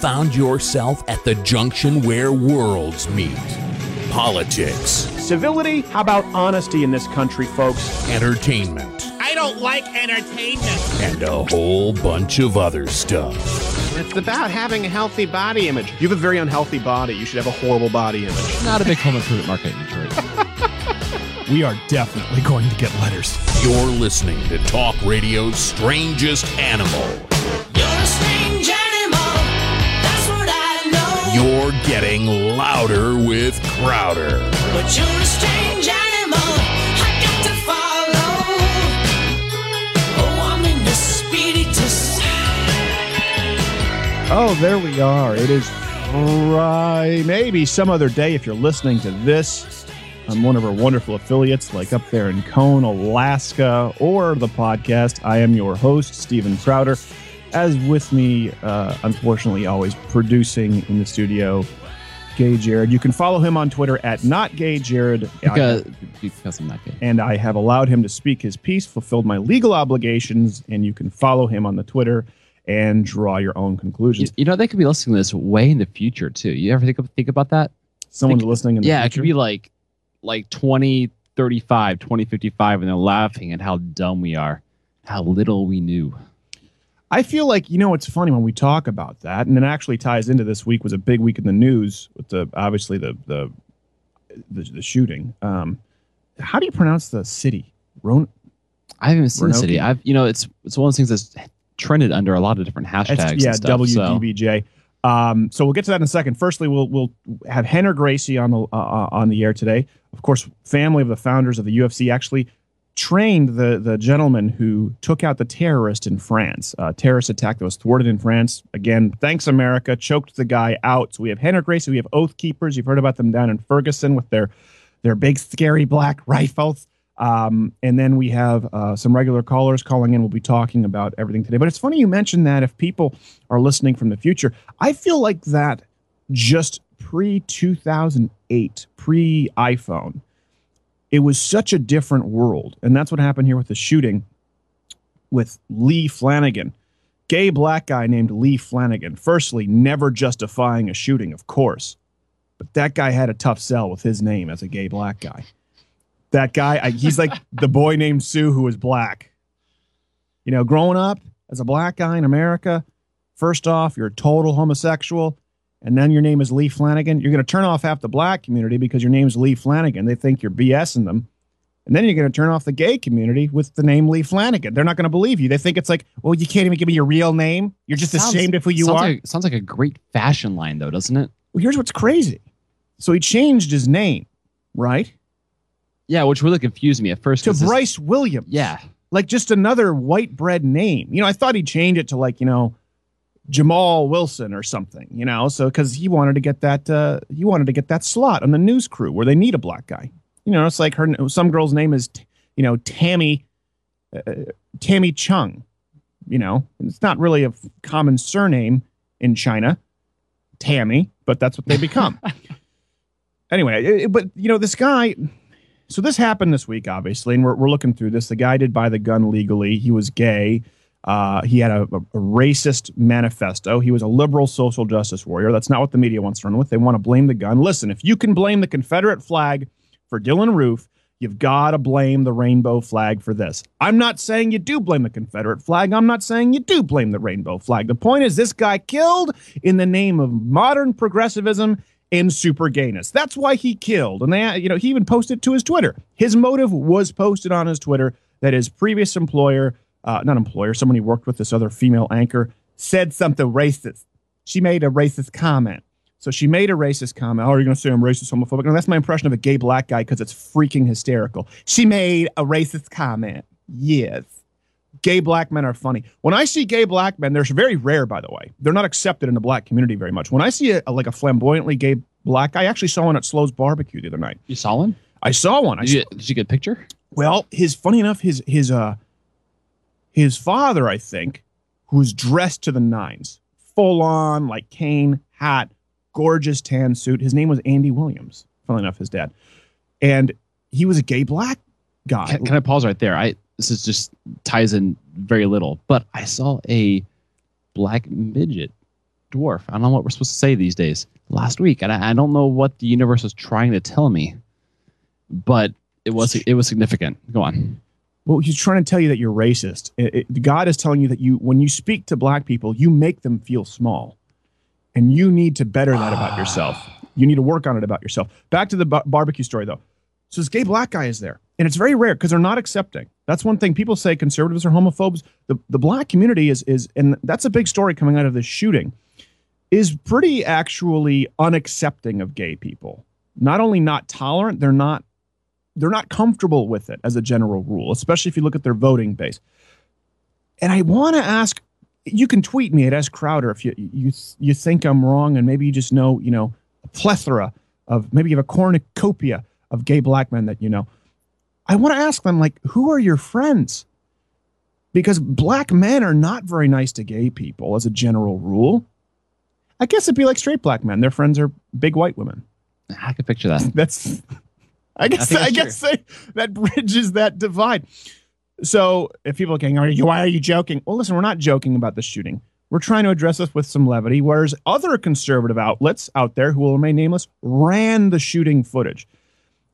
found yourself at the junction where worlds meet? Politics, Civility? How about honesty in this country, folks? entertainment, I don't like entertainment. and a whole bunch of other stuff. It's about having a healthy body image. You have a very unhealthy body. You should have a horrible body image. Not a big home improvement market in Detroit. We are definitely going to get letters. You're listening to Talk Radio's Strangest Animal. You're getting louder with Crowder. but you're a strange animal. I got to follow. Oh, I'm in the spiritus. Oh, there we are. It is right. Maybe some other day if you're listening to this on one of our wonderful affiliates, like up there in Cone, Alaska, or the podcast. I am your host, Steven Crowder. As with me, uh, unfortunately, always producing in the studio, Gay Jared. You can follow him on Twitter at not Gay Jared. Because, because I'm not gay. and I have allowed him to speak his piece, fulfilled my legal obligations, and you can follow him on the Twitter and draw your own conclusions. you know, they could be listening to this way in the future, too. You ever think, of, think about that? Someone's think- listening in the yeah, it could be like like 2035, 2055, and they're laughing at how dumb we are, how little we knew. I feel like you know it's funny when we talk about that, and it actually ties into this week was a big week in the news with the obviously the the the, the shooting. Um, how do you pronounce the city? Ron- I haven't even seen the city. I've, you know, it's it's one of those things that's trended under a lot of different hashtags. It's- yeah, and stuff, so- Um, so we'll get to that in a second. Firstly, we'll we'll have Rener Gracie on the uh, uh, on the air today. Of course, family of the founders of the UFC actually trained the the gentleman who took out the terrorist in France. Uh, terrorist attack that was thwarted in France. Again, thanks America, choked the guy out. So we have Rener Gracie, we have Oath Keepers. You've heard about them down in Ferguson with their their big scary black rifles. Um, and then we have uh, some regular callers calling in. We'll be talking about everything today. But it's funny you mentioned that if people are listening from the future, I feel like that just pre 2008, pre iPhone, it was such a different world. And that's what happened here with the shooting with Lee Flanagan. Gay black guy named Lee Flanagan. Firstly, never justifying a shooting, of course. But that guy had a tough sell with his name as a gay black guy. That guy, I, he's like the boy named Sue who was black. You know, growing up as a black guy in America, first off, you're a total homosexual, and then your name is Lee Flanagan. You're going to turn off half the black community because your name's Lee Flanagan. They think you're BSing them. And then you're going to turn off the gay community with the name Lee Flanagan. They're not going to believe you. They think it's like, well, you can't even give me your real name. You're just Sounds- ashamed of who you sounds are. Like, sounds like a great fashion line, though, doesn't it? well, here's what's crazy. So he changed his name, right? Yeah, which really confused me at first. To Bryce Williams. Yeah, like just another white bread name. You know, I thought he'd change it to like, you know, Jamal Wilson or something, you know, so because he wanted to get that, uh, he wanted to get that slot on the news crew where they need a black guy. You know, it's like her, some girl's name is, you know, Tammy, uh, Tammy Chung, you know, it's not really a common surname in China, Tammy, but that's what they become. anyway, it- it- but you know, this guy, so this happened this week, obviously, and we're, we're looking through this. The guy did buy the gun legally. He was gay. Uh, he had a, a, racist manifesto. He was a liberal social justice warrior. That's not what the media wants to run with. They want to blame the gun. Listen, if you can blame the Confederate flag for Dylann Roof, you've got to blame the rainbow flag for this. I'm not saying you do blame the Confederate flag. I'm not saying you do blame the rainbow flag. The point is, this guy killed in the name of modern progressivism and super gayness. That's why he killed. And they, you know, he even posted to his Twitter. His motive was posted on his Twitter that his previous employer, uh, not employer, someone he worked with, this other female anchor, said something racist. She made a racist comment. So she made a racist comment. Oh, you're you going to say I'm racist, homophobic? No, that's my impression of a gay black guy because it's freaking hysterical. She made a racist comment. Yes. Gay black men are funny. When I see gay black men, they're very rare, by the way. They're not accepted in the black community very much. When I see a, like a flamboyantly gay black guy, I actually saw one at Slow's barbecue the other night. you saw one. I saw one. I Did you, did you get a picture? well, his funny enough, his his uh his father, I think, who was dressed to the nines, full on like cane hat, gorgeous tan suit. His name was Andy Williams. Funny enough, his dad, and he was a gay black guy. Can, can I pause right there? I this is just ties in very little, but I saw a black midget dwarf. I don't know what we're supposed to say these days. Last week, and I, I don't know what the universe was trying to tell me, but it was it was significant. Go on. Well, he's trying to tell you that you're racist. It- it- God is telling you that you, when you speak to black people, you make them feel small, and you need to better that about ah. yourself. You need to work on it about yourself. Back to the ba- barbecue story, though. So this gay black guy is there, and it's very rare because they're not accepting. That's one thing people say conservatives are homophobes. The the black community is is, and that's a big story coming out of this shooting, is pretty actually unaccepting of gay people. Not only not tolerant, they're not they're not comfortable with it as a general rule, especially if you look at their voting base. And I want to ask, you can tweet me at S Crowder if you you you think I'm wrong, and maybe you just know you know a plethora of maybe you have a cornucopia of gay black men that you know. I want to ask them like, who are your friends? Because black men are not very nice to gay people as a general rule. I guess it'd be like straight black men. Their friends are big white women. I can picture that. That's I guess I, that's guess they, that bridges that divide. So if people are going, are you, why are you joking? Well, listen, we're not joking about the shooting. We're trying to address this with some levity, whereas other conservative outlets out there who will remain nameless ran the shooting footage.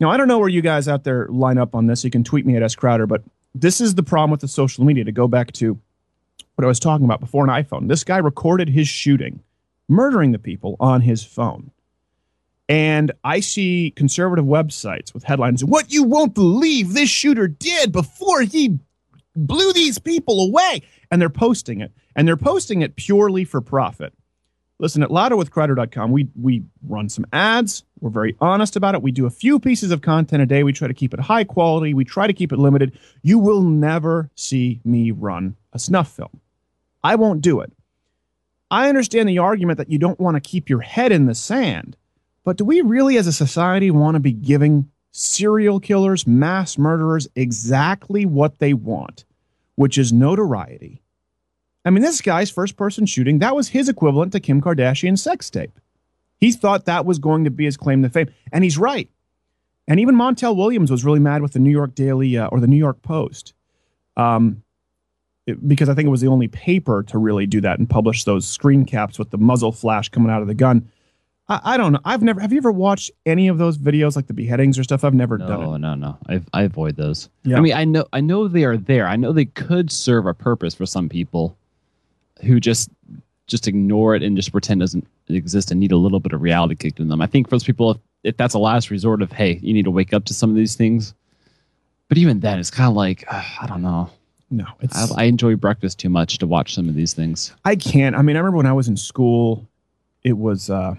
Now, I don't know where you guys out there line up on this. You can tweet me at S Crowder, but this is the problem with the social media. To go back to what I was talking about before an iPhone, this guy recorded his shooting, murdering the people on his phone. And I see conservative websites with headlines, What you won't believe this shooter did before he blew these people away. And they're posting it. And they're posting it purely for profit. Listen, at louderwithcrowder.com, we, we run some ads. We're very honest about it. We do a few pieces of content a day. We try to keep it high quality. We try to keep it limited. You will never see me run a snuff film. I won't do it. I understand the argument that you don't want to keep your head in the sand. But do we really, as a society, want to be giving serial killers, mass murderers, exactly what they want, which is notoriety? I mean, this guy's first person shooting, that was his equivalent to Kim Kardashian's sex tape. He thought that was going to be his claim to fame. And he's right. And even Montel Williams was really mad with the New York Daily uh, or the New York Post. Um, it- because I think it was the only paper to really do that and publish those screen caps with the muzzle flash coming out of the gun. I, I don't know. I've never. Have you ever watched any of those videos, like the beheadings or stuff? I've never done No, it. no, no. I I avoid those. Yeah. I mean, I know I know they are there. I know they could serve a purpose for some people who just just ignore it and just pretend doesn't exist and need a little bit of reality kicked in them. I think for those people, if, if that's a last resort of hey, you need to wake up to some of these things. But even then, it's kind of like uh, I don't know. No, it's. I, I enjoy breakfast too much to watch some of these things. I can't. I mean, I remember when I was in school, it was uh,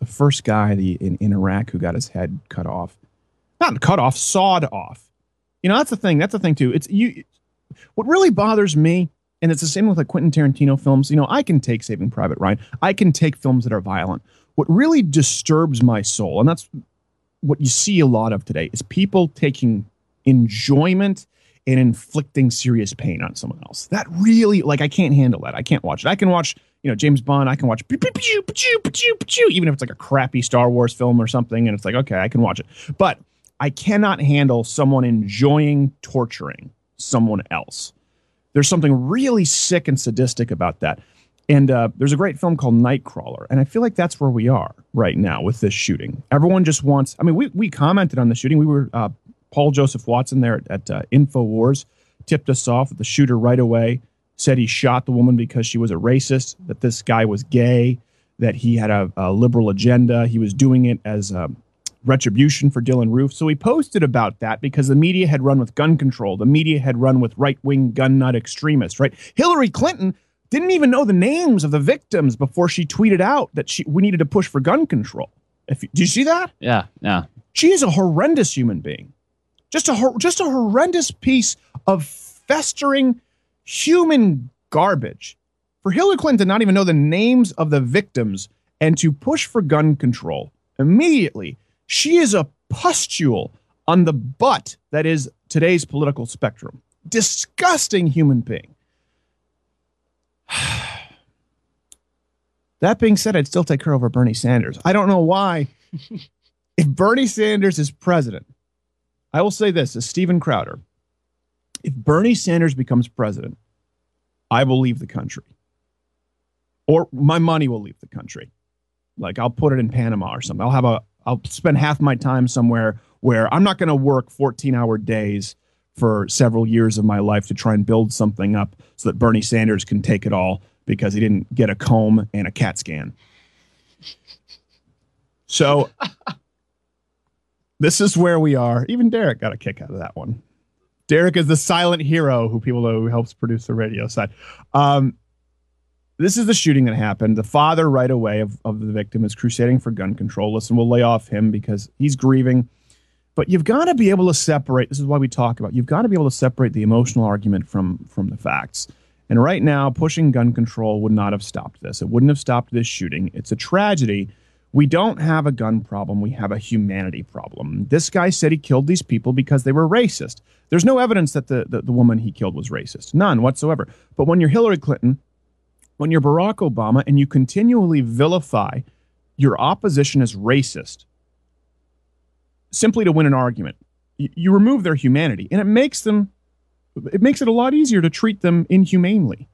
the first guy the, in, in Iraq who got his head cut off. Not cut off, sawed off. You know, that's the thing. That's the thing too. It's you. What really bothers me, and it's the same with like Quentin Tarantino films. You know, I can take Saving Private Ryan. I can take films that are violent. What really disturbs my soul, and that's what you see a lot of today, is people taking enjoyment and inflicting serious pain on someone else. That really, like, I can't handle that. I can't watch it. I can watch, you know, James Bond. I can watch, even if it's like a crappy Star Wars film or something, and it's like, okay, I can watch it. But I cannot handle someone enjoying torturing someone else. There's something really sick and sadistic about that. And uh, there's a great film called Nightcrawler, and I feel like that's where we are right now with this shooting. Everyone just wants. I mean, we we commented on the shooting. We were uh, Paul Joseph Watson there at, at uh, Infowars tipped us off that the shooter right away said he shot the woman because she was a racist, that this guy was gay, that he had a, a liberal agenda. He was doing it as um, retribution for Dylann Roof. So he posted about that because the media had run with gun control. The media had run with right wing gun nut extremists, right? Hillary Clinton didn't even know the names of the victims before she tweeted out that she we needed to push for gun control. If you, do you see that? Yeah, yeah. She is a horrendous human being. Just a just a horrendous piece of festering human garbage. For Hillary Clinton to not even know the names of the victims and to push for gun control immediately, she is a pustule on the butt that is today's political spectrum. Disgusting human being. That being said, I'd still take her over Bernie Sanders. I don't know why. if Bernie Sanders is president, I will say this as Steven Crowder. If Bernie Sanders becomes president, I will leave the country. or my money will leave the country. Like I'll put it in Panama or something. I'll have a I'll spend half my time somewhere where I'm not going to work 14 hour days for several years of my life to try and build something up so that Bernie Sanders can take it all because he didn't get a comb and a CAT scan. So this is where we are. Even Derek got a kick out of that one. Derek is the silent hero who people know who helps produce the radio side. Um, this is the shooting that happened. The father, right away, of, of the victim is crusading for gun control. Listen, we'll lay off him because he's grieving. But you've got to be able to separate. This is why we talk about. You've got to be able to separate the emotional argument from from the facts. And right now, pushing gun control would not have stopped this. It wouldn't have stopped this shooting. It's a tragedy. We don't have a gun problem. We have a humanity problem. This guy said he killed these people because they were racist. There's no evidence that the, the, the woman he killed was racist. None whatsoever. But when you're Hillary Clinton, when you're Barack Obama, and you continually vilify your opposition as racist simply to win an argument, you, you remove their humanity. And it makes them it makes it a lot easier to treat them inhumanely.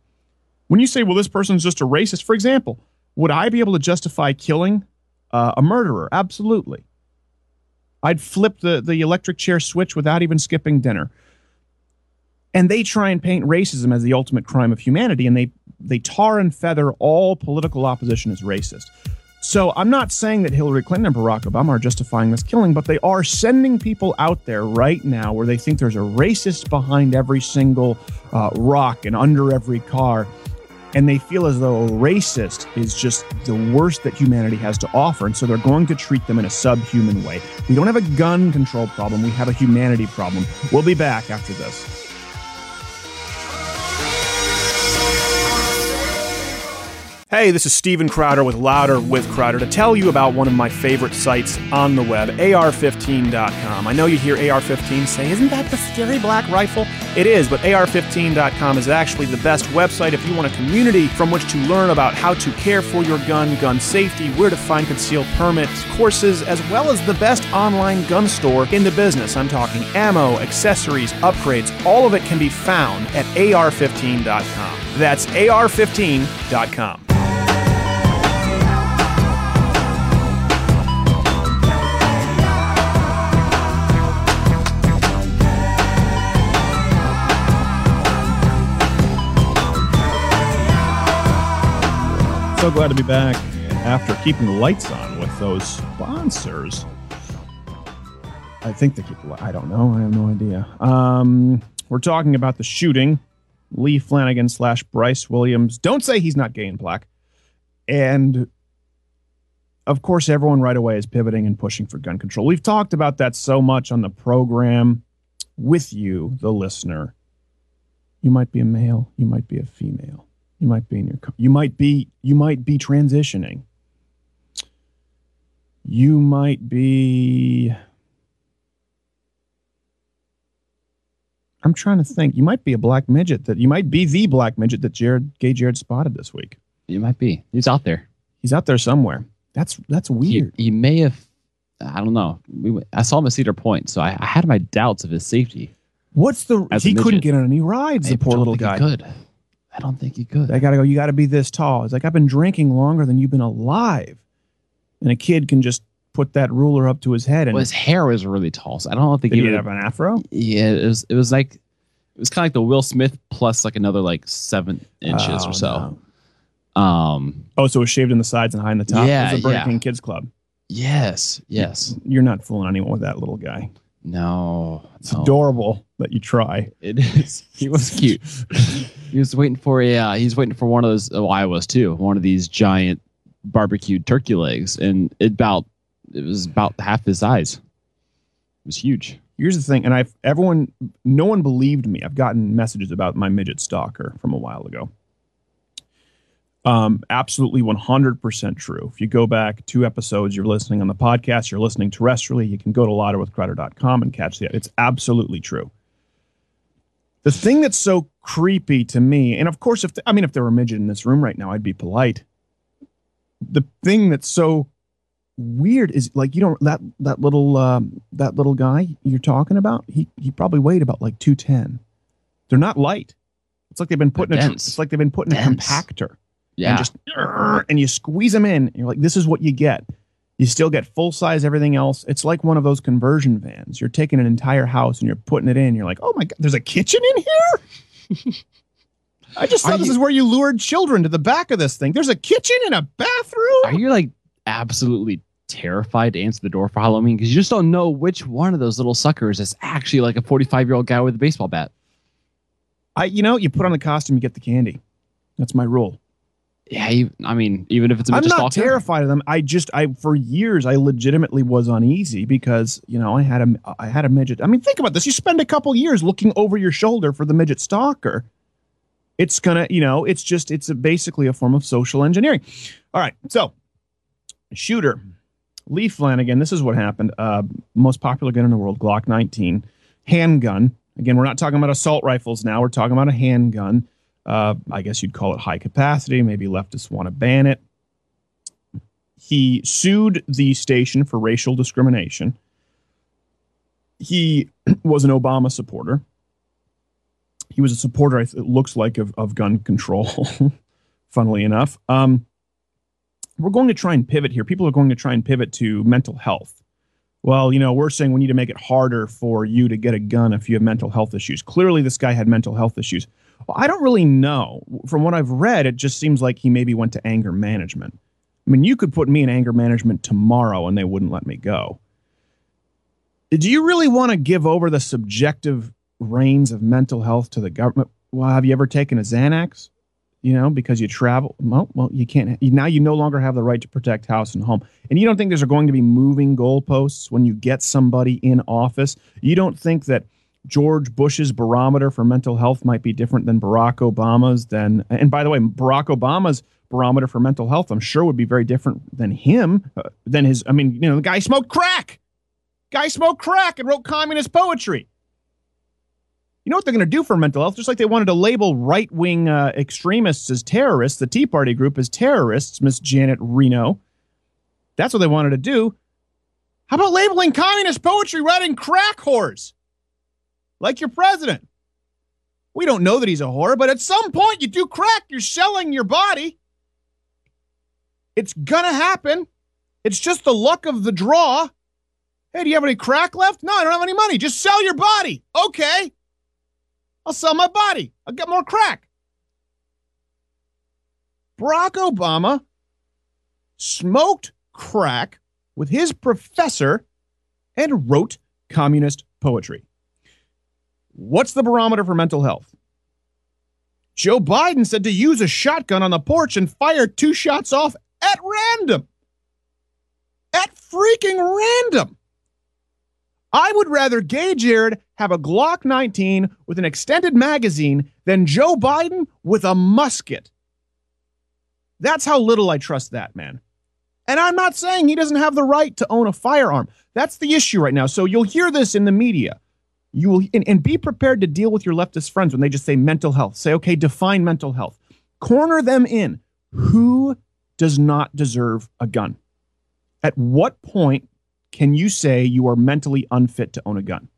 When you say, well, this person's just a racist, for example, would I be able to justify killing uh, a murderer? Absolutely. I'd flip the, the electric chair switch without even skipping dinner. And they try and paint racism as the ultimate crime of humanity, and they, they tar and feather all political opposition as racist. So I'm not saying that Hillary Clinton and Barack Obama are justifying this killing, but they are sending people out there right now where they think there's a racist behind every single uh, rock and under every car. And they feel as though a racist is just the worst that humanity has to offer. And so they're going to treat them in a subhuman way. We don't have a gun control problem, we have a humanity problem. We'll be back after this. Hey, this is Steven Crowder with Louder with Crowder to tell you about one of my favorite sites on the web, AR15.com. I know you hear AR15 say, Isn't that the scary black rifle? It is, but AR15.com is actually the best website if you want a community from which to learn about how to care for your gun, gun safety, where to find concealed permits, courses, as well as the best online gun store in the business. I'm talking ammo, accessories, upgrades, all of it can be found at AR15.com. That's AR15.com. So glad to be back after keeping the lights on with those sponsors. I think they keep the I don't know. I have no idea. Um, we're talking about the shooting. Lee Flanagan slash Bryce Williams. Don't say he's not gay and black. And of course, everyone right away is pivoting and pushing for gun control. We've talked about that so much on the program with you, the listener. You might be a male, you might be a female. You might be in your you might be you might be transitioning. You might be I'm trying to think. You might be a black midget that you might be the black midget that Jared Gay Jared spotted this week. You might be. He's out there. He's out there somewhere. That's that's weird. he may have. I don't know. We, I saw him at Cedar Point, so I, I had my doubts of his safety. What's the As he couldn't get on any rides, the poor little guy. He could. I don't think he could. I gotta go, you gotta be this tall. It's like I've been drinking longer than you've been alive. And a kid can just put that ruler up to his head and well, his hair was really tall, so I don't think did he would have an afro? Yeah, it was. It was like it was kind of like the Will Smith plus like another like seven inches Oh, or so. no. Um. Oh, so it was shaved in the sides and high in the top. Yeah, it was a Burger yeah. King Kids Club. Yes. Yes. You're not fooling anyone with that little guy. No. It's no. adorable that you try. It is. He was cute. he was waiting for a. Uh, he's waiting for one of those. Oh, I was too. One of these giant barbecued turkey legs, and it about it was about half his size. It was huge. Here's the thing, and I've everyone, no one believed me. I've gotten messages about my midget stalker from a while ago. Um, absolutely 100% true. If you go back two episodes, you're listening on the podcast, you're listening terrestrially, you can go to louderwithcrowder.com and catch the. It's absolutely true. The thing that's so creepy to me, and of course, if I mean, if there were a midget in this room right now, I'd be polite. The thing that's so weird is like you don't that that little um, that little guy you're talking about. He he probably weighed about like two ten. They're not light. It's like they've been put in a it's like they've been put in a compactor. Yeah. and just and you squeeze them in. And you're like, this is what you get. You still get full size everything else. It's like one of those conversion vans. You're taking an entire house and you're putting it in. You're like, oh my god, there's a kitchen in here. I just thought Are this you- is where you lured children to the back of this thing. There's a kitchen and a bathroom. Are you like absolutely terrified to answer the door for Halloween because you just don't know which one of those little suckers is actually like a 45 year old guy with a baseball bat? I, you know, you put on the costume, you get the candy. That's my rule. Yeah, you, I mean, even if it's a I'm not terrified of them. I just, I for years, I legitimately was uneasy because you know I had a, I had a midget. I mean, think about this: you spend a couple years looking over your shoulder for the midget stalker. It's gonna, you know, it's just, it's a, basically a form of social engineering. All right, so shooter Lee Flanagan. This is what happened. Uh, most popular gun in the world, Glock 19, handgun. Again, we're not talking about assault rifles now. We're talking about a handgun. Uh, I guess you'd call it high capacity. Maybe leftists want to ban it. He sued the station for racial discrimination. He was an Obama supporter. He was a supporter, it looks like, of, of gun control, funnily enough. Um, we're going to try and pivot here. People are going to try and pivot to mental health. Well, you know, we're saying we need to make it harder for you to get a gun if you have mental health issues. Clearly, this guy had mental health issues. Well, I don't really know. From what I've read, it just seems like he maybe went to anger management. I mean, you could put me in anger management tomorrow and they wouldn't let me go. Do you really want to give over the subjective reins of mental health to the government? Well, have you ever taken a Xanax? You know, because you travel. Well, well, you can't. Now you no longer have the right to protect house and home. And you don't think there's going to be moving goalposts when you get somebody in office? You don't think that George Bush's barometer for mental health might be different than Barack Obama's? Then, and by the way, Barack Obama's barometer for mental health, I'm sure, would be very different than him. Uh, than his. I mean, you know, the guy smoked crack. Guy smoked crack and wrote communist poetry. You know what they're going to do for mental health? Just like they wanted to label right wing uh, extremists as terrorists, the Tea Party group as terrorists, Miss Janet Reno. That's what they wanted to do. How about labeling communist poetry writing crack whores? Like your president. We don't know that he's a whore, but at some point you do crack, you're selling your body. It's gonna happen. It's just the luck of the draw. Hey, do you have any crack left? No, I don't have any money. Just sell your body. Okay. I'll sell my body. I'll get more crack. Barack Obama smoked crack with his professor and wrote communist poetry. What's the barometer for mental health? Joe Biden said to use a shotgun on the porch and fire two shots off at random. At freaking random. I would rather Gay Jared have a Glock 19 with an extended magazine than Joe Biden with a musket. That's how little I trust that man. And I'm not saying he doesn't have the right to own a firearm. That's the issue right now. So you'll hear this in the media. You will and, and be prepared to deal with your leftist friends when they just say mental health. Say, okay, define mental health. Corner them in. Who does not deserve a gun? At what point can you say you are mentally unfit to own a gun?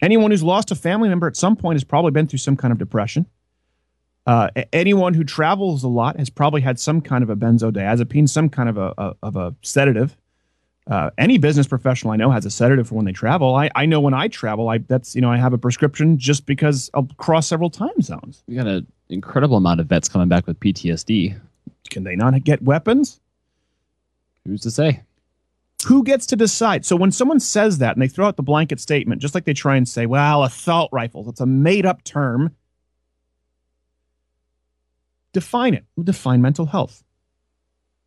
Anyone who's lost a family member at some point has probably been through some kind of depression. Uh, anyone who travels a lot has probably had some kind of a benzodiazepine, some kind of a, a of a sedative. Uh, any business professional I know has a sedative for when they travel. I, I know when I travel, I that's you know I have a prescription just because I'll cross several time zones. We got an incredible amount of vets coming back with PTSD. Can they not get weapons? Who's to say? Who gets to decide? So when someone says that and they throw out the blanket statement, just like they try and say, well, assault rifles, it's a made up term. Define it. Define mental health.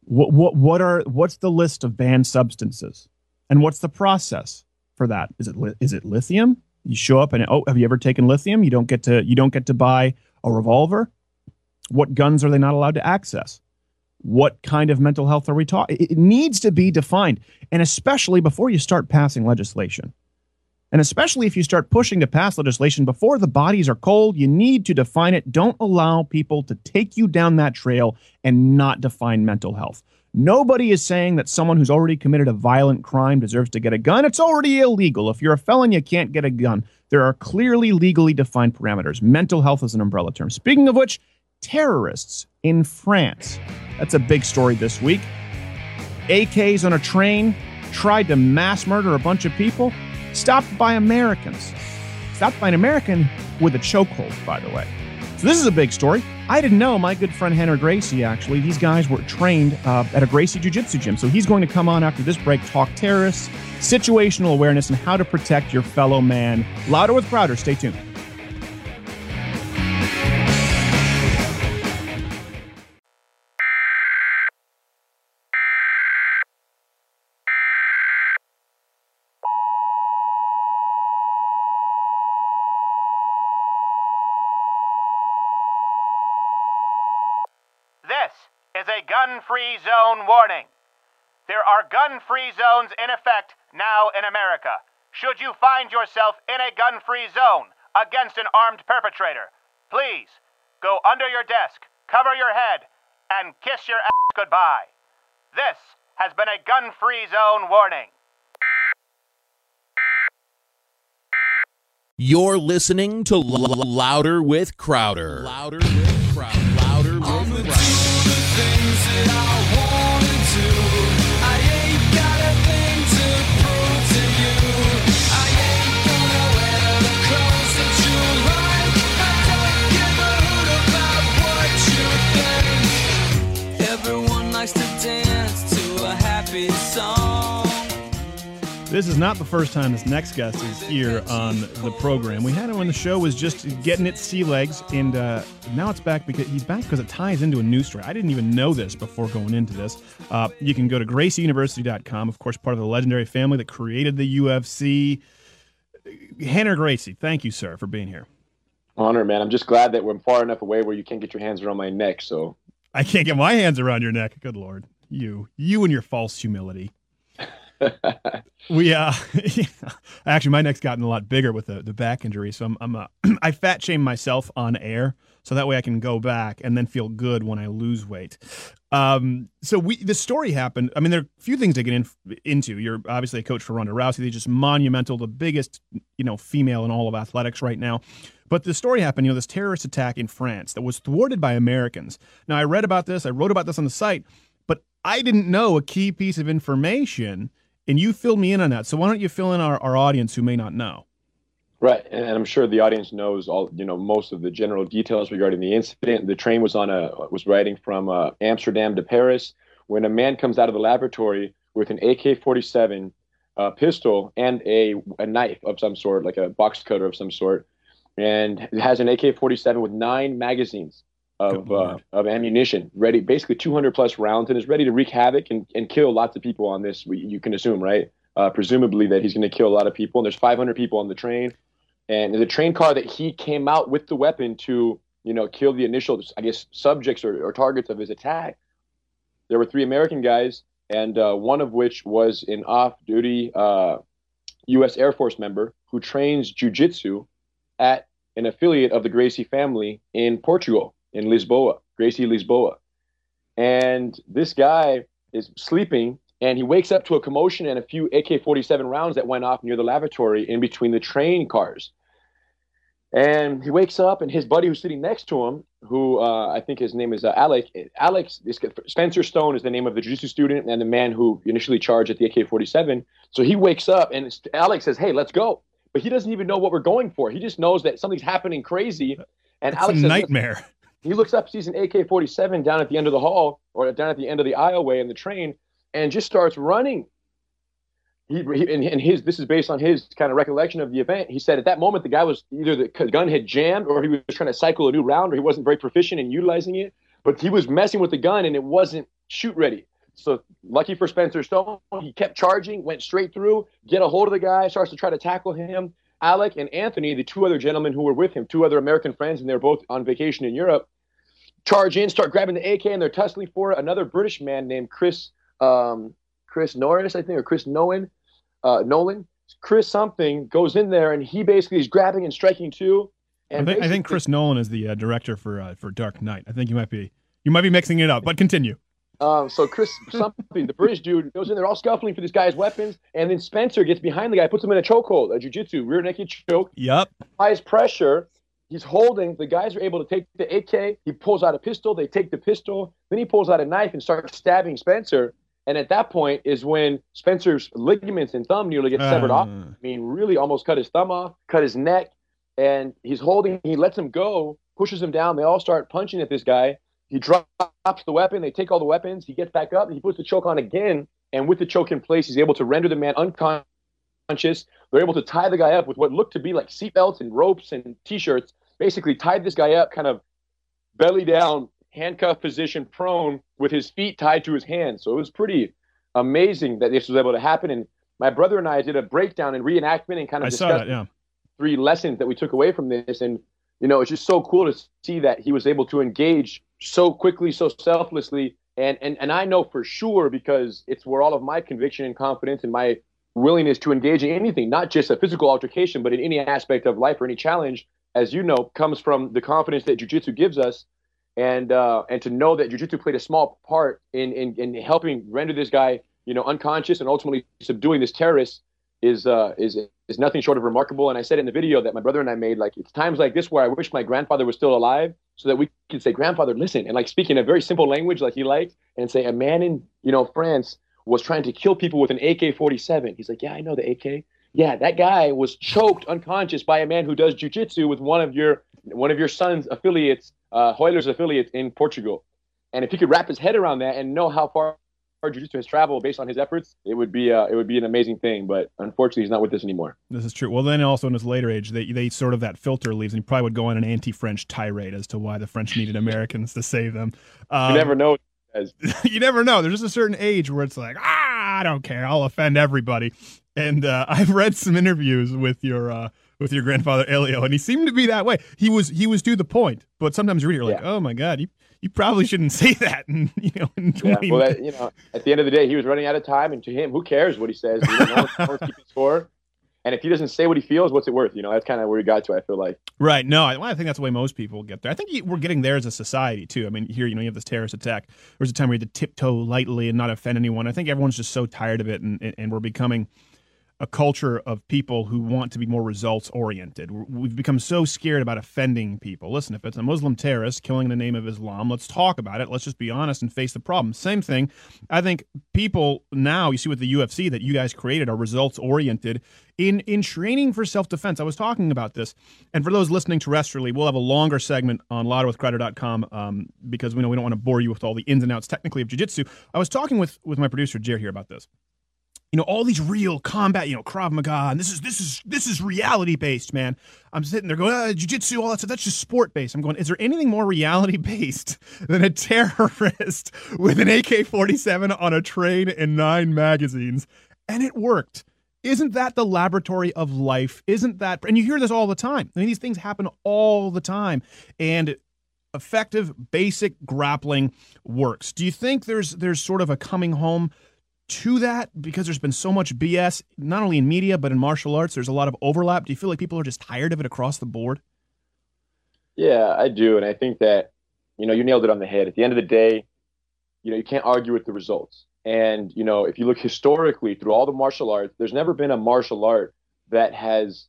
What, what, what are, what's the list of banned substances? And what's the process for that? Is it, is it lithium? You show up and, oh, have you ever taken lithium? You don't get to, you don't get to buy a revolver. What guns are they not allowed to access? what kind of mental health are we talking? It needs to be defined, and especially before you start passing legislation. And especially if you start pushing to pass legislation before the bodies are cold, you need to define it. Don't allow people to take you down that trail and not define mental health. Nobody is saying that someone who's already committed a violent crime deserves to get a gun. It's already illegal. If you're a felon, you can't get a gun. There are clearly legally defined parameters. Mental health is an umbrella term. Speaking of which, terrorists in France. That's a big story this week. AKs on a train tried to mass murder a bunch of people, stopped by Americans. Stopped by an American with a chokehold, by the way. So this is a big story. I didn't know. My good friend Rener Gracie, actually, these guys were trained uh, at a Gracie Jiu Jitsu gym. So he's going to come on after this break, talk terrorists, situational awareness, and how to protect your fellow man. Louder with Crowder. Stay tuned. Gun free zone warning. There are gun free zones in effect now in America. Should you find yourself in a gun free zone against an armed perpetrator, please go under your desk, cover your head, and kiss your ass goodbye. This has been a gun free zone warning. You're listening to L- Louder with Crowder. Louder with This is not the first time this next guest is here on the program. We had him when the show was just getting its sea legs, and uh, now it's back because he's back because it ties into a news story. I didn't even know this before going into this. Uh, you can go to gracieuniversity.com, of course, part of the legendary family that created the UFC. Rener Gracie, thank you, sir, for being here. Honor, man. I'm just glad that we're far enough away where you can't get your hands around my neck. So I can't get my hands around your neck. Good lord, you, you and your false humility. We uh actually my neck's gotten a lot bigger with the, the back injury so i'm, I'm uh, i fat shame myself on air so that way i can go back and then feel good when i lose weight. Um so we the story happened i mean there are a few things to get in, into. You're obviously a coach for ronda rousey. They're just monumental the biggest you know female in all of athletics right now. But the story happened, you know, this terrorist attack in France that was thwarted by Americans. Now, I read about this, I wrote about this on the site, but I didn't know a key piece of information, and you filled me in on that. So why don't you fill in our, our audience who may not know? Right, and I'm sure the audience knows all you know most of the general details regarding the incident. The train was on a was riding from uh, Amsterdam to Paris when a man comes out of the laboratory with an AK-47 uh, pistol and a a knife of some sort, like a box cutter of some sort, and has an AK-47 with nine magazines of uh, of ammunition, ready, basically 200 plus rounds, and is ready to wreak havoc and, and kill lots of people on this. we- You can assume, right? Uh, presumably that he's going to kill a lot of people, and there's 500 people on the train, and the train car that he came out with the weapon to, you know, kill the initial, I guess, subjects or, or targets of his attack. There were three American guys, and uh, one of which was an off-duty uh, U.S. Air Force member who trains jujitsu at an affiliate of the Gracie family in Portugal, in Lisboa, Gracie Lisboa. And this guy is sleeping and he wakes up to a commotion and a few AK 47 rounds that went off near the lavatory in between the train cars. And he wakes up, and his buddy who's sitting next to him, who uh, I think his name is uh, Alec, Alex, this, guy- Spencer Stone is the name of the jiu-jitsu student and the man who initially charged at the AK-47. So he wakes up, and Alex says, "Hey, let's go." But he doesn't even know what we're going for. He just knows that something's happening crazy. And It's Alex a says, nightmare. He looks up, sees an AK 47 down at the end of the hall or down at the end of the aisleway in the train, and just starts running. He, he and, and his this is based on his kind of recollection of the event. He said at that moment the guy was either the gun had jammed or he was trying to cycle a new round or he wasn't very proficient in utilizing it. But he was messing with the gun and it wasn't shoot ready. So lucky for Spencer Stone, he kept charging, went straight through, get a hold of the guy, starts to try to tackle him. Alec and Anthony, the two other gentlemen who were with him, two other American friends, and they're both on vacation in Europe, charge in, start grabbing the AK, and they're tussling for it. Another British man named Chris um, Chris Norris, I think, or Chris Nolan, uh, Nolan, Chris something goes in there, and he basically is grabbing and striking too. I And think, I think Chris Nolan is the uh, director for uh, for Dark Knight. I think you might be you might be mixing it up, but continue. Um, so Chris something, the British dude, goes in there all scuffling for this guy's weapons, and then Spencer gets behind the guy, puts him in a chokehold, a jujitsu rear naked choke, Yep. applies pressure. He he's holding. The guys are able to take the AK. He pulls out a pistol. They take the pistol. Then he pulls out a knife and starts stabbing Spencer. And at that point is when Spencer's ligaments and thumb nearly get severed off. Uh. I mean, really almost cut his thumb off, cut his neck, and he's holding. He lets him go, pushes him down. They all start punching at this guy. He drops the weapon. They take all the weapons. He gets back up. He puts the choke on again, and with the choke in place, he's able to render the man unconscious. They're able to tie the guy up with what looked to be like seatbelts and ropes and t-shirts. Basically, tied this guy up, kind of belly down, handcuff position, prone, with his feet tied to his hands. So it was pretty amazing that this was able to happen. And my brother and I did a breakdown and reenactment and kind of I saw discussed that. Yeah. three lessons that we took away from this. And, you know, it's just so cool to see that he was able to engage so quickly, so selflessly. And, and, and I know for sure because it's where all of my conviction and confidence and my willingness to engage in anything, not just a physical altercation, but in any aspect of life or any challenge, as you know, comes from the confidence that jujitsu gives us. And, uh, and to know that jujitsu played a small part in, in, in helping render this guy, you know, unconscious and ultimately subduing this terrorist is uh, is is nothing short of remarkable. And I said in the video that my brother and I made, like it's times like this where I wish my grandfather was still alive, so that we could say, "Grandfather, listen," and like speak in a very simple language like he liked, and say, "A man in you know France was trying to kill people with an AK-47." He's like, "Yeah, I know the AK. Yeah, that guy was choked unconscious by a man who does jujitsu with one of your one of your son's affiliates, uh, Royler's affiliates in Portugal." And if he could wrap his head around that and know how far jiu-jitsu has traveled based on his efforts, it would be uh, it would be an amazing thing. But unfortunately, he's not with us anymore. This is true. Well, then also in his later age, they, they sort of that filter leaves, and he probably would go on an anti-French tirade as to why the French needed Americans to save them. Um, You never know. You never know. There's just a certain age where it's like, ah, I don't care. I'll offend everybody. And uh, I've read some interviews with your uh, with your grandfather Helio, and he seemed to be that way. He was he was to the point, but sometimes you read it, you're like, Yeah. oh my god, you you probably shouldn't say that. And you know, in yeah, well, that, you know, at the end of the day, he was running out of time, and to him, who cares what he says? You know, no one's- keeping score. And if he doesn't say what he feels, what's it worth? You know, that's kind of where he got to. I feel like. Right. No, I, well, I think that's the way most people get there. I think we're getting there as a society too. I mean, here, you know, you have this terrorist attack. There was a time where you had to tiptoe lightly and not offend anyone. I think everyone's just so tired of it, and, and we're becoming a culture of people who want to be more results oriented. We've become so scared about offending people. Listen, if it's a Muslim terrorist killing in the name of Islam, let's talk about it. Let's just be honest and face the problem. Same thing. I think people now, you see with the UFC that you guys created, are results oriented in in training for self defense. I was talking about this, and for those listening terrestrially, we'll have a longer segment on louderwithcrowder.com um, because we know we don't want to bore you with all the ins and outs technically of jiu-jitsu. I was talking with with my producer Jer here about this you know all these real combat you know krav maga and this is this is this is reality based man. I'm sitting there going ah, jiu-jitsu all that stuff that's just sport based i'm going is there anything more reality based than a terrorist with an ak-47 on a train and nine magazines? And it worked. Isn't that the laboratory of life? Isn't that and you hear this all the time. I mean these things happen all the time. And effective basic grappling works. Do you think there's there's sort of a coming home to that because there's been so much BS, not only in media, but in martial arts. There's a lot of overlap. Do you feel like people are just tired of it across the board? Yeah, I do, and I think that you know you nailed it on the head. At the end of the day, you know you can't argue with the results. And you know if you look historically through all the martial arts, there's never been a martial art that has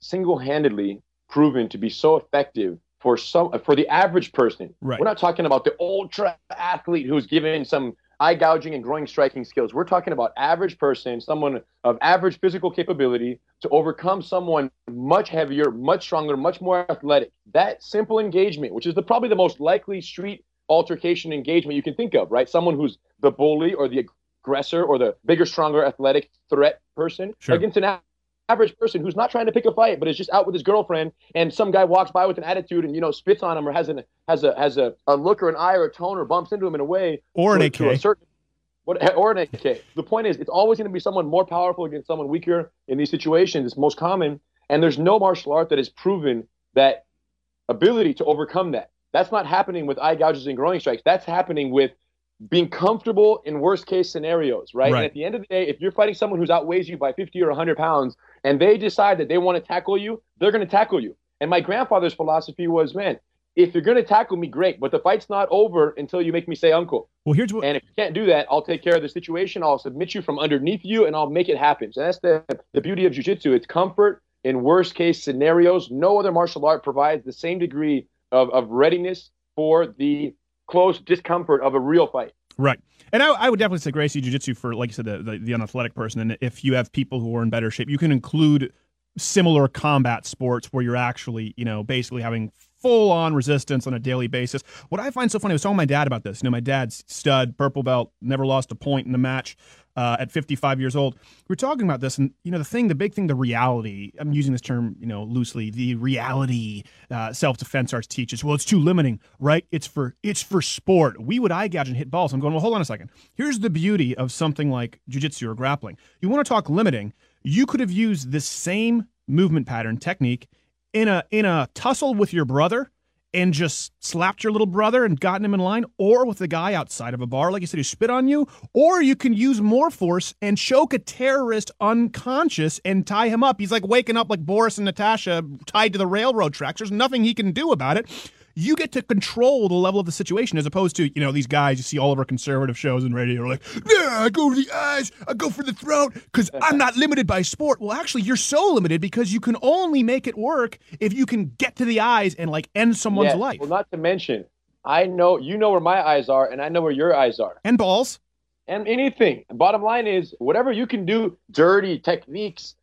single-handedly proven to be so effective for some for the average person. Right. We're not talking about the ultra athlete who's given some eye gouging and growing striking skills. We're talking about average person, someone of average physical capability to overcome someone much heavier, much stronger, much more athletic. That simple engagement, which is the probably the most likely street altercation engagement you can think of, right? Someone who's the bully or the aggressor or the bigger, stronger, athletic threat person Sure. against an average person who's not trying to pick a fight, but is just out with his girlfriend, and some guy walks by with an attitude and you know spits on him or has an has a has a, a look or an eye or a tone or bumps into him in a way Or an AK. to a certain what or an AK. The point is, it's always going to be someone more powerful against someone weaker in these situations. It's most common, and there's no martial art that has proven that ability to overcome that. That's not happening with eye gouges and groin strikes. That's happening with being comfortable in worst case scenarios, right? Right. And at the end of the day, if you're fighting someone who's outweighs you by 50 or 100 pounds, and they decide that they want to tackle you, they're going to tackle you. And my grandfather's philosophy was, man, if you're going to tackle me, great, but the fight's not over until you make me say uncle. Well, here's what And if you can't do that, I'll take care of the situation. I'll submit you from underneath you, and I'll make it happen. So that's the the beauty of jujitsu. It's comfort in worst case scenarios. No other martial art provides the same degree of, of readiness for the close discomfort of a real fight. Right. And I, I would definitely say Gracie Jiu Jitsu for, like you said, the, the, the unathletic person. And if you have people who are in better shape, you can include similar combat sports where you're actually, you know, basically having full on resistance on a daily basis. What I find so funny, I was talking to my dad about this. You know, my dad's stud, purple belt, never lost a point in a match uh, at 55 years old. We are talking about this, and, you know, the thing, the big thing, the reality, I'm using this term, you know, loosely, the reality uh, self defense arts teaches. Well, it's too limiting, right? It's for it's for sport. We would eye gouge and hit balls. I'm going, well, hold on a second. Here's the beauty of something like jujitsu or grappling. You want to talk limiting, you could have used this same movement pattern technique in a in a tussle with your brother and just slapped your little brother and gotten him in line, or with a guy outside of a bar, like you said, who spit on you, or you can use more force and choke a terrorist unconscious and tie him up. He's like waking up like Boris and Natasha tied to the railroad tracks. There's nothing he can do about it. You get to control the level of the situation as opposed to, you know, these guys you see all of our conservative shows and radio are like, yeah, I go for the eyes, I go for the throat because I'm not limited by sport. Well, actually, you're so limited because you can only make it work if you can get to the eyes and like end someone's Yes. life. Well, not to mention, I know you know where my eyes are, and I know where your eyes are. and balls. and anything. Bottom line is, whatever you can do, dirty techniques,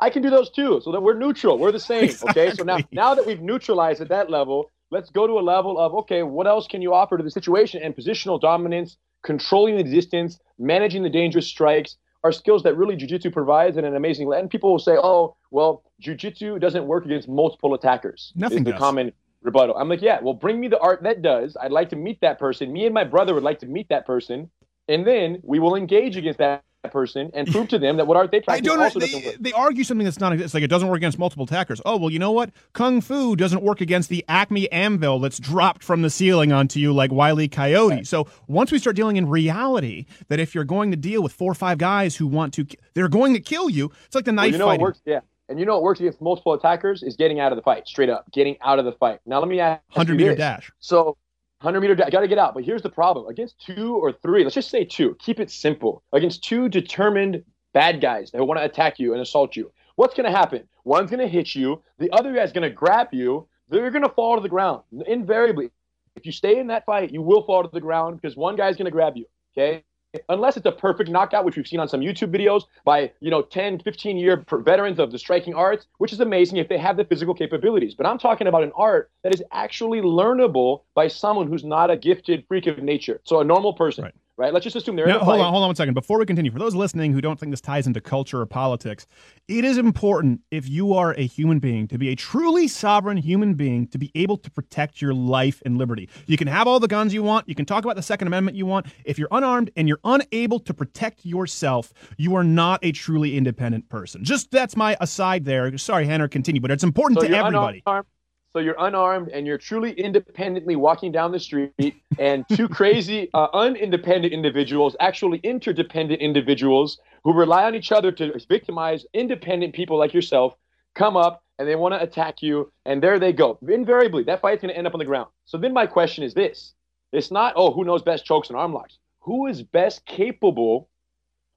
I can do those too. So that we're neutral, we're the same. Okay. So now, now that we've neutralized at that level, let's go to a level of okay, what else can you offer to the situation? And positional dominance, controlling the distance, managing the dangerous strikes are skills that really jujitsu provides in an amazing. way. And people will say, oh, well, jujitsu doesn't work against multiple attackers. Nothing is the does. common rebuttal. I'm like, yeah, well, bring me the art that does. I'd like to meet that person. Me and my brother would like to meet that person, and then we will engage against that person and prove to them that what art they I practice don't. also They, doesn't work. they argue something that's not. It's like it doesn't work against multiple attackers. Oh well, you know what? Kung Fu doesn't work against the Acme anvil that's dropped from the ceiling onto you like Wile E. Coyote. So once we start dealing in reality, that if you're going to deal with four or five guys who want to, they're going to kill you. It's like the Well, knife you know what fighting. works? Yeah. And you know what works against multiple attackers is getting out of the fight, straight up, getting out of the fight. Now let me ask you Hundred meter this. dash. So, 100 meter, I got to get out. But here's the problem: against two or three, let's just say two. Keep it simple. Against two determined bad guys that want to attack you and assault you, what's going to happen? One's going to hit you. The other guy's going to grab you. They're going to fall to the ground invariably. If you stay in that fight, you will fall to the ground because one guy's going to grab you. Okay. Unless it's a perfect knockout, which we've seen on some YouTube videos by, you know, 10, 15 year veterans of the striking arts, which is amazing if they have the physical capabilities. But I'm talking about an art that is actually learnable by someone who's not a gifted freak of nature. So a normal person, Right. Right? Let's just assume they're hold on, hold on one second. Before we continue, for those listening who don't think this ties into culture or politics, it is important if you are a human being to be a truly sovereign human being to be able to protect your life and liberty. You can have all the guns you want. You can talk about the Second Amendment you want. If you're unarmed and you're unable to protect yourself, you are not a truly independent person. Just that's my aside there. Sorry, Rener, continue, but it's important So to everybody. unarmed. So you're unarmed and you're truly independently walking down the street, and two crazy, uh, unindependent individuals, actually interdependent individuals who rely on each other to victimize independent people like yourself, come up and they want to attack you, and there they go. Invariably, that fight's going to end up on the ground. So then my question is this: It's not, oh, who knows best chokes and arm locks. Who is best capable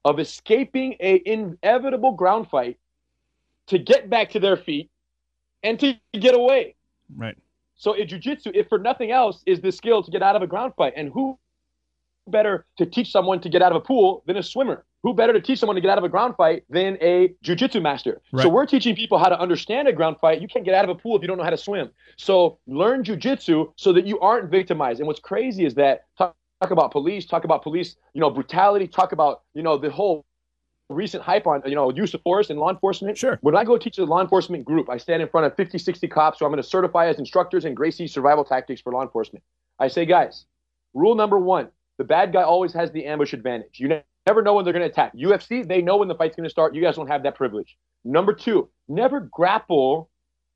of escaping a inevitable ground fight to get back to their feet and to get away? Right. So in jujitsu, if for nothing else, is the skill to get out of a ground fight. And who better to teach someone to get out of a pool than a swimmer? Who better to teach someone to get out of a ground fight than a jujitsu master? Right. So we're teaching people how to understand a ground fight. You can't get out of a pool if you don't know how to swim. So learn jujitsu so that you aren't victimized. And what's crazy is that talk, talk about police, talk about police, you know, brutality, talk about, you know, the whole recent hype on you know use of force in law enforcement. Sure. when i go teach a law enforcement group i stand in front of 50 60 cops who i'm going to certify as instructors in gracie survival tactics for law enforcement. I say guys rule number one the bad guy always has the ambush advantage. You never know when they're going to attack ufc they know when the fight's going to start. You guys don't have that privilege. Number two never grapple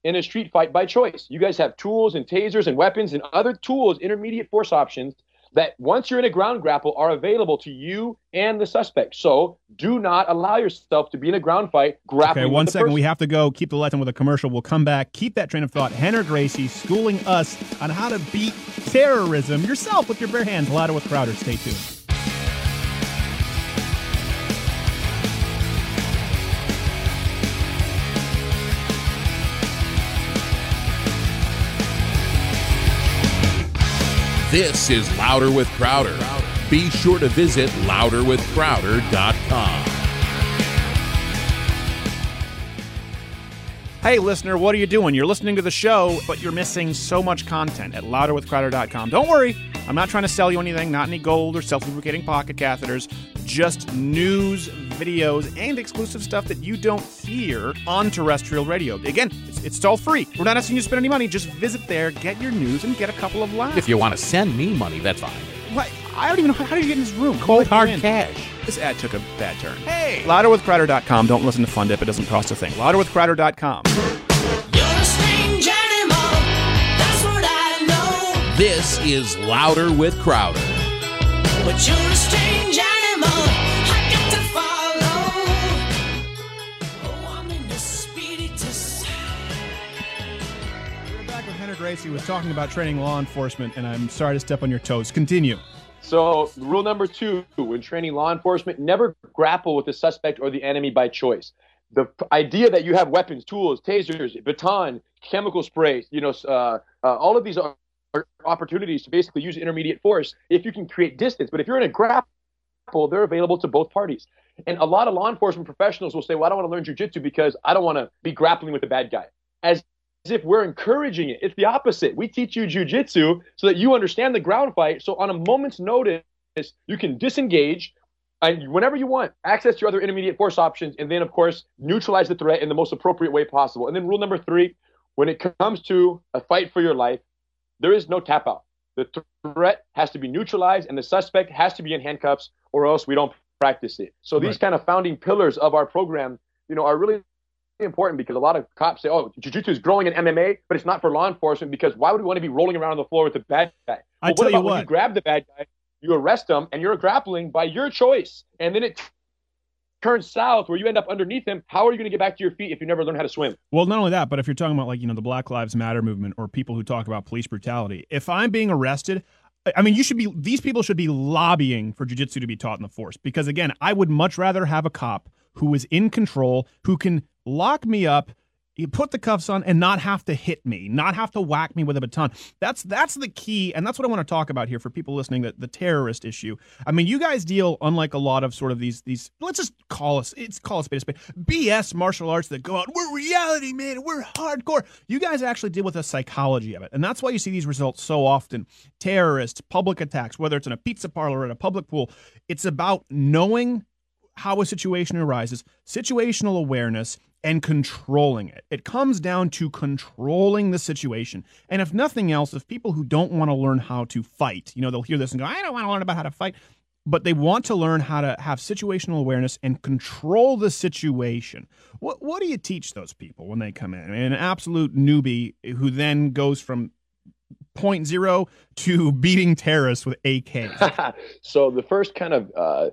in a street fight by choice. You guys have tools and tasers and weapons and other tools intermediate force options that once you're in a ground grapple are available to you and the suspect. So do not allow yourself to be in a ground fight grappling. Okay, one second. person. We have to go. Keep the lights on with a commercial. We'll come back. Keep that train of thought. Rener Gracie schooling us on how to beat terrorism yourself with your bare hands. Louder with Crowder. Stay tuned. This is Louder with Crowder. Be sure to visit louderwithcrowder.com. Hey, listener, what are you doing? You're listening to the show, but you're missing so much content at louderwithcrowder.com. Don't worry, I'm not trying to sell you anything, not any gold or self lubricating pocket catheters, just news, videos, and exclusive stuff that you don't hear on terrestrial radio. Again, it's, it's all free. We're not asking you to spend any money. Just visit there, get your news, and get a couple of laughs. If you want to send me money, that's fine. What? I don't even know. How did you get in this room? Cold hard cash. This ad took a bad turn. Hey! Louderwithcrowder.com. Don't listen to Fun Dip. It doesn't cost a thing. Louderwithcrowder.com. You're a strange animal. That's what I know. This is Louder with Crowder. But you're a strange animal. I got to follow. Oh, I'm in the spiritus. We're back with Rener Gracie who was talking about training law enforcement, and I'm sorry to step on your toes. Continue. So, rule number two when training law enforcement, never grapple with the suspect or the enemy by choice. The idea that you have weapons, tools, tasers, baton, chemical sprays, you know, uh, uh, all of these are opportunities to basically use intermediate force if you can create distance. But if you're in a grapple, they're available to both parties. And a lot of law enforcement professionals will say, well, I don't want to learn jujitsu because I don't want to be grappling with the bad guy. As if we're encouraging it. It's the opposite. We teach you jujitsu so that you understand the ground fight. So on a moment's notice, you can disengage and whenever you want, access your other intermediate force options, and then of course neutralize the threat in the most appropriate way possible. And then rule number three, when it comes to a fight for your life, there is no tap out. The threat has to be neutralized, and the suspect has to be in handcuffs, or else we don't practice it. So these Right. kind of founding pillars of our program, you know, are really important because a lot of cops say, "Oh, jiu-jitsu is growing in MMA, but it's not for law enforcement because why would we want to be rolling around on the floor with the bad guy?" I Well, tell what you about when what. you grab the bad guy, you arrest him, and you're grappling by your choice, and then it t- turns south where you end up underneath him. How are you going to get back to your feet if you never learn how to swim? Well, not only that, but if you're talking about like you know the Black Lives Matter movement or people who talk about police brutality, if I'm being arrested, I- I mean, you should be. These people should be lobbying for jujitsu to be taught in the force because again, I would much rather have a cop who is in control, who can lock me up. You put the cuffs on and not have to hit me, not have to whack me with a baton. That's that's the key, and that's what I want to talk about here for people listening. That the terrorist issue. I mean, you guys deal unlike a lot of sort of these these. Let's just call us. It's call us. BS martial arts that go out. We're reality, man. We're hardcore. You guys actually deal with the psychology of it, and that's why you see these results so often. Terrorists, public attacks, whether it's in a pizza parlor or at a public pool. It's about knowing how a situation arises, situational awareness, and controlling it. It comes down to controlling the situation. And if nothing else, if people who don't want to learn how to fight, you know, they'll hear this and go, I don't want to learn about how to fight. But they want to learn how to have situational awareness and control the situation. What what do you teach those people when they come in? I mean, an absolute newbie who then goes from point zero to beating terrorists with AKs. so the first kind of uh,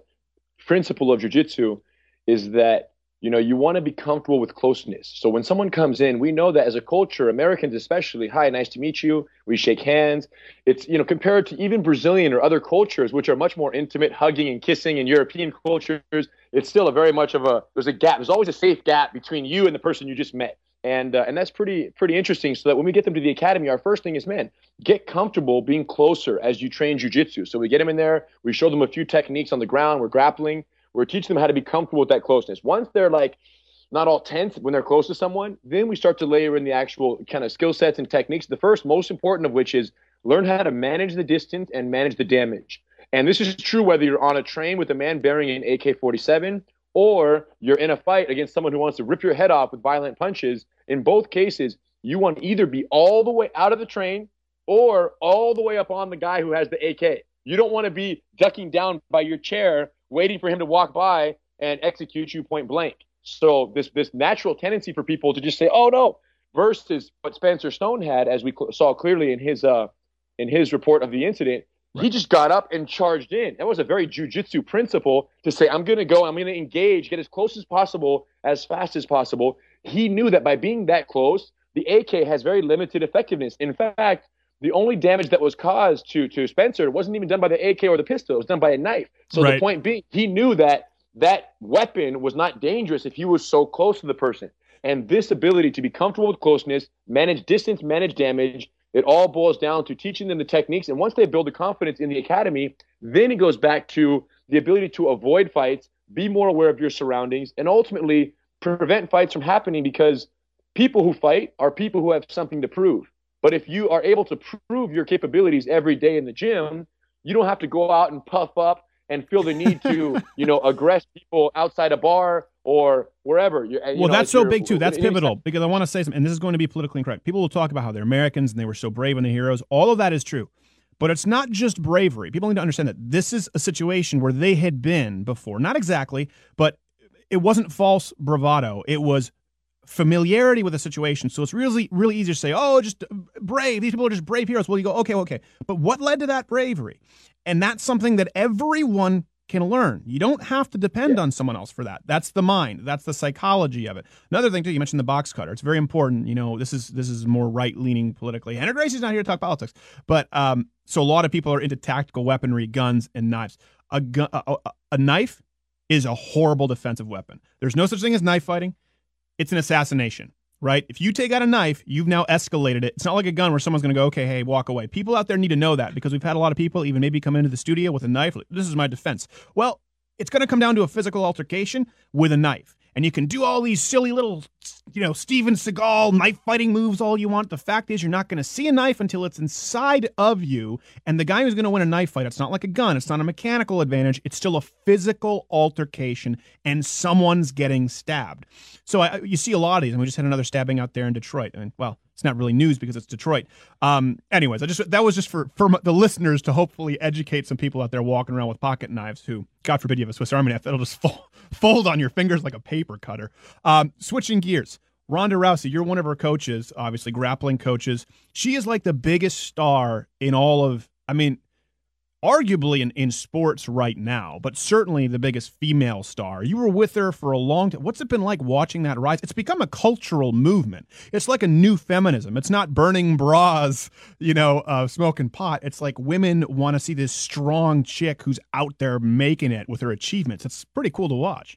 principle of jujitsu is that you know you want to be comfortable with closeness. So when someone comes in, we know that as a culture, Americans especially, hi, nice to meet you. We shake hands. It's you know compared to even Brazilian or other cultures, which are much more intimate, hugging and kissing, and European cultures, it's still a very much of a there's a gap. There's always a safe gap between you and the person you just met. And, uh, and that's pretty pretty interesting. So that when we get them to the academy, our first thing is, man, get comfortable being closer as you train jujitsu. So we get them in there, we show them a few techniques on the ground, we're grappling, we're teaching them how to be comfortable with that closeness. Once they're like not all tense when they're close to someone, then we start to layer in the actual kind of skill sets and techniques. The first, most important of which is learn how to manage the distance and manage the damage. And this is true whether you're on a train with a man bearing an AK 47 or you're in a fight against someone who wants to rip your head off with violent punches. In both cases, you want to either be all the way out of the train or all the way up on the guy who has the AK. You don't want to be ducking down by your chair, waiting for him to walk by and execute you point blank. So this this natural tendency for people to just say, "Oh no," versus what Spencer Stone had, as we cl- saw clearly in his uh, in his report of the incident. He just got up and charged in. That was a very jujitsu principle to say, I'm going to go, I'm going to engage, get as close as possible, as fast as possible. He knew that by being that close, the AK has very limited effectiveness. In fact, the only damage that was caused to to Spencer wasn't even done by the AK or the pistol; it was done by a knife. So Right. the point being, he knew that that weapon was not dangerous if he was so close to the person. And this ability to be comfortable with closeness, manage distance, manage damage, It all boils down to teaching them the techniques. And once they build the confidence in the academy, then it goes back to the ability to avoid fights, be more aware of your surroundings, and ultimately prevent fights from happening because people who fight are people who have something to prove. But if you are able to prove your capabilities every day in the gym, you don't have to go out and puff up and feel the need to, you know, aggress people outside a bar or wherever. You, Well, know, that's so big too. That's pivotal because I want to say something, and this is going to be politically incorrect. People will talk about how they're Americans and they were so brave and the heroes. All of that is true. But it's not just bravery. People need to understand that this is a situation where they had been before. Not exactly, but it wasn't false bravado. It was familiarity with a situation. So it's really, really easy to say, oh, just brave. These people are just brave heroes. Well, you go, okay, okay. But what led to that bravery? And that's something that everyone can learn. You don't have to depend on someone else for that. That's the mind. That's the psychology of it. Another thing too, you mentioned the box cutter. It's very important. You know, this is this is more right leaning politically. Rener Gracie's not here to talk politics, but um, so a lot of people are into tactical weaponry, guns and knives. A gun, a, a, a knife is a horrible defensive weapon. There's no such thing as knife fighting. It's an assassination, right? If you take out a knife, you've now escalated it. It's not like a gun where someone's going to go, okay, hey, walk away. People out there need to know that because we've had a lot of people even maybe come into the studio with a knife. like, This is my defense. Well, it's going to come down to a physical altercation with a knife. And you can do all these silly little, you know, Steven Seagal knife fighting moves all you want. The fact is, you're not going to see a knife until it's inside of you. And the guy who's going to win a knife fight, it's not like a gun, it's not a mechanical advantage. It's still a physical altercation, and someone's getting stabbed. So I, you see a lot of these, and we just had another stabbing out there in Detroit. And well, it's not really news because it's Detroit. Um, anyways, I just that was just for for the listeners to hopefully educate some people out there walking around with pocket knives who, God forbid, you have a Swiss Army knife that'll just fold, fold on your fingers like a paper cutter. Um, switching gears. Ronda Rousey, you're one of her coaches, obviously grappling coaches. She is like the biggest star in all of, I mean, arguably in, in sports right now, but certainly the biggest female star. You were with her for a long time. What's it been like watching that rise? It's become a cultural movement. It's like a new feminism. It's not burning bras, you know, uh, smoking pot. It's like women want to see this strong chick who's out there making it with her achievements. It's pretty cool to watch.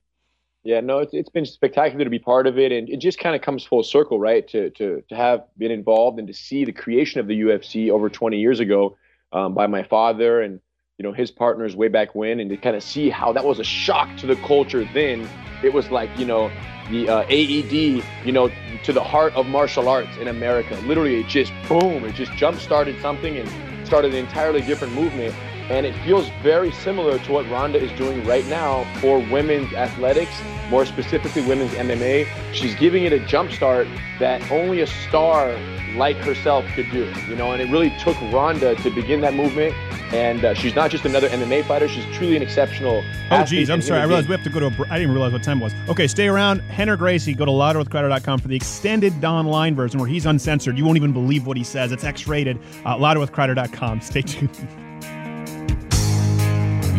Yeah, no, it's, it's been spectacular to be part of it, and it just kind of comes full circle, right? To to to have been involved and to see the creation of the UFC over 20 years ago um, by my father and you know his partners way back when, and to kind of see how that was a shock to the culture. Then it was like you know the uh, AED, you know, to the heart of martial arts in America. Literally, it just boom, it just jump started something and started an entirely different movement. And it feels very similar to what Ronda is doing right now for women's athletics, more specifically women's MMA. She's giving it a jump start that only a star like herself could do, you know, and it really took Ronda to begin that movement. And uh, she's not just another MMA fighter, she's truly an exceptional. Oh, athlete geez, I'm sorry. I realized we have to go to a br- I didn't realize what time it was. Okay, stay around. Rener Gracie, go to louderwithcrowder.com for the extended Don Line version where he's uncensored. You won't even believe what he says. It's X rated. Uh, louderwithcrowder.com. Stay tuned.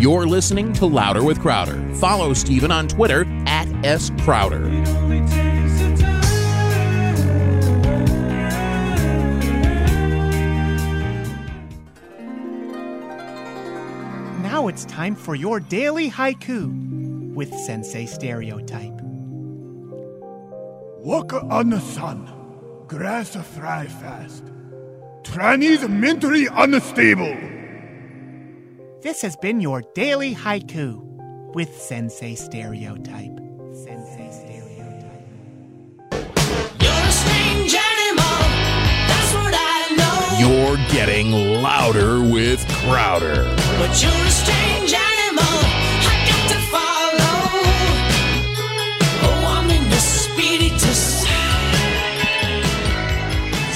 You're listening to Louder with Crowder. Follow Steven on Twitter at S. Crowder. Now it's time for your daily haiku with Sensei Stereotype. Walk on the sun, grass a thrive fast. Trannies mentally unstable. This has been your daily haiku with Sensei Stereotype. You're getting louder with Crowder. But you're a strange animal. I got to follow. Oh, I'm in the spiritus.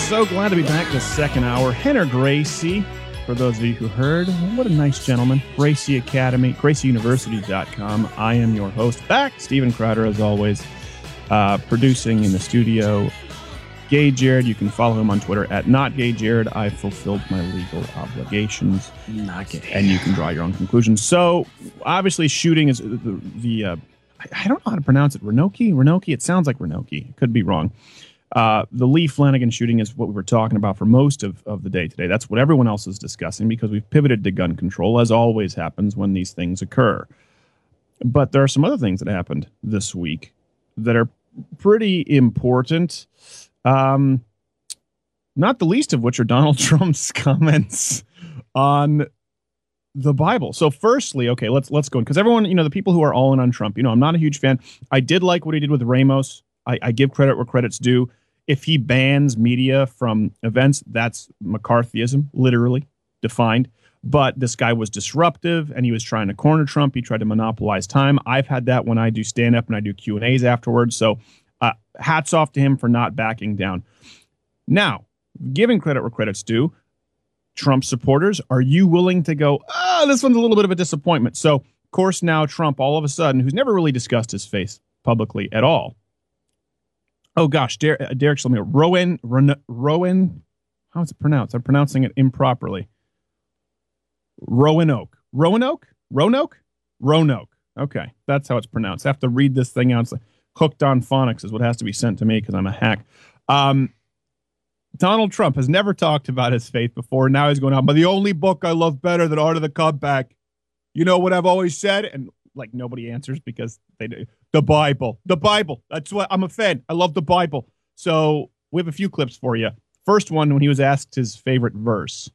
So glad to be back this second hour. Rener Gracie, for those of you who heard, what a nice gentleman. Gracie Academy, gracieuniversity.com. I am your host. Back, Steven Crowder, as always, uh, producing in the studio. Gay Jared, you can follow him on Twitter at not gay Jared. I fulfilled my legal obligations. Not gay. and you can draw your own conclusions. So, obviously, shooting is the, the uh, I don't know how to pronounce it. Renoki, Renoki. It sounds like Renoki. Could be wrong. Uh, the Lee Flanagan shooting is what we were talking about for most of, of the day today. That's what everyone else is discussing because we've pivoted to gun control, as always happens when these things occur. But there are some other things that happened this week that are pretty important. Um, not the least of which are Donald Trump's comments on the Bible. So, firstly, okay, let's let's go in because everyone, you know, the people who are all in on Trump, you know, I'm not a huge fan. I did like what he did with Ramos. I, I give credit where credit's due. If he bans media from events, that's McCarthyism, literally defined. But this guy was disruptive, and he was trying to corner Trump. He tried to monopolize time. I've had that when I do stand up and I do Q and A's afterwards. So, uh, hats off to him for not backing down. Now, giving credit where credit's due, Trump supporters, are you willing to go, ah, this one's a little bit of a disappointment? So, of course, now Trump, all of a sudden, who's never really discussed his face publicly at all. Oh, gosh, Der- uh, Derek Schlemiel, Rowan, Ron- Rowan, how is it pronounced? I'm pronouncing it improperly. Roanoke. Roanoke? Roanoke? Roanoke. Okay, that's how it's pronounced. I have to read this thing out. It's like hooked on phonics is what has to be sent to me because I'm a hack. Um, Donald Trump has never talked about his faith before. Now he's going out, but the only book I love better than Art of the Comeback. You know what I've always said? And like nobody answers because they do. The Bible. The Bible. That's what I'm a fan. I love the Bible. So we have a few clips for you. First one when he was asked his favorite verse.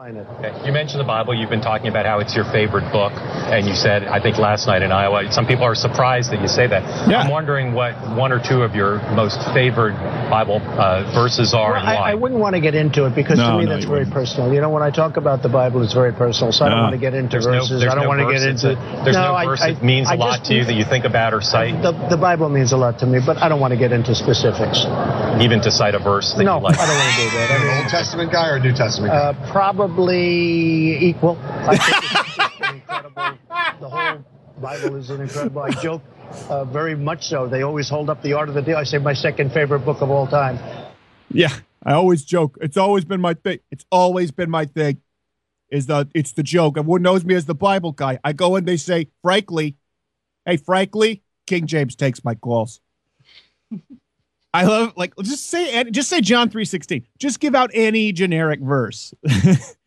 Okay. You mentioned the Bible. You've been talking about how it's your favorite book, and you said, I think last night in Iowa, some people are surprised that you say that. Yeah. I'm wondering what one or two of your most favorite Bible uh, verses are Well, and I, why. I wouldn't want to get into it because No, to me no, that's very wouldn't. personal. You know, when I talk about the Bible, it's very personal. So I don't want to get into there's verses. there's I don't no want to get into. a- there's no, I- verse I- that means a I lot just- to you that you think about or cite, The, the Bible means a lot to me, but I don't want to get into specifics. even to cite a verse that No, you like. I don't want to do that. I mean, Old Testament guy or New Testament guy? uh, probably equal. It's incredible. The whole Bible is an incredible. I joke, uh, very much so. They always hold up the Art of the Deal. I say my second favorite book of all time. Yeah, I always joke. It's always been my thing. It's always been my thing. Is the it's the joke. Everyone knows me as the Bible guy. I go and they say, frankly, hey, frankly, King James takes my calls. I love like just say just say John three sixteen. Just give out any generic verse.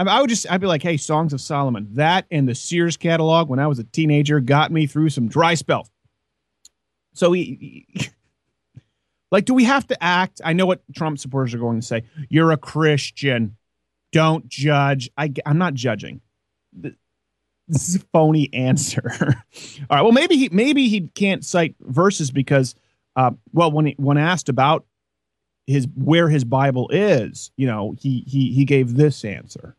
I, mean, I would just I'd be like, hey, Songs of Solomon. That and the Sears catalog when I was a teenager got me through some dry spells. So he, he like, do we have to act? I know what Trump supporters are going to say. You're a Christian. Don't judge. I, I'm not judging. This is a phony answer. All right. Well, maybe he maybe he can't cite verses because, uh, well, when he, when asked about his where his Bible is, you know, he he he gave this answer.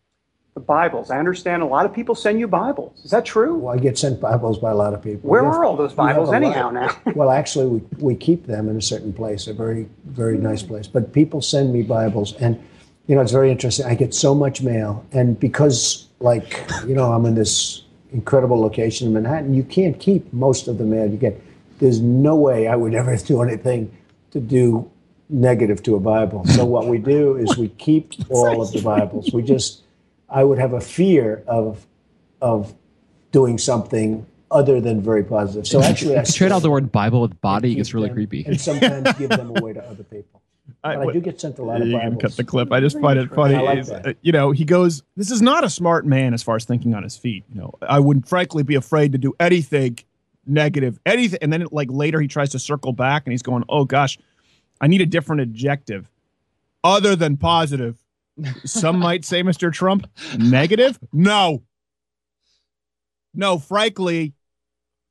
The Bibles. I understand a lot of people send you Bibles. Is that true? Well, I get sent Bibles by a lot of people. Where have- are all those Bibles anyhow now? well, actually, we, we keep them in a certain place, a very, very nice place. But people send me Bibles, and, you know, it's very interesting. I get so much mail. And because, like, you know, I'm in this incredible location in Manhattan, you can't keep most of the mail you get. There's no way I would ever do anything to do negative to a Bible. So what we do is we keep all of the Bibles. We just, I would have a fear of, of doing something other than very positive. So actually, I If trade out the word Bible with body, it gets really them creepy. And sometimes give them away to other people. I- But I, do get sent a lot of You can Bibles. cut the clip. I just find it funny. Like uh, you know, he goes, "This is not a smart man as far as thinking on his feet." You know, I wouldn't frankly be afraid to do anything negative, anything. And then, like later, he tries to circle back, and he's going, "Oh gosh, I need a different adjective other than positive." Some might say, Mr. Trump, negative. No, no. Frankly,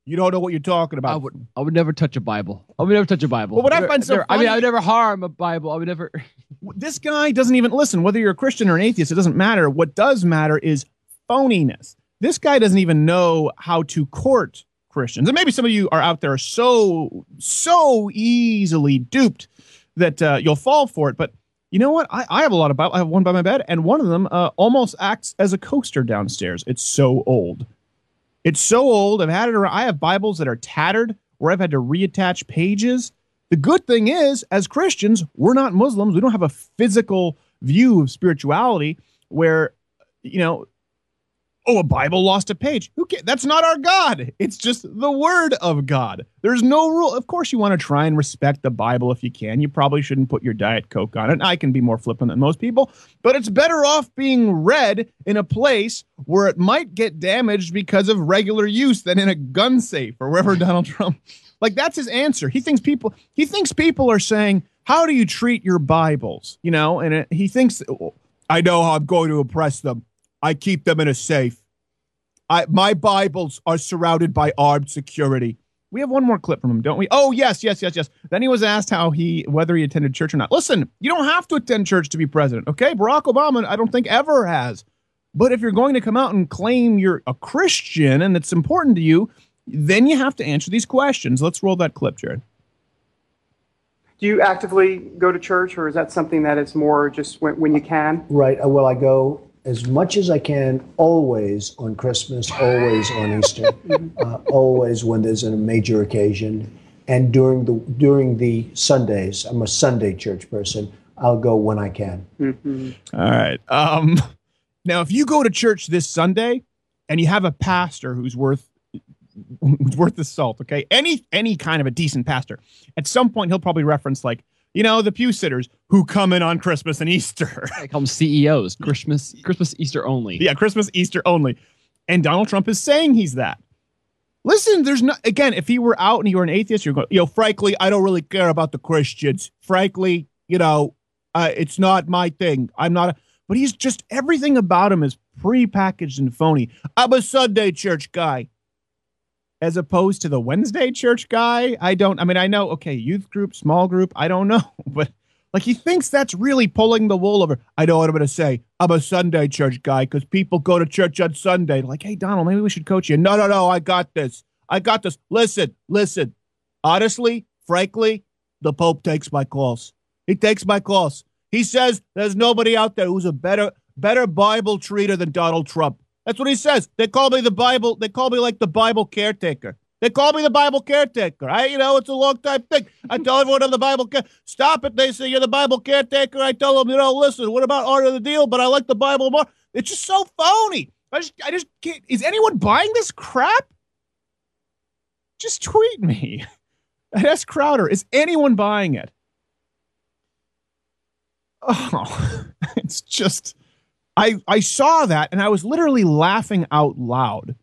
you don't know what you're talking about. I would, I would never touch a Bible. I would never touch a Bible. Well, what I Never- find so never- I mean, I would never harm a Bible. I would never. this guy doesn't even listen. Whether you're a Christian or an atheist, it doesn't matter. What does matter is phoniness. This guy doesn't even know how to court Christians. And maybe some of you are out there so so easily duped that uh, you'll fall for it. But you know what? I, I have a lot of Bible. I have one by my bed, and one of them uh, almost acts as a coaster downstairs. It's so old. It's so old. I've had it around. I have Bibles that are tattered where I've had to reattach pages. The good thing is, as Christians, we're not Muslims. We don't have a physical view of spirituality where, you know, oh, a Bible lost a page. Who cares? That's not our God. It's just the word of God. There's no rule. Of course, you want to try and respect the Bible if you can. You probably shouldn't put your Diet Coke on it. I can be more flippant than most people, but it's better off being read in a place where it might get damaged because of regular use than in a gun safe or wherever Donald Trump. Like that's his answer. He thinks people. He thinks people are saying, "How do you treat your Bibles?" You know, and it, he thinks, oh, "I know how I'm going to impress them. I keep them in a safe. I my Bibles are surrounded by armed security." We have one more clip from him, don't we? Oh yes, yes, yes, yes. Then he was asked how he whether he attended church or not. Listen, you don't have to attend church to be president, okay? Barack Obama, I don't think ever has. But if you're going to come out and claim you're a Christian and it's important to you, then you have to answer these questions. Let's roll that clip, Jared. Do you actively go to church, or is that something that is more just when, when you can? Right. uh, Well, I go as much as I can, always on Christmas, always on Easter, uh, always when there's a major occasion, and during the during the Sundays. I'm a Sunday church person. I'll go when I can. All right. Um, now, if you go to church this Sunday and you have a pastor who's worth who's worth the salt, okay, any any kind of a decent pastor, at some point he'll probably reference like you know the pew sitters who come in on Christmas and Easter. I call them CEOs. Christmas, Christmas, Easter only. yeah, Christmas, Easter only, and Donald Trump is saying he's that. Listen, there's not again. If he were out and he were an atheist, you're going, you know, frankly, I don't really care about the Christians. Frankly, you know, uh, it's not my thing. I'm not. A, but he's just everything about him is prepackaged and phony. I'm a Sunday church guy, as opposed to the Wednesday church guy. I don't. I mean, I know. Okay, youth group, small group. I don't know, but like he thinks that's really pulling the wool over. I know what I'm going to say. I'm a Sunday church guy because people go to church on Sunday. Like, hey, Donald, maybe we should coach you. No, no, no. I got this. I got this. Listen, listen. Honestly, frankly, the Pope takes my calls. He takes my calls. He says there's nobody out there who's a better better Bible treater than Donald Trump. That's what he says. They call me the Bible. They call me like the Bible caretaker. They call me the Bible caretaker. I, you know, it's a long time thing. I tell everyone I'm the Bible care. Stop it. They say you're the Bible caretaker. I tell them, you know, listen, what about art of the deal? But I like the Bible more. It's just so phony. I just, I just can't. Is anyone buying this crap? Just tweet me. Ask Crowder. Is anyone buying it? Oh, it's just. I I saw that and I was literally laughing out loud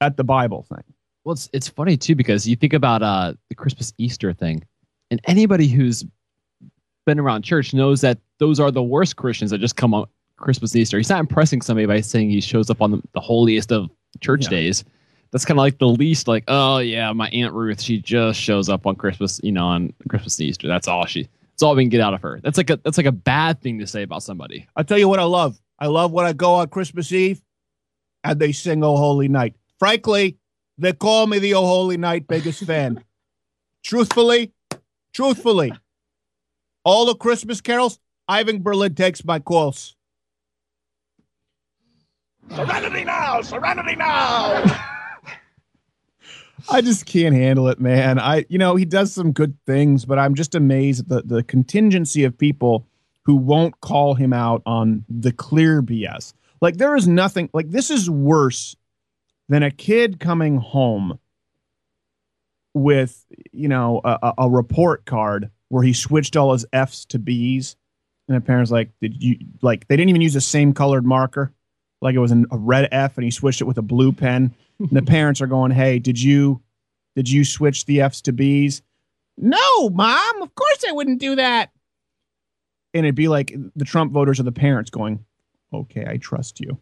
at the Bible thing. Well, it's it's funny too because you think about uh, the Christmas Easter thing, and anybody who's been around church knows that those are the worst Christians that just come on Christmas and Easter. He's not impressing somebody by saying he shows up on the, the holiest of church Yeah. days. That's kind of like the least like, oh yeah, my aunt Ruth, she just shows up on Christmas, you know, on Christmas and Easter. That's all she. That's all we can get out of her. That's like a that's like a bad thing to say about somebody. I'll tell you what I love. I love when I go on Christmas Eve and they sing Oh Holy Night. Frankly, they call me the Oh Holy Night biggest fan. truthfully, truthfully, all the Christmas carols, Irving Berlin takes my calls. Serenity now! Serenity now! I just can't handle it, man. I, you know, he does some good things, but I'm just amazed at the, the contingency of people who won't call him out on the clear BS. Like, there is nothing, like, this is worse than a kid coming home with, you know, a, a- report card where he switched all his F's to B's. And the parents like, did you, like, they didn't even use the same colored marker. Like, it was an, a red F and he switched it with a blue pen. And the parents are going, "Hey, did you did you switch the F's to B's?" No, mom. Of course I wouldn't do that. And it'd be like the Trump voters are the parents going, "Okay, I trust you."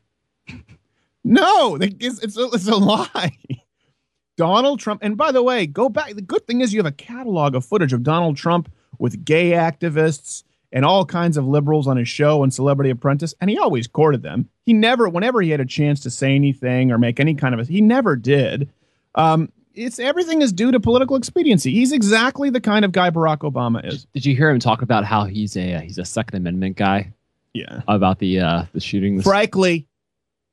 no, it's it's a, it's a lie. Donald Trump, and by the way, go back. The good thing is you have a catalog of footage of Donald Trump with gay activists and all kinds of liberals on his show and Celebrity Apprentice, and he always courted them. He never, whenever he had a chance to say anything or make any kind of a, he never did. Um, it's everything is due to political expediency. He's exactly the kind of guy Barack Obama is. Did you hear him talk about how he's a uh, he's a Second Amendment guy? Yeah. About the uh the shooting. Frankly,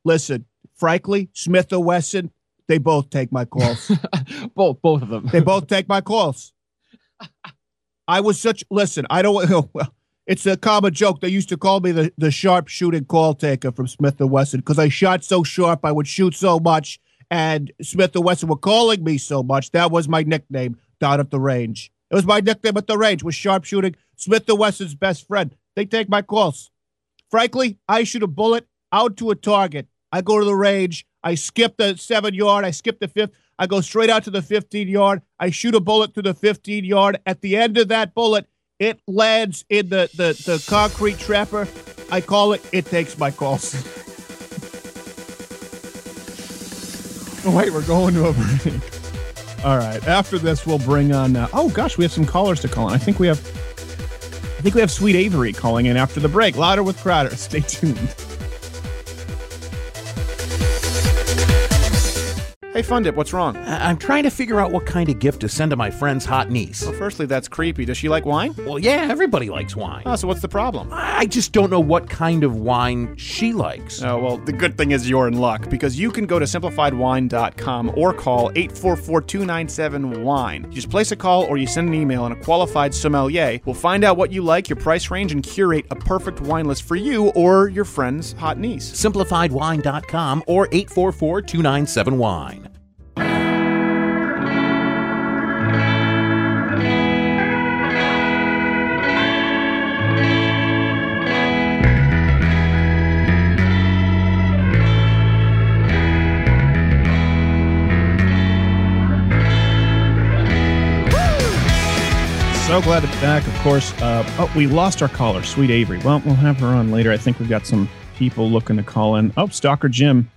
listen, frankly, Smith or Wesson, they both take my calls. both both of them. They both take my calls. I was such listen. I don't. Well, It's a common joke. They used to call me the, the sharp shooting call taker from Smith and Wesson because I shot so sharp, I would shoot so much, and Smith and Wesson were calling me so much. That was my nickname down at the range. It was my nickname at the range. Was sharpshooting Smith and Wesson's best friend. They take my calls. Frankly, I shoot a bullet out to a target. I go to the range. I skip the seven yard. I skip the fifth. I go straight out to the 15 yard. I shoot a bullet to the 15 yard. At the end of that bullet, it lands in the, the, the concrete trapper. I call it, it takes my calls. wait, we're going to a break. All right. After this, we'll bring on. Uh, oh gosh, we have some callers to call in. I think we have. I think we have Sweet Avery calling in after the break. Louder with Crowder. Stay tuned. Hey, Fundip, what's wrong? I- I'm trying to figure out what kind of gift to send to my friend's hot niece. Well, firstly, that's creepy. Does she like wine? Well, yeah, everybody likes wine. Oh, so what's the problem? I just don't know what kind of wine she likes. Oh, well, the good thing is you're in luck because you can go to simplifiedwine.com or call 844 297 wine. You just place a call or you send an email, and a qualified sommelier will find out what you like, your price range, and curate a perfect wine list for you or your friend's hot niece. Simplifiedwine.com or 844 297 wine. So glad to be back. Of course, uh, oh, we lost our caller, Sweet Avery. Well, we'll have her on later. I think we've got some people looking to call in. Oh, Stalker Jim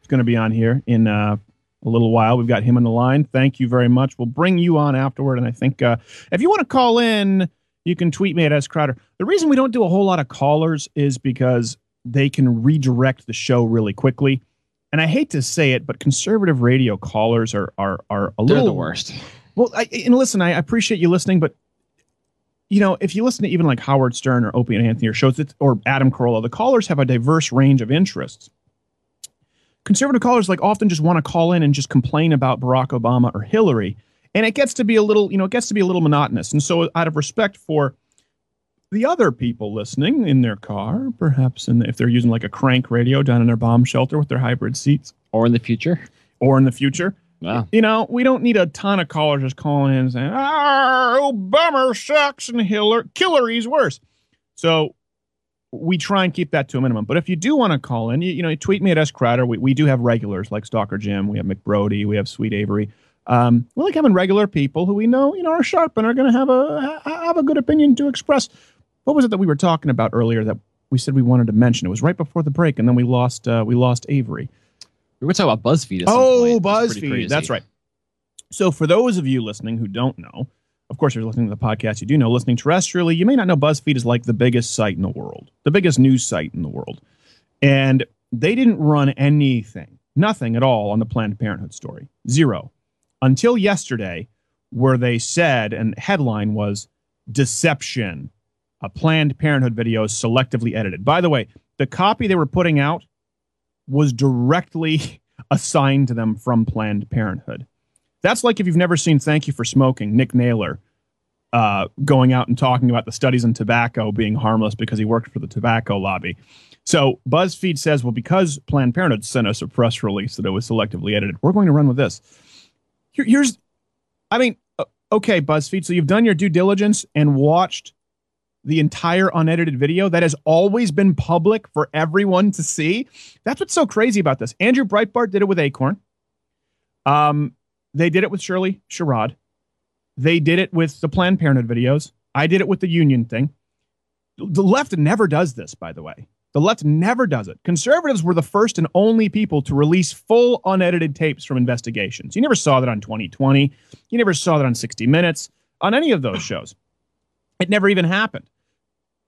is going to be on here in uh, a little while. We've got him on the line. Thank you very much. We'll bring you on afterward. And I think uh, if you want to call in, you can tweet me at S Crowder. The reason we don't do a whole lot of callers is because they can redirect the show really quickly. And I hate to say it, but conservative radio callers are are are a They're little the worst. well, I, and listen, I appreciate you listening, but you know, if you listen to even like Howard Stern or Opie and Anthony or shows, it's, or Adam Carolla, the callers have a diverse range of interests. Conservative callers like often just want to call in and just complain about Barack Obama or Hillary, and it gets to be a little, you know, it gets to be a little monotonous. And so, out of respect for the other people listening in their car, perhaps, in the, if they're using like a crank radio down in their bomb shelter with their hybrid seats, or in the future, or in the future, You know, we don't need a ton of callers just calling in and saying, ah, Obama sucks and Hillary, Hillary's worse. So we try and keep that to a minimum. But if you do want to call in, you, you know, you tweet me at S Crowder. We, we do have regulars like Stalker Jim. We have McBrody. We have Sweet Avery. Um, we like having regular people who we know, you know, are sharp and are going to have a have a good opinion to express. What was it that we were talking about earlier that we said we wanted to mention? It was right before the break, and then we lost uh, we lost Avery. We were talking about BuzzFeed. At Oh, point. It was pretty BuzzFeed. That's right. So, for those of you listening who don't know, of course, if you're listening to the podcast, you do know. Listening terrestrially, you may not know BuzzFeed is like the biggest site in the world, the biggest news site in the world. And they didn't run anything, nothing at all on the Planned Parenthood story. Zero. Until yesterday, where they said, and headline was Deception, a Planned Parenthood video selectively edited. By the way, the copy they were putting out was directly assigned to them from Planned Parenthood. That's like if you've never seen Thank You for Smoking, Nick Naylor uh, going out and talking about the studies in tobacco being harmless because he worked for the tobacco lobby. So BuzzFeed says, well, because Planned Parenthood sent us a press release that it was selectively edited, we're going to run with this. Here, here's, I mean, uh, okay, BuzzFeed. So you've done your due diligence and watched the entire unedited video that has always been public for everyone to see. That's what's so crazy about this. Andrew Breitbart did it with Acorn. Um, they did it with Shirley Sherrod. They did it with the Planned Parenthood videos. I did it with the union thing. The left never does this, by the way. The left never does it. Conservatives were the first and only people to release full unedited tapes from investigations. You never saw that on 2020. You never saw that on 60 Minutes, on any of those shows. It never even happened.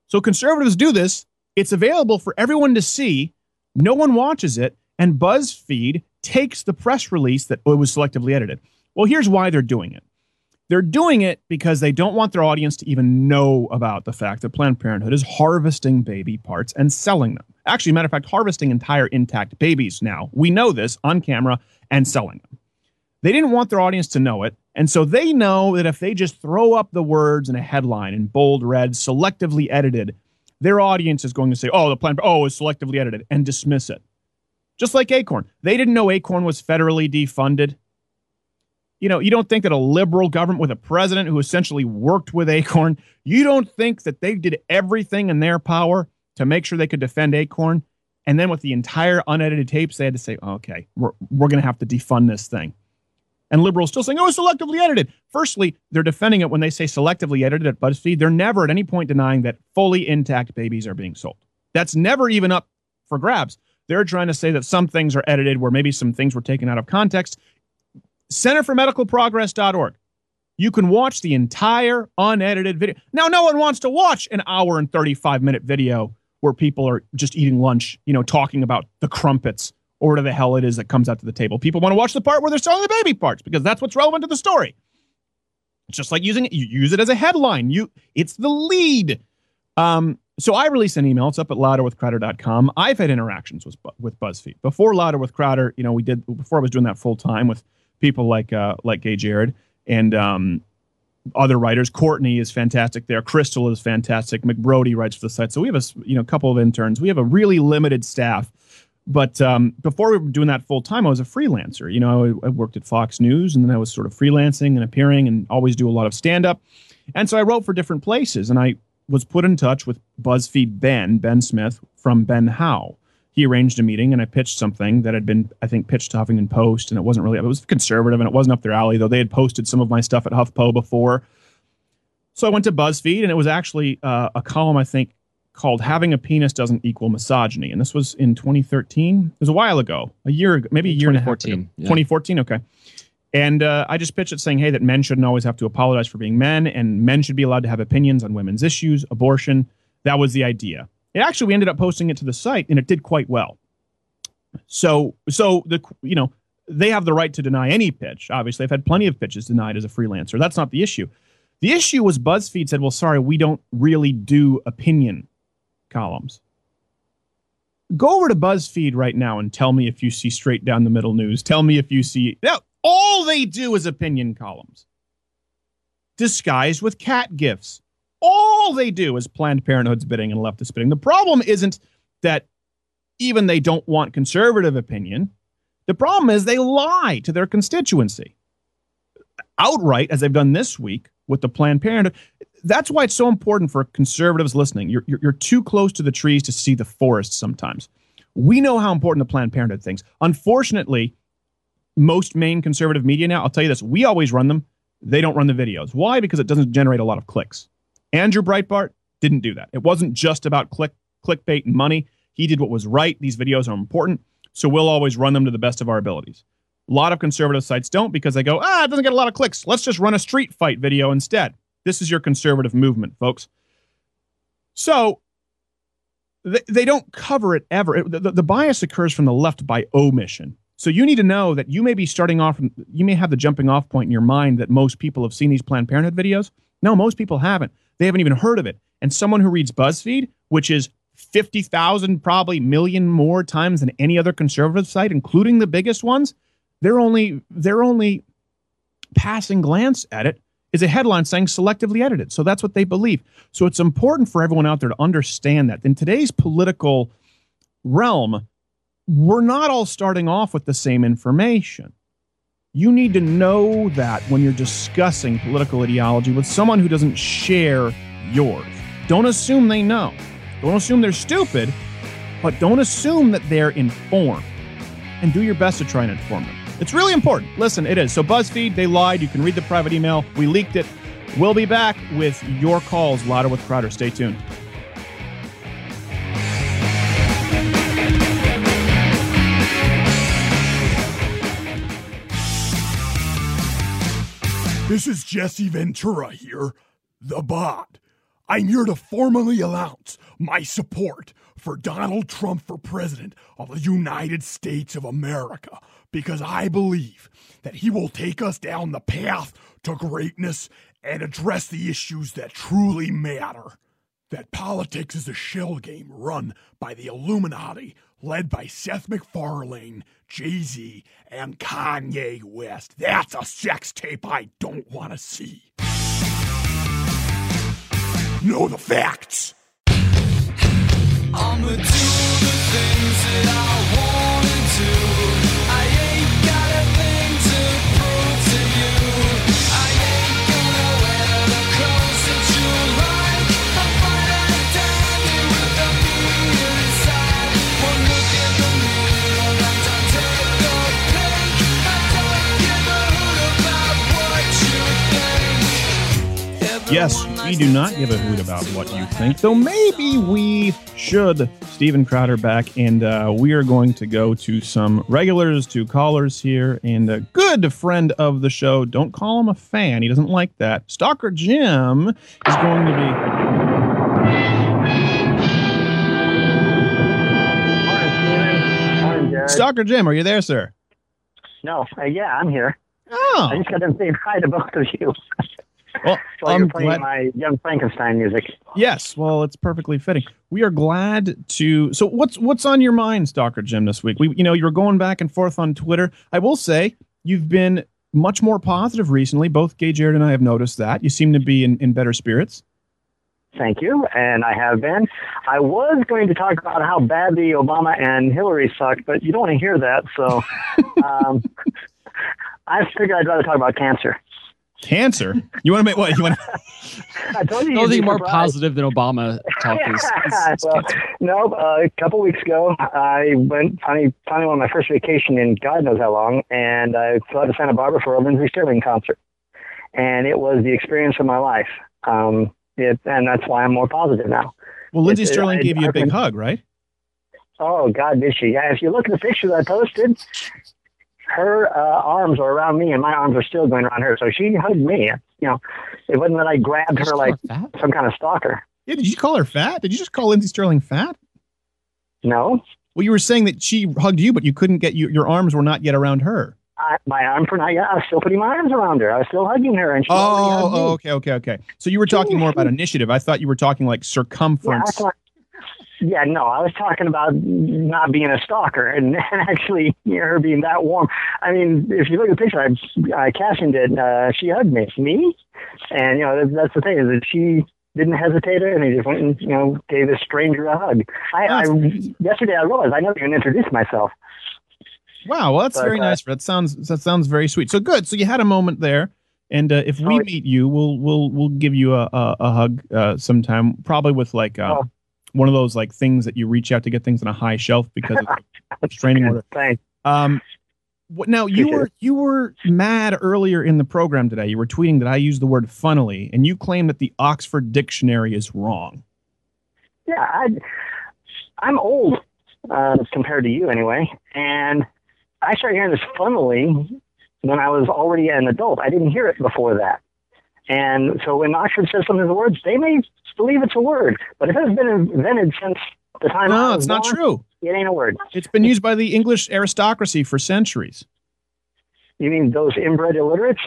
So conservatives do this. It's available for everyone to see. No one watches it. And BuzzFeed takes the press release that it was selectively edited. Well, here's why they're doing it. They're doing it because they don't want their audience to even know about the fact that Planned Parenthood is harvesting baby parts and selling them. Actually, matter of fact, harvesting entire intact babies now. We know this on camera and selling them. They didn't want their audience to know it. And so they know that if they just throw up the words in a headline in bold red, selectively edited, their audience is going to say, oh, the plan, oh, it's selectively edited, and dismiss it. Just like Acorn. They didn't know Acorn was federally defunded. You know, you don't think that a liberal government with a president who essentially worked with Acorn, you don't think that they did everything in their power to make sure they could defend Acorn? And then with the entire unedited tapes, they had to say, okay, we're, we're going to have to defund this thing. And liberals still saying, oh, it's selectively edited. Firstly, they're defending it when they say selectively edited at BuzzFeed. They're never at any point denying that fully intact babies are being sold. That's never even up for grabs. They're trying to say that some things are edited where maybe some things were taken out of context. Center for Medical Progress.org. You can watch the entire unedited video. Now, no one wants to watch an hour and 35 minute video where people are just eating lunch, you know, talking about the crumpets or whatever the hell it is that comes out to the table. People want to watch the part where they're selling the baby parts because that's what's relevant to the story. It's just like using it, you use it as a headline. You it's the lead. Um, so I released an email. It's up at louderwithcrowder.com. I've had interactions with with BuzzFeed before Louder with Crowder. You know, we did before I was doing that full time with people like uh, like Gay Jared and um, other writers. Courtney is fantastic there. Crystal is fantastic. McBrody writes for the site. So we have a you know couple of interns. We have a really limited staff. But um, before we were doing that full time, I was a freelancer. You know, I, I worked at Fox News, and then I was sort of freelancing and appearing, and always do a lot of stand up. And so I wrote for different places, and I was put in touch with BuzzFeed Ben Ben Smith from Ben Howe. He arranged a meeting, and I pitched something that had been, I think, pitched to Huffington Post, and it wasn't really, it was conservative, and it wasn't up their alley, though they had posted some of my stuff at HuffPo before. So I went to BuzzFeed, and it was actually uh, a column I think called "Having a Penis Doesn't Equal Misogyny," and this was in 2013. It was a while ago, a year ago, maybe a year and a half ago. 2014, yeah. 2014, okay. And uh, I just pitched it saying, hey, that men shouldn't always have to apologize for being men, and men should be allowed to have opinions on women's issues, abortion. That was the idea. It actually, we ended up posting it to the site, and it did quite well. So, so the you know they have the right to deny any pitch. Obviously, I've had plenty of pitches denied as a freelancer. That's not the issue. The issue was BuzzFeed said, "Well, sorry, we don't really do opinion columns." Go over to BuzzFeed right now and tell me if you see straight down the middle news. Tell me if you see now, all they do is opinion columns disguised with cat GIFs. All they do is Planned Parenthood's bidding and leftist bidding. The problem isn't that even they don't want conservative opinion. The problem is they lie to their constituency outright, as they've done this week with the Planned Parenthood. That's why it's so important for conservatives listening. You're, you're, you're too close to the trees to see the forest sometimes. We know how important the Planned Parenthood things. Unfortunately, most main conservative media now, I'll tell you this, we always run them. They don't run the videos. Why? Because it doesn't generate a lot of clicks. Andrew Breitbart didn't do that. It wasn't just about click clickbait and money. He did what was right. These videos are important, so we'll always run them to the best of our abilities. A lot of conservative sites don't because they go, ah, it doesn't get a lot of clicks. Let's just run a street fight video instead. This is your conservative movement, folks. So they, they don't cover it ever. It- the, the- bias occurs from the left by omission. So you need to know that you may be starting off, from, you may have the jumping off point in your mind that most people have seen these Planned Parenthood videos. No, most people haven't. They haven't even heard of it. And someone who reads BuzzFeed, which is 50,000, probably million more times than any other conservative site, including the biggest ones, they're only, they're only passing glance at it is a headline saying selectively edited. So that's what they believe. So it's important for everyone out there to understand that in today's political realm, we're not all starting off with the same information. You need to know that when you're discussing political ideology with someone who doesn't share yours. Don't assume they know. Don't assume they're stupid, but don't assume that they're informed. And do your best to try and inform them. It's really important. Listen, it is. So, BuzzFeed, they lied. You can read the private email. We leaked it. We'll be back with your calls, Louder with Crowder. Stay tuned. This is Jesse Ventura here, the bot. I'm here to formally announce my support for Donald Trump for president of the United States of America because I believe that he will take us down the path to greatness and address the issues that truly matter. That politics is a shell game run by the Illuminati, led by Seth MacFarlane, Jay Z, and Kanye West. That's a sex tape I don't want to see. Know the facts. I'ma do the things that I wanna do. Yes, we do not give a hoot about what you think, though maybe we should. Steven Crowder back, and uh, we are going to go to some regulars, to callers here, and a good friend of the show. Don't call him a fan; he doesn't like that. Stalker Jim is going to be. Stalker Jim, are you there, sir? No, uh, yeah, I'm here. Oh. I just got done saying hi to both of you. Well, While I'm you're playing glad- my Young Frankenstein music. Yes, well, it's perfectly fitting. We are glad to. So, what's what's on your mind, Stalker Jim, this week? We, you know, you're going back and forth on Twitter. I will say you've been much more positive recently. Both Gay Jared and I have noticed that. You seem to be in, in better spirits. Thank you, and I have been. I was going to talk about how badly Obama and Hillary sucked, but you don't want to hear that, so um, I figured I'd rather talk about cancer. Cancer? You want to make what? You want? I told you. you'd Nothing more surprised. positive than Obama talk is, is well, no, uh, a couple weeks ago, I went finally, finally on my first vacation in God knows how long, and I flew out to Santa Barbara for a Lindsey Stirling concert, and it was the experience of my life. Um, it, and that's why I'm more positive now. Well, Lindsey It- it- Sterling I- gave you I a big can- hug, right? Oh God, did she? Yeah. If you look at the picture that I posted, her uh, arms are around me, and my arms are still going around her. So she hugged me. You know, it wasn't that I grabbed her like some kind of stalker. Yeah. Did you call her fat? Did you just call Lindsey Stirling fat? No. Well, you were saying that she hugged you, but you couldn't get you, your arms were not yet around her. I, my arms were not. Yeah, I was still putting my arms around her. I was still hugging her, and she already Oh, oh, okay, okay, okay. So you were talking more about initiative. I thought you were talking like Yeah, I circumference. thought- yeah, no, I was talking about not being a stalker and, and actually you know, her being that warm. I mean, if you look at the picture, I, I Cashin it. Uh, she hugged me, me, and you know that's, that's the thing is that she didn't hesitate and he just went and you know gave this stranger a hug. I, I yesterday I realized I never even introduced myself. Wow, well, that's But, very uh, nice. That sounds that sounds very sweet. So good. So you had a moment there, and uh, if we meet you, we'll we'll we'll give you a a, a hug uh, sometime. Probably with like uh, one of those like things that you reach out to get things on a high shelf because of restraining order. Thanks. Um, what, now you were you were mad earlier in the program today. You were tweeting that I used the word funnily, and you claim that the Oxford Dictionary is wrong. Yeah, I, I'm old uh, compared to you anyway, and I started hearing this funnily when I was already an adult. I didn't hear it before that. And so when Oxford says something as a word, they may believe it's a word, but it's been invented since the time No, it's not born, true. It ain't a word. It's been used by the English aristocracy for centuries. You mean those inbred illiterates?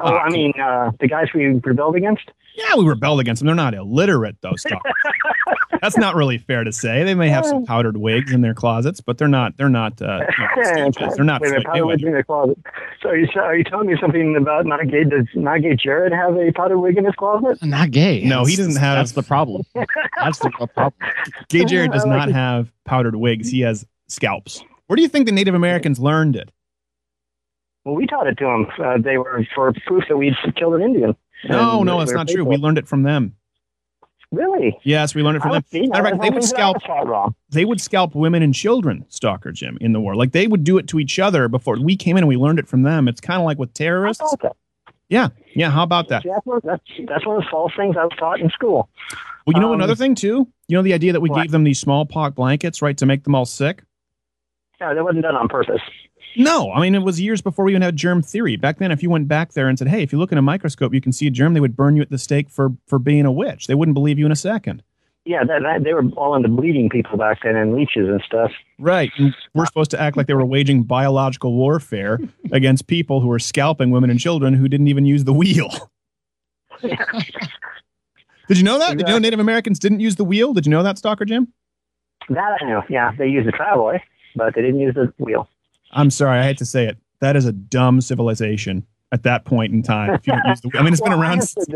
Oh, I mean uh, the guys we rebelled against. Yeah, we rebelled against them. They're not illiterate, though. Stuff. That's not really fair to say. They may have some powdered wigs in their closet, but they're not. They're not. Uh, you. They're not. Wait a minute, Floyd powder in the closet. So are you, are you telling me something about not gay? Does not gay Jared have a powder wig in his closet? Not gay. No, he doesn't have. That's the problem. That's the problem. Gay Jared does like not it. have powdered wigs. He has scalps. Where do you think the Native Americans learned it? Well, we taught it to them. Uh, they were for proof that we'd killed an Indian. No, no, that's not true. We learned it from them. Really? Yes, we learned it from them. Matter fact, they would scalp. They would scalp women and children, Stalker Jim, in the war. Like they would do it to each other before we came in and we learned it from them. It's kind of like with terrorists. Yeah, yeah. How about that? That's, one, that's, that's one of the false things I was taught in school. Well, you know Um, another thing too. You know the idea that we gave them these smallpox blankets, right, to make them all sick. Yeah, that wasn't done on purpose. No, I mean it was years before we even had germ theory. Back then, if you went back there and said, "Hey, if you look in a microscope, you can see a germ," they would burn you at the stake for for being a witch. They wouldn't believe you in a second. Yeah, that, that, they were all into bleeding people back then and leeches and stuff. Right. And we're supposed to act like they were waging biological warfare against people who were scalping women and children who didn't even use the wheel. Did you know that? Did you know Native Americans didn't use the wheel? Did you know that, Stalker Jim? That I knew. Yeah, they used the travois, but they didn't use the wheel. I'm sorry, I hate to say it. That is a dumb civilization at that point in time. If you don't use the, I mean, it's been around since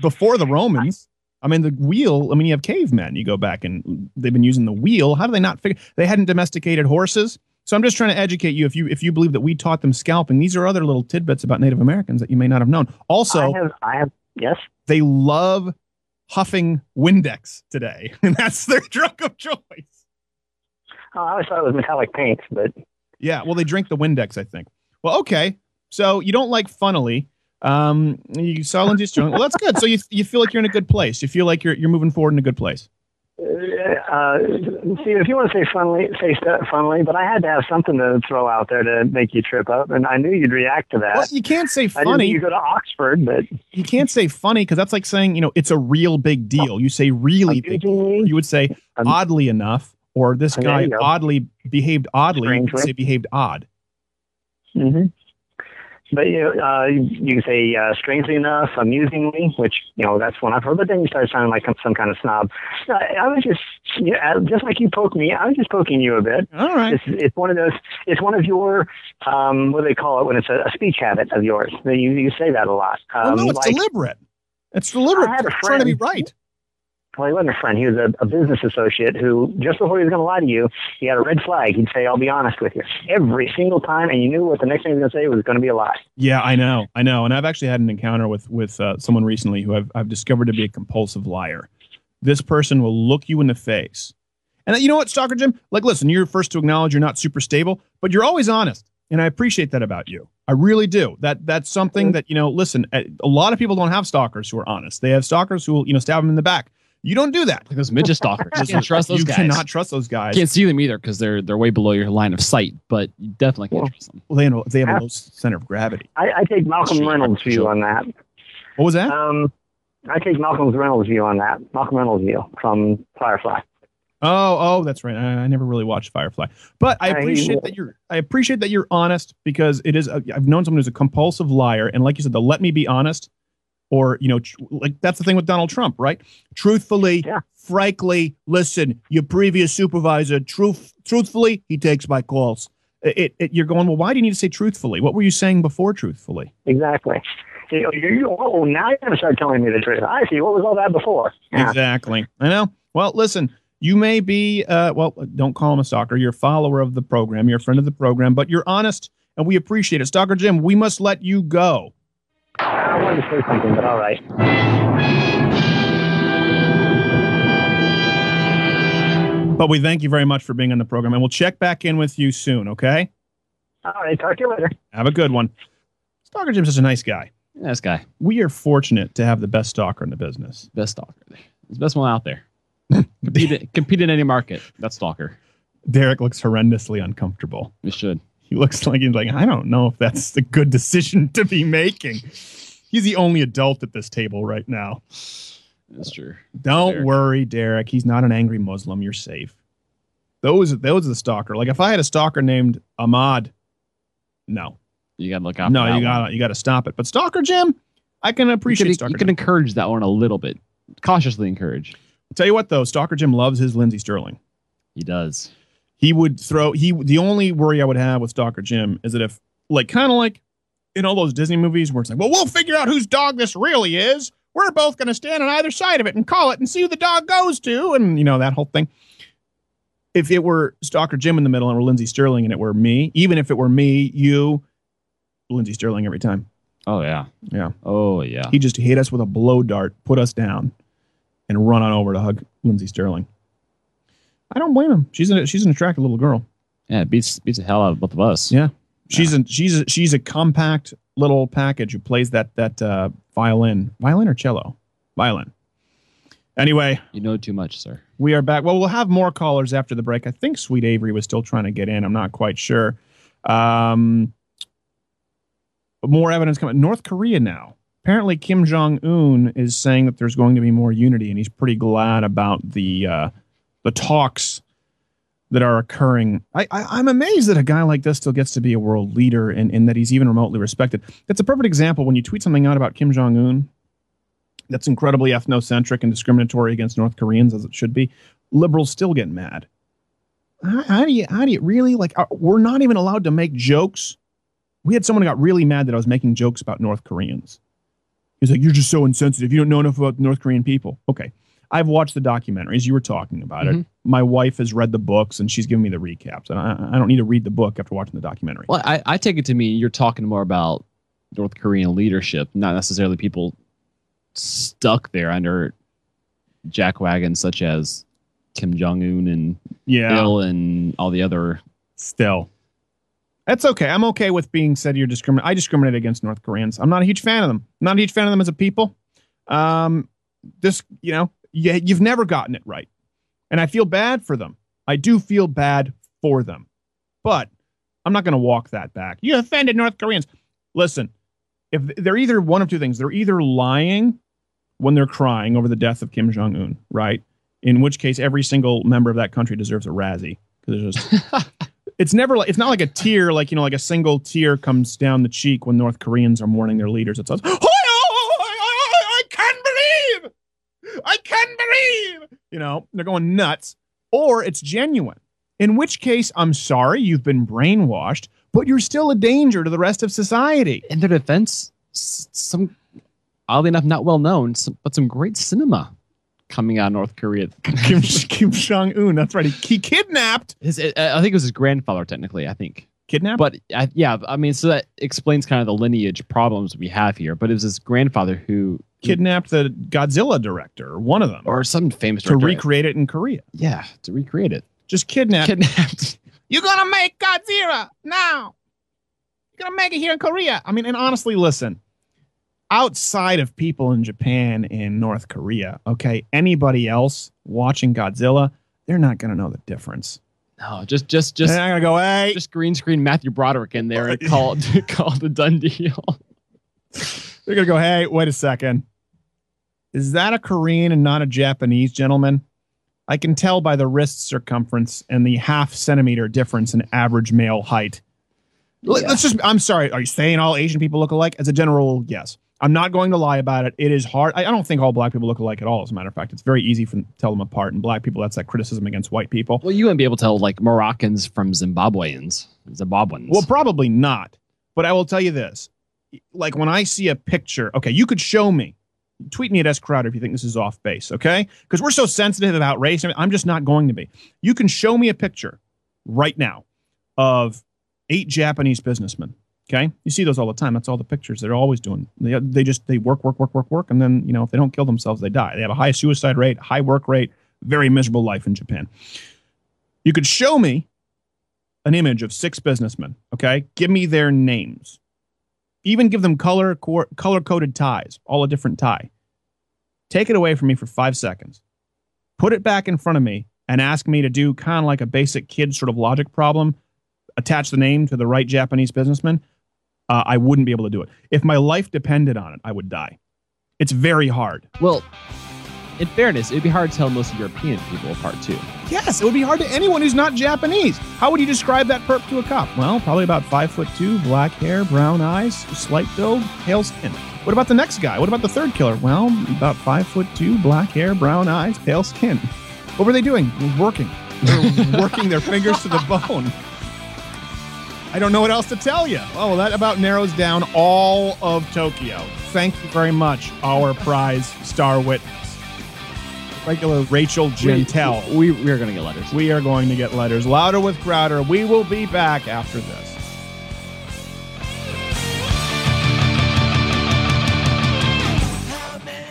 before the Romans. I mean, the wheel. I mean, you have cavemen. You go back and they've been using the wheel. How do they not figure? They hadn't domesticated horses. So I'm just trying to educate you. If you if you believe that we taught them scalping, these are other little tidbits about Native Americans that you may not have known. Also, I have, I have, yes. they love huffing Windex today, and that's their drug of choice. Oh, I always thought it was metallic paint, but Yeah, well, they drink the Windex, I think. Well, okay. So you don't like funnily. Um, you saw Lindsey Stirling. Well, that's good. So you you feel like you're in a good place. You feel like you're you're moving forward in a good place. uh, see, if you want to say funnily, say funnily, but I had to have something to throw out there to make you trip up, and I knew you'd react to that. Well, you can't say funny. you go to Oxford, but You can't say funny because that's like saying you know it's a real big deal. You say really big. Deal. You would say oddly enough, or this Oh, guy oddly behaved oddly. You would say behaved odd. hmm But you know, uh, you can say uh, strangely enough, amusingly, which you know that's one I've heard. But then you start sounding like some kind of snob. I I was just, you know, just like you poke me. I was just poking you a bit. All right. It's, it's one of those. It's one of your, um, what do they call it when it's a, a speech habit of yours. You you say that a lot. Well, Um, no, it's like- deliberate. It's deliberate. I had a It's trying to be right. Well, he wasn't a friend. He was a, a business associate who, just before he was going to lie to you, he had a red flag. He'd say, "I'll be honest with you," every single time, and you knew what the next thing he was going to say was going to be a lie. Yeah, I know, I know, and I've actually had an encounter with with uh, someone recently who I've I've discovered to be a compulsive liar. This person will look you in the face, and you know what, Stalker Jim? Like, listen, you're first to acknowledge you're not super stable, but you're always honest, and I appreciate that about you. I really do. That that's something that you know. Listen, a lot of people don't have stalkers who are honest. They have stalkers who will you know stab them in the back. You don't do that. Like those midget stalkers. You can't trust those you guys. cannot trust those guys. Can't see them either because they're they're way below your line of sight. But you definitely can't trust them. Well, they know they have a low center of gravity. I, I take Malcolm Reynolds' view on that. What was that? Um, I take Malcolm Reynolds' view on that. Malcolm Reynolds' view from Firefly. Oh, oh, that's right. I, I never really watched Firefly, but I Yeah, he- appreciate that you're. I appreciate that you're honest because it is. A, I've known someone who's a compulsive liar, and like you said, the "let me be honest," or you know, tr- like that's the thing with Donald Trump, right? Truthfully, frankly, listen, your previous supervisor, truth, truthfully, he takes my calls. It, it, you're going. Well, why do you need to say truthfully? What were you saying before truthfully? Exactly. You know, you, you, oh, now you're going to start telling me the truth. I see. What was all that before? Yeah. Exactly. I know. Well, listen, you may be, uh, well, don't call him a stalker. You're a follower of the program. You're a friend of the program, but you're honest and we appreciate it. Stalker Jim, we must let you go. I wanted to say something, but all right. But we thank you very much for being on the program and we'll check back in with you soon, okay? All right. Talk to you later. Have a good one. Stalker Jim's such a nice guy. Nice guy. We are fortunate to have the best stalker in the business. Best stalker. It's the best one out there. compete, compete in any market. That's stalker. Derek looks horrendously uncomfortable. It should. He looks like he's like, I don't know if that's a good decision to be making. He's the only adult at this table right now. That's true. Don't Derek. worry, Derek. He's not an angry Muslim. You're safe. Those those are the stalker. Like if I had a stalker named Ahmad, no, You gotta look out. no, for you gotta you gotta stop it. But stalker Jim, I can appreciate you stalker. can, you can encourage that one a little bit. Cautiously encourage. Tell you what though, stalker Jim loves his Lindsey Stirling. He does. He would throw. He the only worry I would have with stalker Jim is that if like kind of like in all those Disney movies where it's like, well, we'll figure out whose dog this really is. We're both going to stand on either side of it and call it and see who the dog goes to, and you know that whole thing. If it were Stalker Jim in the middle and we're Lindsey Stirling and it were me, even if it were me, you, Lindsey Stirling every time. Oh yeah. Yeah. Oh yeah. He just hit us with a blow dart, put us down, and run on over to hug Lindsey Stirling. I don't blame him. She's a, she's an attractive little girl. Yeah, it beats beats the hell out of both of us. Yeah. She's a she's a, she's a compact little package who plays that that uh, violin, violin or cello, violin. Anyway, You know too much, sir. we are back. Well, we'll have more callers after the break. I think Sweet Avery was still trying to get in. I'm not quite sure. Um, more evidence coming. North Korea now. Apparently, Kim Jong Un is saying that there's going to be more unity, and he's pretty glad about the uh, the talks that are occurring. I, I, I'm amazed that a guy like this still gets to be a world leader, and, and that he's even remotely respected. That's a perfect example when you tweet something out about Kim Jong Un that's incredibly ethnocentric and discriminatory against North Koreans, as it should be. Liberals still get mad. how, how do you how do you really like? Are, we're not even allowed to make jokes. We had someone who got really mad that I was making jokes about North Koreans. He's like, "You're just so insensitive. You don't know enough about North Korean people." Okay, I've watched the documentaries. You were talking about Mhm. it. My wife has read the books and she's giving me the recaps. And I, I don't need to read the book after watching the documentary. Well, I, I take it to mean you're talking more about North Korean leadership, not necessarily people stuck there under jackwagons such as Kim Jong Un and Yeah. Bill and all the other. Still, that's okay. I'm okay with being said you're discriminate. I discriminate against North Koreans. I'm not a huge fan of them. I'm not a huge fan of them as a people. Um, this, you know, you, you've never gotten it right, and I feel bad for them. I do feel bad for them, but I'm not going to walk that back. You offended North Koreans. Listen, if they're either one of two things, they're either lying when they're crying over the death of Kim Jong Un, right? In which case, every single member of that country deserves a Razzie because just it's never like it's not like a tear, like you know, like a single tear comes down the cheek when North Koreans are mourning their leaders. It's us. I oh, can't believe, I can't believe. You know, they're going nuts, or it's genuine. In which case, I'm sorry, you've been brainwashed, but you're still a danger to the rest of society. In their defense, some oddly enough, not well known, some, but some great cinema coming out of North Korea. Kim, Kim Jong Un, that's right. He, he kidnapped. His, I I think it was his grandfather, technically. I think kidnapped. But I, yeah, I mean, so that explains kind of the lineage problems we have here. But it was his grandfather who Kidnapped the Godzilla director, one of them, or some famous director. to director. recreate it in Korea. Yeah, to recreate it. Just kidnapped. Kidnapped. You're gonna make Godzilla now. You're gonna make it here in Korea. I mean, and honestly, listen. Outside of people in Japan and North Korea, okay, anybody else watching Godzilla, they're not gonna know the difference. No, just just just They're not gonna go, hey, just green screen Matthew Broderick in there and call call a done deal. they're gonna go, hey, wait a second. Is that a Korean and not a Japanese gentleman? I can tell by the wrist circumference and the half centimeter difference in average male height. Let- Let's just, I'm sorry. Are you saying all Asian people look alike? As a general yes. I'm not going to lie about it. It is hard. I, I don't think all black people look alike at all, as a matter of fact. It's very easy to tell them apart. And black people, that's that criticism against white people. Well, you wouldn't be able to tell like Moroccans from Zimbabweans, Zimbabweans. Well, probably not. But I will tell you this. Like when I see a picture, okay, you could show me. Tweet me at S Crowder if you think this is off base, okay? Because we're so sensitive about race. I mean, I'm just not going to be. You can show me a picture right now of eight Japanese businessmen. Okay, you see those all the time. That's all the pictures they're always doing. They, they just they work, work, work, work, work, and then you know if they don't kill themselves, they die. They have a high suicide rate, high work rate, very miserable life in Japan. You could show me an image of six businessmen. Okay, give me their names. Even give them color color coded ties, all a different tie. Take it away from me for five seconds. Put it back in front of me and ask me to do kind of like a basic kid sort of logic problem. Attach the name to the right Japanese businessman. Uh, I wouldn't be able to do it. If my life depended on it, I would die. It's very hard. Well, in fairness, it'd be hard to tell most European people apart too. Yes, it would be hard to anyone who's not Japanese. How would you describe that perp to a cop? Well, probably about five foot two, black hair, brown eyes, slight build, pale skin. What about the next guy? What about the third killer? Well, about five foot two, black hair, brown eyes, pale skin. What were they doing? Working. They were working their fingers to the bone. I don't know what else to tell you. Oh, well, that about narrows down all of Tokyo. Thank you very much, our prize star witness. Regular Rachel Jeantel. We, we, we are going to get letters. We are going to get letters. Louder with Crowder. We will be back after this.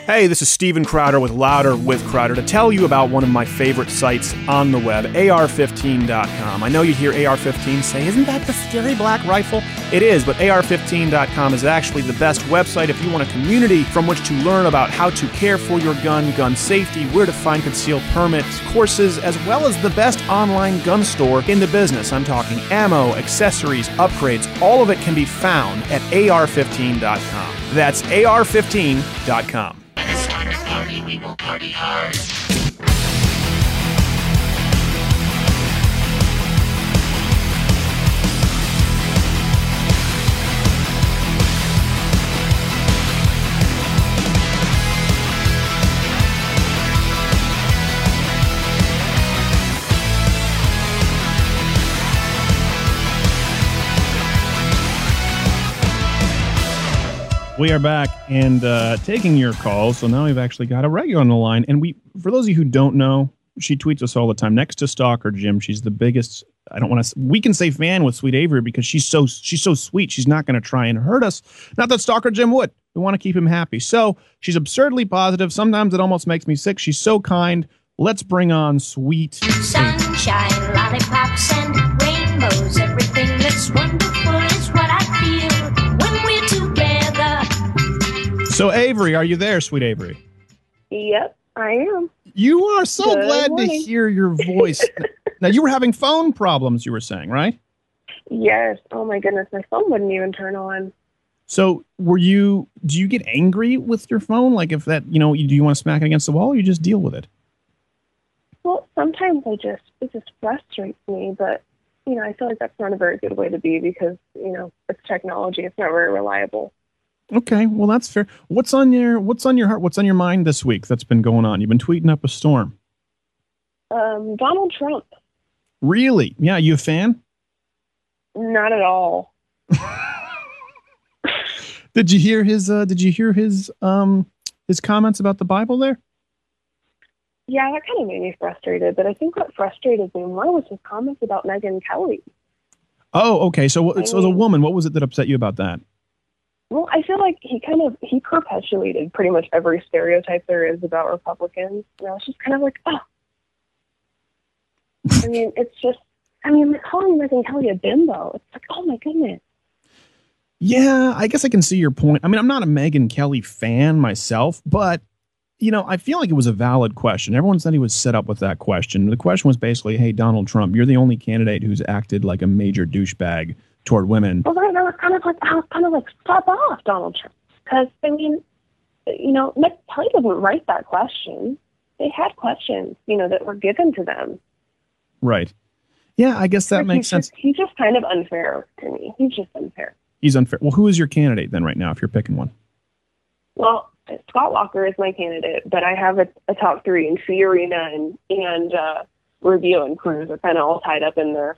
Hey, this is Steven Crowder with Louder with Crowder to tell you about one of my favorite sites on the web, AR15.com. I know you hear AR15 say, Isn't that the scary black rifle? It is, but AR15.com is actually the best website if you want a community from which to learn about how to care for your gun, gun safety, where to find concealed permits, courses, as well as the best online gun store in the business. I'm talking ammo, accessories, upgrades, all of it can be found at AR15.com. That's AR15.com. We will party hard. We are back and uh, taking your calls. So now we've actually got a regular on the line. And we, for those of you who don't know, she tweets us all the time. Next to Stalker Jim, she's the biggest. I don't want to. We can say fan with Sweet Avery because she's so she's so sweet. She's not going to try and hurt us. Not that Stalker Jim would. We want to keep him happy. So she's absurdly positive. Sometimes it almost makes me sick. She's so kind. Let's bring on Sweet. Sunshine, lollipops, and rainbows. Everything that's wonderful So Avery, are you there, Sweet Avery? Yep, I am. You are so Good glad to hear your voice. now you were having phone problems. You were saying right? Yes. Oh my goodness, my phone wouldn't even turn on. So were you? Do you get angry with your phone? Like if that, you know, you, do you want to smack it against the wall, or you just deal with it? Well, sometimes I just it just frustrates me, but you know, I feel like that's not a very good way to be because you know it's technology. It's not very reliable. Okay, well that's fair. What's on your What's on your heart? What's on your mind this week? That's been going on. You've been tweeting up a storm. Um, Donald Trump, Really? Yeah, you a fan? not at all. Did you hear his? uh Did you hear his um his comments about the Bible there? Yeah, that kind of made me frustrated. But I think what frustrated me more was his comments about Megyn Kelly. Oh, okay. So, what- so as a woman, what was it that upset you about that? Well, I feel like he kind of he perpetuated pretty much every stereotype there is about Republicans. And I was just kind of like, oh. I mean, it's just, I mean, calling Megyn Kelly a bimbo. It's like, oh my goodness. Yeah, I guess I can see your point. I mean, I'm not a Megyn Kelly fan myself, but you know, I feel like it was a valid question. Everyone said he was set up with that question. The question was basically, "Hey, Donald Trump, you're the only candidate who's acted like a major douchebag toward women." Well, then I was kind of like, I was kind of like, stop off, Donald Trump. Because, I mean, you know, Megyn Kelly didn't write that question. They had questions, you know, that were given to them. Right. Yeah, I guess that makes he's sense. Just, he's just kind of unfair to me. He's just unfair. He's unfair. Well, who is your candidate then right now if you're picking one? Well, Scott Walker is my candidate, but I have a, a top three, and Fiorina and and uh, Rubio and Cruz are kind of all tied up in there.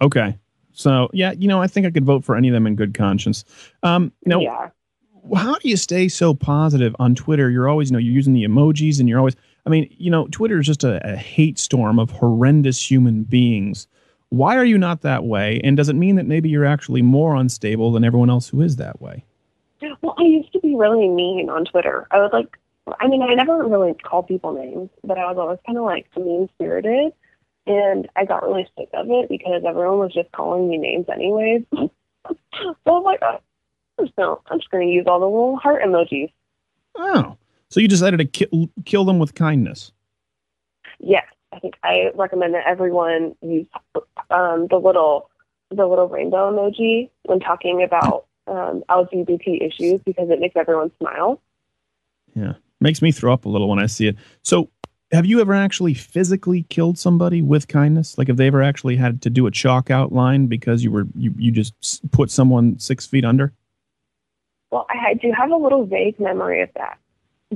Okay. So, yeah, you know, I think I could vote for any of them in good conscience. Um, now, yeah. how do you stay so positive on Twitter? You're always, you know, you're using the emojis and you're always, I mean, you know, Twitter is just a, a hate storm of horrendous human beings. Why are you not that way? And does it mean that maybe you're actually more unstable than everyone else who is that way? Well, I used to be really mean on Twitter. I was like, I mean, I never really called people names, but I was always kind of like mean spirited. And I got really sick of it because everyone was just calling me names anyways. so I was like, oh, I'm just I'm going to use all the little heart emojis. Oh, so you decided to kill, kill them with kindness. Yes, I think I recommend that everyone use um, the little the little rainbow emoji when talking about um, LGBT issues because it makes everyone smile. Yeah. Makes me throw up a little when I see it. So, have you ever actually physically killed somebody with kindness? Like, have they ever actually had to do a chalk outline because you were you, you just put someone six feet under? Well, I, do have a little vague memory of that,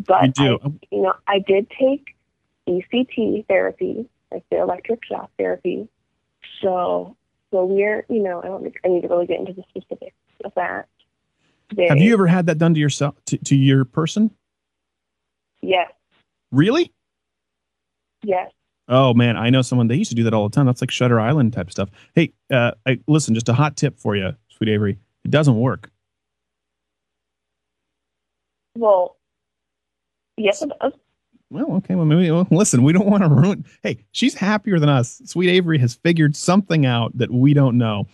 but You do. I, you know, I did take ECT therapy, like the electric shock therapy. So, so we're, you know, I don't I need to really get into the specifics of that. They, Have you ever had that done to yourself to, to your person? Yes, Really? Yes. Oh man, I know someone. They used to do that all the time. That's like Shutter Island type stuff. Hey, uh, I, listen, just a hot tip for you, sweet Avery. It doesn't work. Well, yes, it does. Well, okay. Well, maybe. Well, listen, we don't want to ruin. Hey, she's happier than us. Sweet Avery has figured something out that we don't know.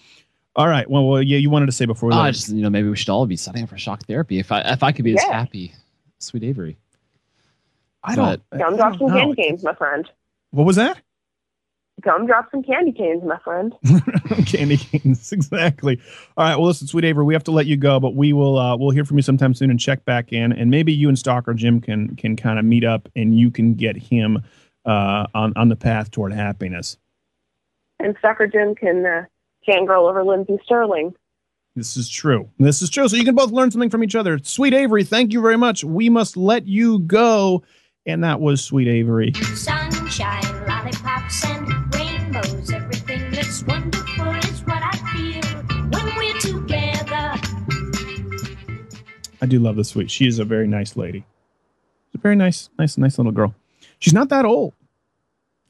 All right. Well, well yeah. You wanted to say before. we Oh, just you know maybe we should all be signing up for shock therapy. If I if I could be as happy, sweet Avery. I don't. Gumdrops and know. candy canes, my friend. What was that? Gumdrops and candy canes, my friend. Candy canes, exactly. All right. Well, listen, sweet Avery, we have to let you go, but we will. Uh, we'll hear from you sometime soon and check back in, and maybe you and Stalker Jim can can kind of meet up, and you can get him uh, on on the path toward happiness. And Sucker Jim can uh, fangirl over Lindsey Stirling. This is true. This is true. So you can both learn something from each other. Sweet Avery, thank you very much. We must let you go, and that was Sweet Avery. Sunshine, lollipops, and rainbows. Everything that's wonderful is what I feel when we're together. I I do love the sweet. She is a very nice lady. She's a very nice, nice, nice little girl. She's not that old.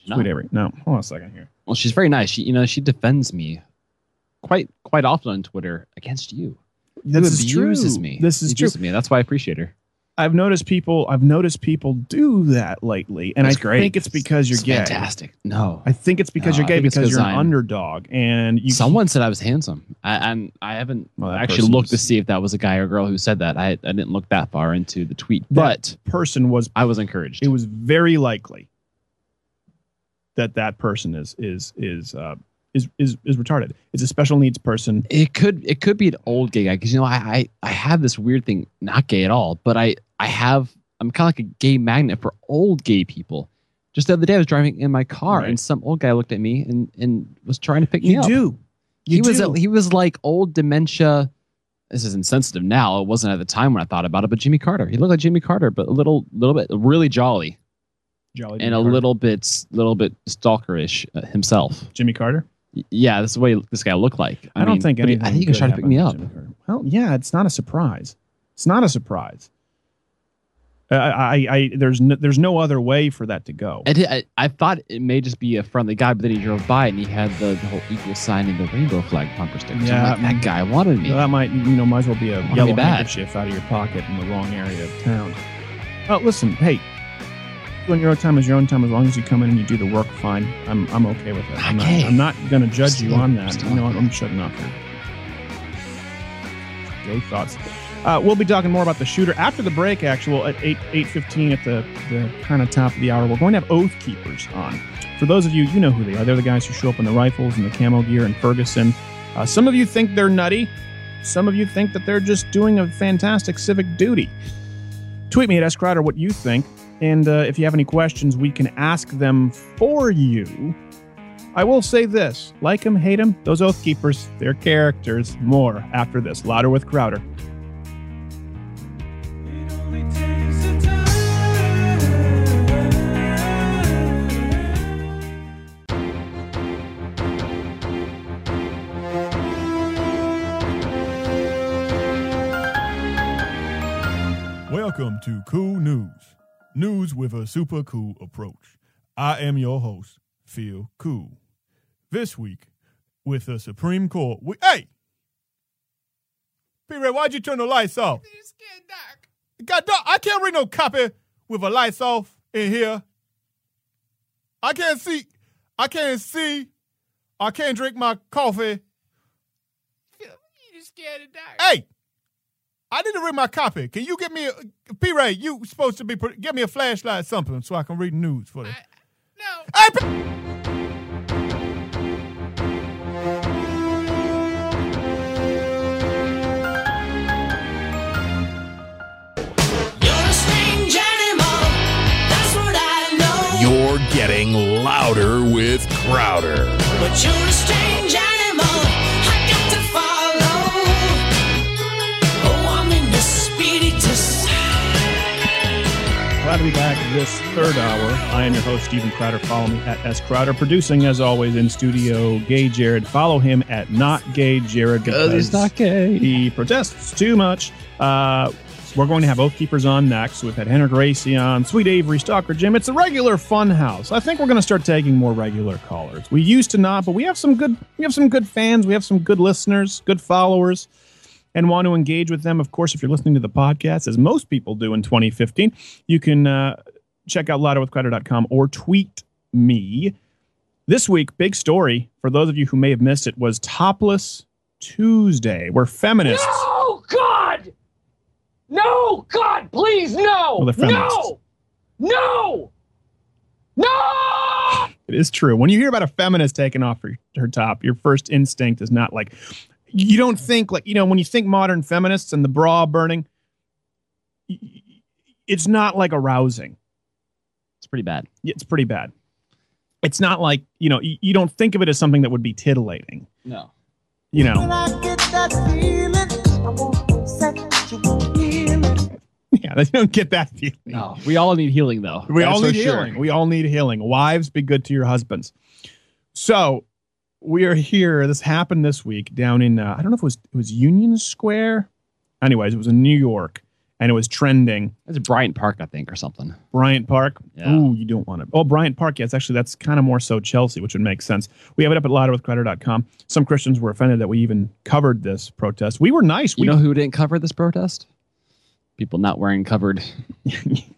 No. Sweet Avery. No, hold on a second here. Well, she's very nice. She, you know, she defends me quite quite often on Twitter against you. This is Who abuses true. me. This is abuses true. me. That's why I appreciate her. I've noticed people. I've noticed people do that lately, and That's I great. think it's because you're It's gay. fantastic. No, I think it's because No, you're gay because 'cause you're an I'm- underdog, and you. Someone said I was handsome, I, and I haven't Well, actually looked to see if that was a guy or girl who said that. I, I didn't look that far into the tweet, that but person was. I was encouraged. It was very likely that that person is is is uh, is is is retarded. It's a special needs person. It could it could be an old gay guy because you know I, I I have this weird thing, not gay at all, but I I have I'm kind of like a gay magnet for old gay people. Just the other day, I was driving in my car, Right. and some old guy looked at me and and was trying to pick me You up. do. he You was do. he was like old dementia. This is insensitive now. It wasn't at the time when I thought about it, but Jimmy Carter. He looked like Jimmy Carter, but a little little bit really jolly Jolly and Jimmy a Carter. little bit little bit stalkerish uh, himself. Jimmy Carter. Yeah, that's the way this guy looked like. I, don't mean, think anything. I think good trying to pick me up. happened to Jimmy Carter. Well, yeah, it's not a surprise. It's not a surprise. I, I, I there's no, there's no other way for that to go. I, did, I, I thought it may just be a friendly guy, but then he drove by and he had the, the whole equal sign and the rainbow flag bumper sticker. Yeah, like, that guy wanted me. That might you know might as well be a yellow handkerchief out of your pocket in the wrong area of town. Oh, listen, hey, doing your own time is your own time. As long as you come in and you do the work, fine. I'm I'm okay with it. I'm not, Okay. I'm not going to judge you on that. still You know, what? okay. I'm shutting up here. Gay thoughts. Uh, we'll be talking more about the shooter after the break. Actual at eight eight fifteen at the the kind of top of the hour. We're going to have Oath Keepers on. For those of you, you know who they are. They're the guys who show up in the rifles and the camo gear in Ferguson. Uh, some of you think they're nutty. Some of you think that they're just doing a fantastic civic duty. Tweet me at S. Crowder what you think. And uh, if you have any questions, we can ask them for you. I will say this like them, hate them, those Oath Keepers, they're characters. More after this. Louder with Crowder. News. With a super cool approach. I am your host, Phil Cool. This week, with the Supreme Court, we hey, P Ray, why'd you turn the lights off? God, dog, I can't read no copy with the lights off in here. I can't see. I can't see. I can't drink my coffee. You scared of dark. Hey, I need to read my copy. Can you get me a P Ray? You supposed to be give me a flashlight, or something, so I can read the news for you. No. Hey, P- You're a strange animal. That's what I know. You're getting louder with Crowder. But you're a strange Glad to be back this third hour. I am your host, Steven Crowder. Follow me at S. Crowder. Producing, as always, in studio, Gay Jared. Follow him at Not Gay Jared Because he's not gay. He protests too much. Uh, we're going to have Oath Keepers on next. We've had Rener Gracie on, Sweet Avery, Stalker Jim. It's a regular fun house. I think we're going to start taking more regular callers. We used to not, but we have some good. We have some good fans. We have some good listeners, good followers and want to engage with them, of course, if you're listening to the podcast, as most people do in 2015, you can uh, check out louderwithcrowder.com or tweet me. This week, big story for those of you who may have missed it was Topless Tuesday, where feminists. No, God! No, God, please, no! Well. No! No! No! It is true. When you hear about a feminist taking off her, her top, your first instinct is not like, you don't think like, you know, when you think modern feminists and the bra burning, y- y- it's not like arousing. It's pretty bad. It's pretty bad. It's not like, you know, you, you don't think of it as something that would be titillating, No. you know. Yeah, they don't get that feeling. No. We all need healing, though. We That's all for need sure. healing. We all need healing. Wives, be good to your husbands. So we are here. This happened this week down in uh, I don't know if it was it was Union Square. Anyways, it was in New York. and it was trending. It's Bryant Park, I think, or something. Bryant Park. Yeah. Ooh, you don't want to. Oh, Bryant Park. Yes, actually, that's kind of more so Chelsea, which would make sense. We have it up at louderwithcrowder.com. Some Christians were offended that we even covered this protest. We were nice. You We, know who didn't cover this protest? People not wearing covered.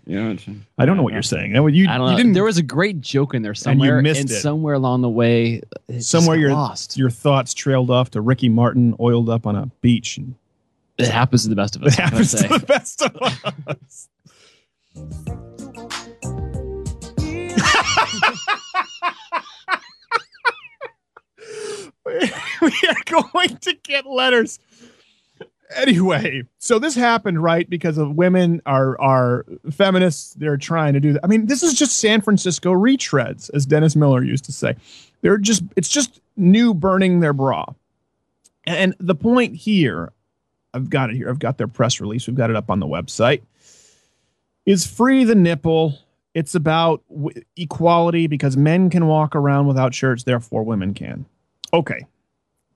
yeah, I don't know what you're saying. You, you I don't know. didn't. there was a great joke in there somewhere, missed and it. somewhere along the way, it somewhere got your lost. your thoughts trailed off to Ricky Martin oiled up on a beach. And It happens to the best of us. I gotta happens to the best of us. we are going to get letters. Anyway, so this happened right because of women are are feminists. They're trying to do that. I mean, this is just San Francisco retreads, as Dennis Miller used to say. They're just it's just new burning their bra. And the point here, I've got it here. I've got their press release. We've got it up on the website. Is free the nipple. It's about w- equality because men can walk around without shirts, therefore women can. Okay.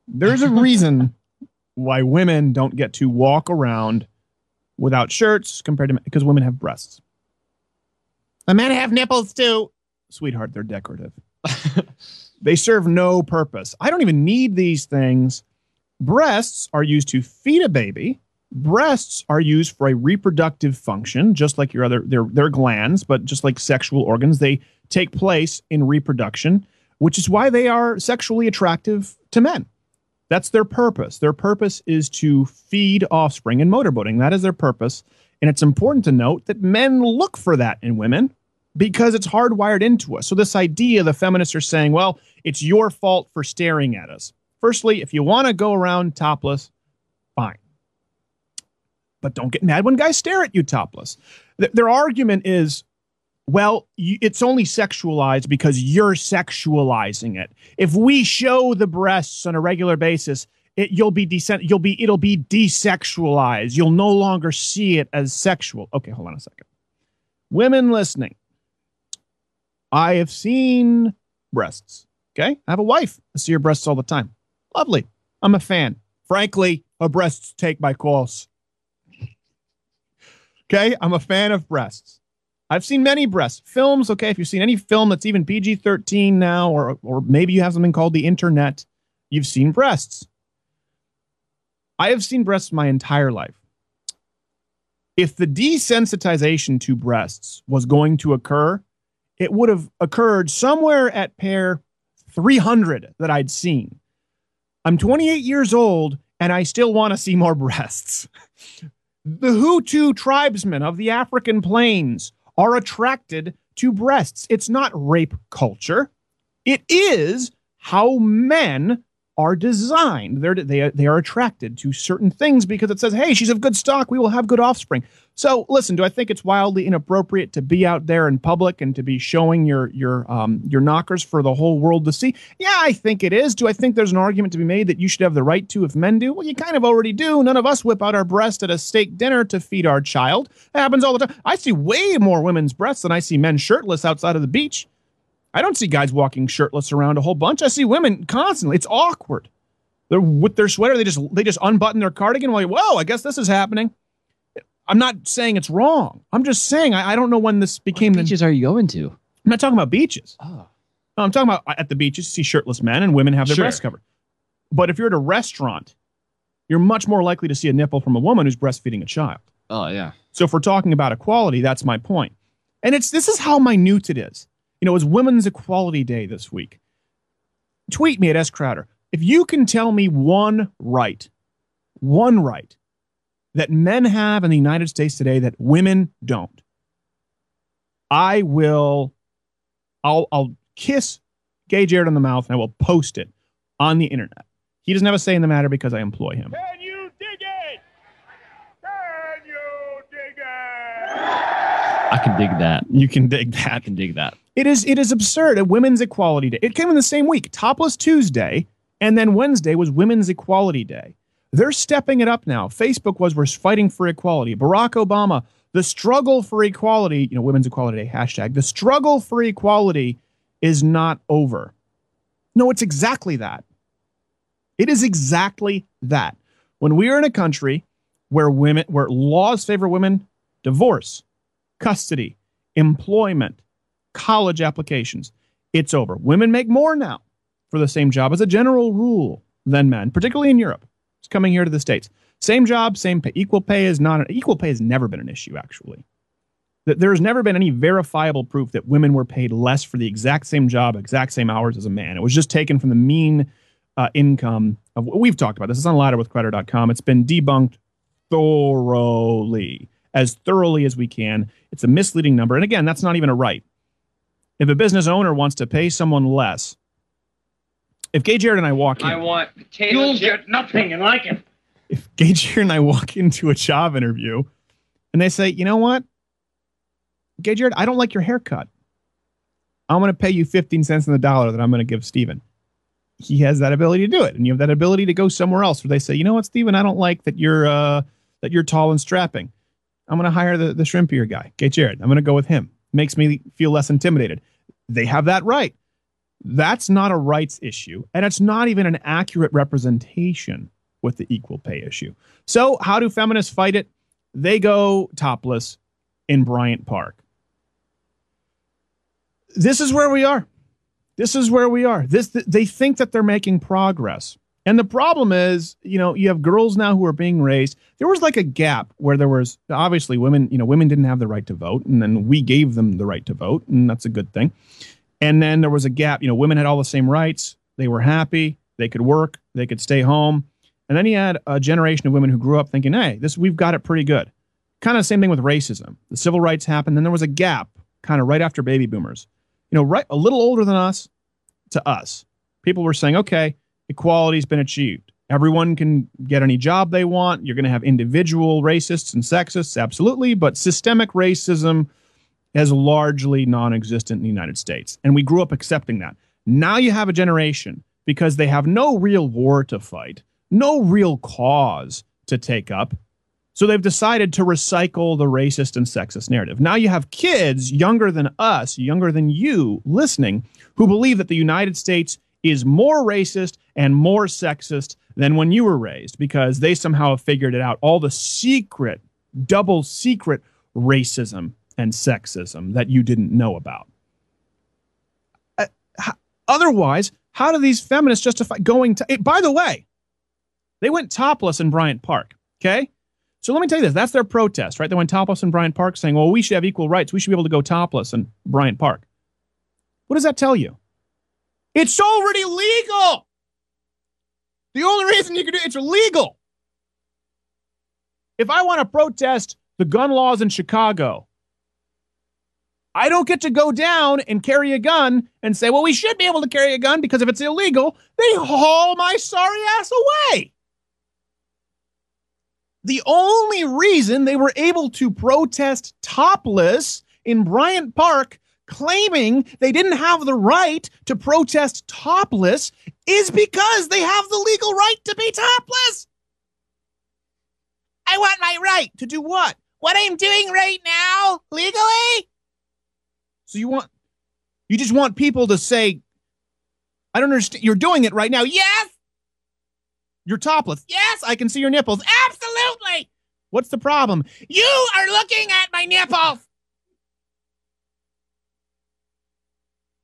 There's a reason why women don't get to walk around without shirts compared to men, because women have breasts. The men have nipples too. Sweetheart, they're decorative. they serve no purpose. I don't even need these things. Breasts are used to feed a baby. Breasts are used for a reproductive function, just like your other they're, they're glands, but just like sexual organs, they take place in reproduction, which is why they are sexually attractive to men. That's their purpose. Their purpose is to feed offspring and motorboating. That is their purpose. And it's important to note that men look for that in women because it's hardwired into us. So, this idea the feminists are saying, well, it's your fault for staring at us. Firstly, if you want to go around topless, fine. But don't get mad when guys stare at you topless. Th- their argument is, well, it's only sexualized because you're sexualizing it. If we show the breasts on a regular basis, it, you'll be decent. You'll be it'll be desexualized. You'll no longer see it as sexual. Okay, hold on a second. Women listening, I have seen breasts. Okay, I have a wife. I see her breasts all the time. Lovely. I'm a fan. Frankly, her breasts take my calls. Okay, I'm a fan of breasts. I've seen many breasts films. Okay, if you've seen any film that's even PG 13 now, or or maybe you have something called the internet, you've seen breasts. I have seen breasts my entire life. If the desensitization to breasts was going to occur, it would have occurred somewhere at pair 300 that I'd seen. I'm 28 years old and I still want to see more breasts. The Hutu tribesmen of the African plains are attracted to breasts. It's not rape culture. It is how men are designed. They're, they, they are attracted to certain things because it says, hey, she's of good stock. We will have good offspring. So, listen, do I think it's wildly inappropriate to be out there in public and to be showing your, your, um, your knockers for the whole world to see? Yeah, I think it is. Do I think there's an argument to be made that you should have the right to if men do? Well, you kind of already do. None of us whip out our breast at a steak dinner to feed our child. That happens all the time. I see way more women's breasts than I see men shirtless outside of the beach. I don't see guys walking shirtless around a whole bunch. I see women constantly. It's awkward. They're with their sweater. They just they just unbutton their cardigan. While whoa, I guess this is happening. I'm not saying it's wrong. I'm just saying I, I don't know when this became. What beaches are you going to? I'm not talking about beaches. Oh. No, I'm talking about uh, at the beaches. You see shirtless men and women have their Sure. breasts covered. But if you're at a restaurant, you're much more likely to see a nipple from a woman who's breastfeeding a child. Oh yeah. So if we're talking about equality, that's my point. And it's this is how minute it is. You know, it's Women's Equality Day this week. Tweet me at S Crowder. If you can tell me one right, one right that men have in the United States today that women don't, I will I'll I'll kiss Gay Jared on the mouth and I will post it on the internet. He doesn't have a say in the matter because I employ him. Can you dig it? Can you dig it? I can dig that. You can dig that. I can dig that. It is it is absurd. A Women's Equality Day. It came in the same week. Topless Tuesday, and then Wednesday was Women's Equality Day. They're stepping it up now. Facebook was we're fighting for equality. Barack Obama, the struggle for equality, you know, Women's Equality Day hashtag. The struggle for equality is not over. No, it's exactly that. It is exactly that. When we are in a country where women where laws favor women, divorce, custody, employment, college applications. It's over. Women make more now for the same job as a general rule than men, particularly in Europe. Coming here to the States. Same job, same pay. Equal pay is not equal pay has never been an issue, actually. That There's never been any verifiable proof that women were paid less for the exact same job, exact same hours as a man. It was just taken from the mean uh, income of we've talked about this. It's on louderwithcrowder.com. It's been debunked thoroughly, as thoroughly as we can. It's a misleading number. And again, that's not even a right. If a business owner wants to pay someone less, if Gay Jared and I walk in, I want potato You'll get nothing and like it. if Gage here and I walk into a job interview and they say, you know what, Gage Jared, I don't like your haircut. I'm going to pay you 15 cents on the dollar that I'm going to give Steven. He has that ability to do it. And you have that ability to go somewhere else where they say, you know what, Steven, I don't like that you're, uh, that you're tall and strapping. I'm going to hire the, the shrimpier guy, Gage Jared. I'm going to go with him. Makes me feel less intimidated. They have that right. That's not a rights issue. And it's not even an accurate representation with the equal pay issue. So, how do feminists fight it? They go topless in Bryant Park. This is where we are. This is where we are. This they think that they're making progress. And the problem is, you know, you have girls now who are being raised. There was like a gap where there was obviously women, you know, women didn't have the right to vote, and then we gave them the right to vote, and that's a good thing. And then there was a gap, you know, women had all the same rights. They were happy, they could work, they could stay home. And then you had a generation of women who grew up thinking, hey, this we've got it pretty good. Kind of the same thing with racism. The civil rights happened, then there was a gap kind of right after baby boomers. You know, right a little older than us to us. People were saying, okay, equality's been achieved. Everyone can get any job they want. You're going to have individual racists and sexists, absolutely, but systemic racism is largely non existent in the United States. And we grew up accepting that. Now you have a generation because they have no real war to fight, no real cause to take up. So they've decided to recycle the racist and sexist narrative. Now you have kids younger than us, younger than you, listening, who believe that the United States is more racist and more sexist than when you were raised because they somehow have figured it out. All the secret, double secret racism and sexism that you didn't know about. Uh, otherwise, how do these feminists justify going to? eh, by the way, they went topless in Bryant Park. Okay. So let me tell you this that's their protest, right? They went topless in Bryant Park saying, well, we should have equal rights. We should be able to go topless in Bryant Park. What does that tell you? It's already legal. The only reason you can do it's illegal. If I want to protest the gun laws in Chicago, I don't get to go down and carry a gun and say, well, we should be able to carry a gun because if it's illegal, they haul my sorry ass away. The only reason they were able to protest topless in Bryant Park, claiming they didn't have the right to protest topless, is because they have the legal right to be topless. I want my right to do what? What I'm doing right now, legally? So you want, you just want people to say, I don't understand. You're doing it right now. Yes. You're topless. Yes, I can see your nipples. Absolutely. What's the problem? You are looking at my nipples.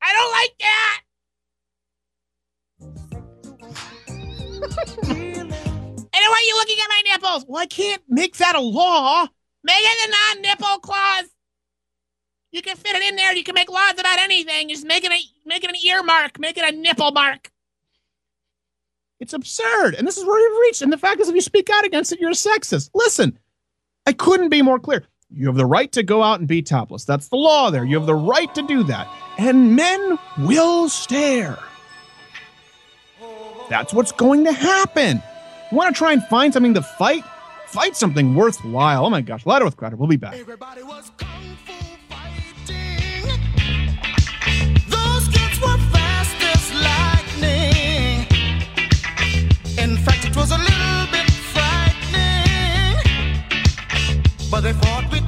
I don't like that. I don't want you looking at my nipples. Well, I can't make that a law. Make it a non-nipple clause. You can fit it in there. You can make laws about anything. Just make it a make it an ear mark. Make it a nipple mark. It's absurd. And this is where we've reached. And the fact is, if you speak out against it, you're a sexist. Listen, I couldn't be more clear. You have the right to go out and be topless. That's the law there. You have the right to do that. And men will stare. That's what's going to happen. You want to try and find something to fight? Fight something worthwhile. Oh my gosh. Louder with Crowder. We'll be back. But they fought with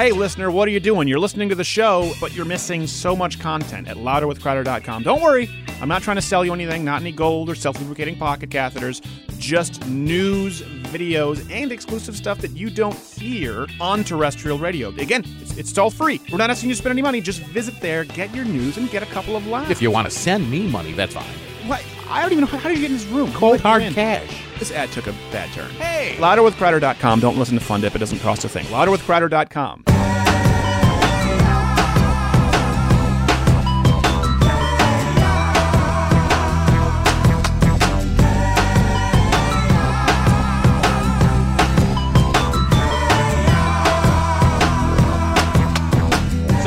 Hey, listener, what are you doing? You're listening to the show, but you're missing so much content at louderwithcrowder.com. Don't worry, I'm not trying to sell you anything, not any gold or self lubricating pocket catheters, just news, videos, and exclusive stuff that you don't hear on terrestrial radio. Again, it's, it's all free. We're not asking you to spend any money. Just visit there, get your news, and get a couple of laughs. If you want to send me money, that's fine. What? I don't even know. How did you get in this room? Cold hard cash. This ad took a bad turn. Hey! Louderwithcrowder.com. Don't listen to Fun Dip. It doesn't cost a thing. Louderwithcrowder.com.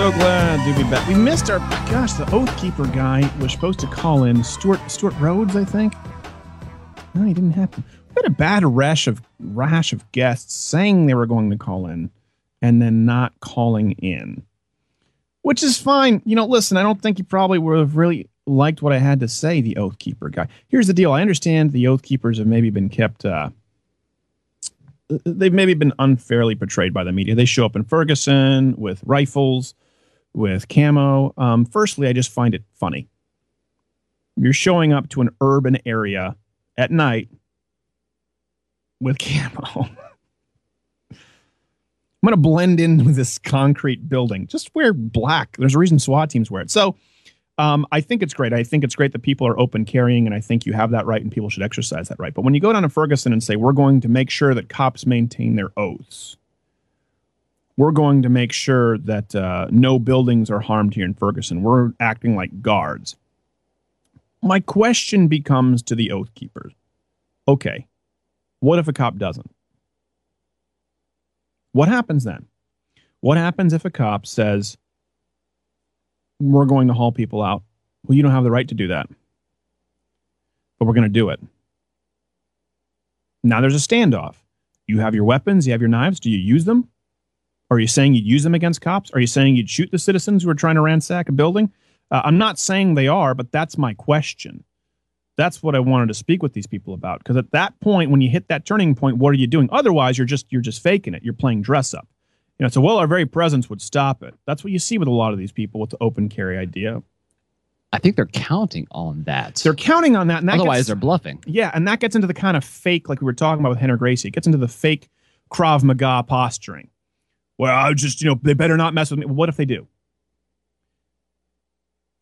So glad to be back. We missed our gosh, the Oath Keeper guy was supposed to call in Stewart Stewart Rhodes, I think. No, he didn't happen. We had a bad rash of rash of guests saying they were going to call in and then not calling in. Which is fine. You know, listen, I don't think you probably would have really liked what I had to say, the Oath Keeper guy. Here's the deal. I understand the Oath Keepers have maybe been kept uh they've maybe been unfairly portrayed by the media. They show up in Ferguson with rifles, with camo. Um, firstly, I just find it funny. You're showing up to an urban area at night with camo. I'm going to blend in with this concrete building. Just wear black. There's a reason SWAT teams wear it. So um, I think it's great. I think it's great that people are open carrying, and I think you have that right, and people should exercise that right. But when you go down to Ferguson and say, we're going to make sure that cops maintain their oaths, we're going to make sure that uh, no buildings are harmed here in Ferguson, we're acting like guards. My question becomes to the oath keepers okay, what if a cop doesn't? What happens then? What happens if a cop says, we're going to haul people out? Well, you don't have the right to do that, but we're going to do it. Now there's a standoff. You have your weapons, you have your knives. Do you use them? Are you saying you'd use them against cops? Are you saying you'd shoot the citizens who are trying to ransack a building? Uh, I'm not saying they are, but that's my question. That's what I wanted to speak with these people about. Because at that point, when you hit that turning point, what are you doing? Otherwise, you're just you're just faking it. You're playing dress up. You know, so well, our very presence would stop it. That's what you see with a lot of these people with the open carry idea. I think they're counting on that. They're counting on that. And that Otherwise, gets- they're bluffing. Yeah, and that gets into the kind of fake, like we were talking about with Rener Gracie. It gets into the fake Krav Maga posturing. Well, I just, you know, they better not mess with me. What if they do?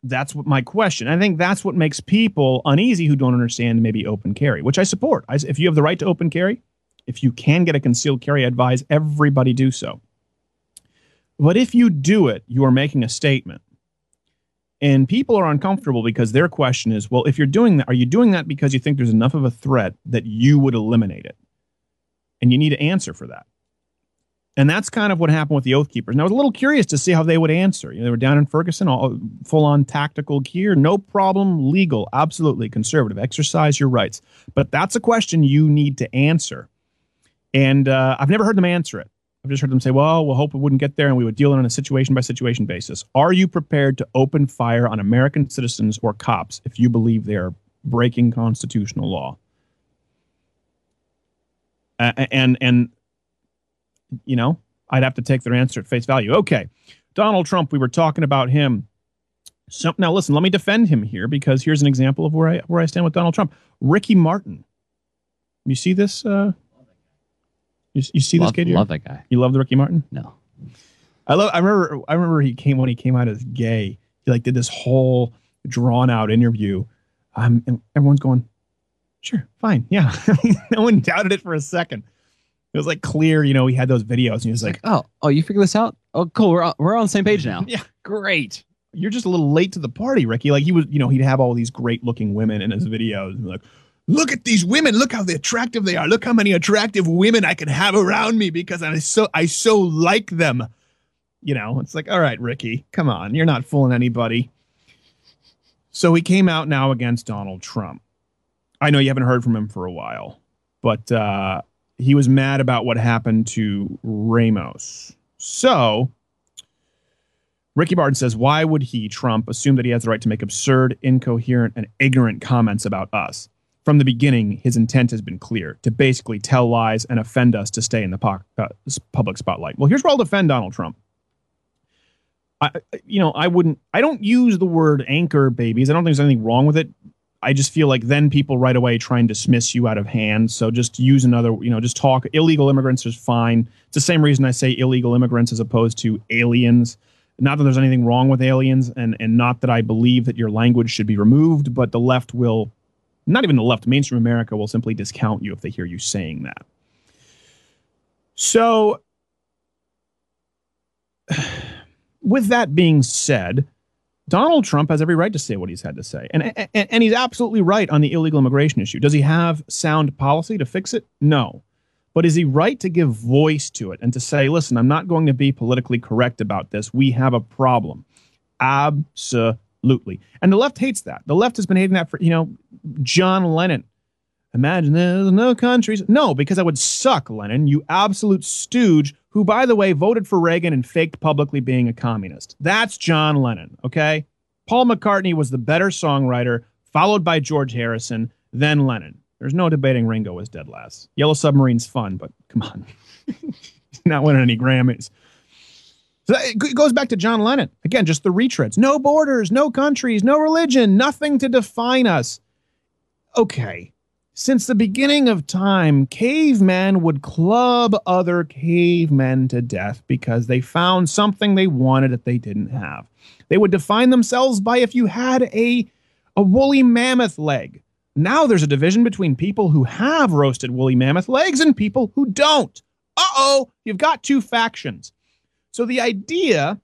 That's what my question. I think that's what makes people uneasy who don't understand maybe open carry, which I support. I, if you have the right to open carry, if you can get a concealed carry, I advise everybody do so. But if you do it, you are making a statement. And people are uncomfortable because their question is, well, if you're doing that, are you doing that because you think there's enough of a threat that you would eliminate it? And you need to answer for that. And that's kind of what happened with the Oath Keepers. And I was a little curious to see how they would answer. You know, they were down in Ferguson, all full on tactical gear, no problem, legal, absolutely conservative. Exercise your rights. But that's a question you need to answer. And uh, I've never heard them answer it. I've just heard them say, well, we'll hope it wouldn't get there and we would deal it on a situation by situation basis. Are you prepared to open fire on American citizens or cops if you believe they're breaking constitutional law? Uh, and, and, you know, I'd have to take their answer at face value. Okay. Donald Trump, we were talking about him. So, now, listen, let me defend him here because here's an example of where I, where I stand with Donald Trump. Ricky Martin. You see this? Uh, you, you see Love- this kid here? love that guy. You love the Ricky Martin? No. I love. I remember. I remember he came when he came out as gay. He like did this whole drawn out interview. Um, and everyone's going, sure, fine, yeah. no one doubted it for a second. It was like clear, you know. He had those videos, and he was like, oh, oh, you figured this out? Oh, cool. We're on, we're on the same page now. Yeah, great. You're just a little late to the party, Ricky. Like he was, you know, he'd have all these great looking women in his videos, and like, look at these women, look how attractive they are, look how many attractive women I can have around me because I so I so like them. You know, it's like, all right, Ricky, come on, you're not fooling anybody. So he came out now against Donald Trump. I know you haven't heard from him for a while, but uh, he was mad about what happened to Ramos. So Ricky Martin says, Why would he, Trump, assume that he has the right to make absurd, incoherent, and ignorant comments about us? From the beginning, his intent has been clear to basically tell lies and offend us to stay in the po- uh, public spotlight. Well, here's where I'll defend Donald Trump. I, you know, I wouldn't. I don't use the word anchor babies. I don't think there's anything wrong with it. I just feel like then people right away try and dismiss you out of hand. So just use another. You know, just talk. Illegal immigrants is fine. It's the same reason I say illegal immigrants as opposed to aliens. Not that there's anything wrong with aliens, and and not that I believe that your language should be removed, but the left will, not even the left, mainstream America will simply discount you if they hear you saying that. So with that being said, Donald Trump has every right to say what he's had to say. And, and, and he's absolutely right on the illegal immigration issue. Does he have sound policy to fix it? No. But is he right to give voice to it and to say, listen, I'm not going to be politically correct about this. We have a problem. Absolutely. And the left hates that. The left has been hating that for, you know, John Lennon. Imagine there's no countries. No, because I would suck, Lennon, you absolute stooge who, by the way, voted for Reagan and faked publicly being a communist. That's John Lennon, okay? Paul McCartney was the better songwriter, followed by George Harrison, then Lennon. There's no debating Ringo was dead last. Yellow Submarine's fun, but come on. Not winning any Grammys. So it goes back to John Lennon. Again, just the retreads. No borders, no countries, no religion, nothing to define us. Okay. Since the beginning of time, cavemen would club other cavemen to death because they found something they wanted that they didn't have. They would define themselves by if you had a, a woolly mammoth leg. Now there's a division between people who have roasted woolly mammoth legs and people who don't. Uh oh, you've got two factions. So the idea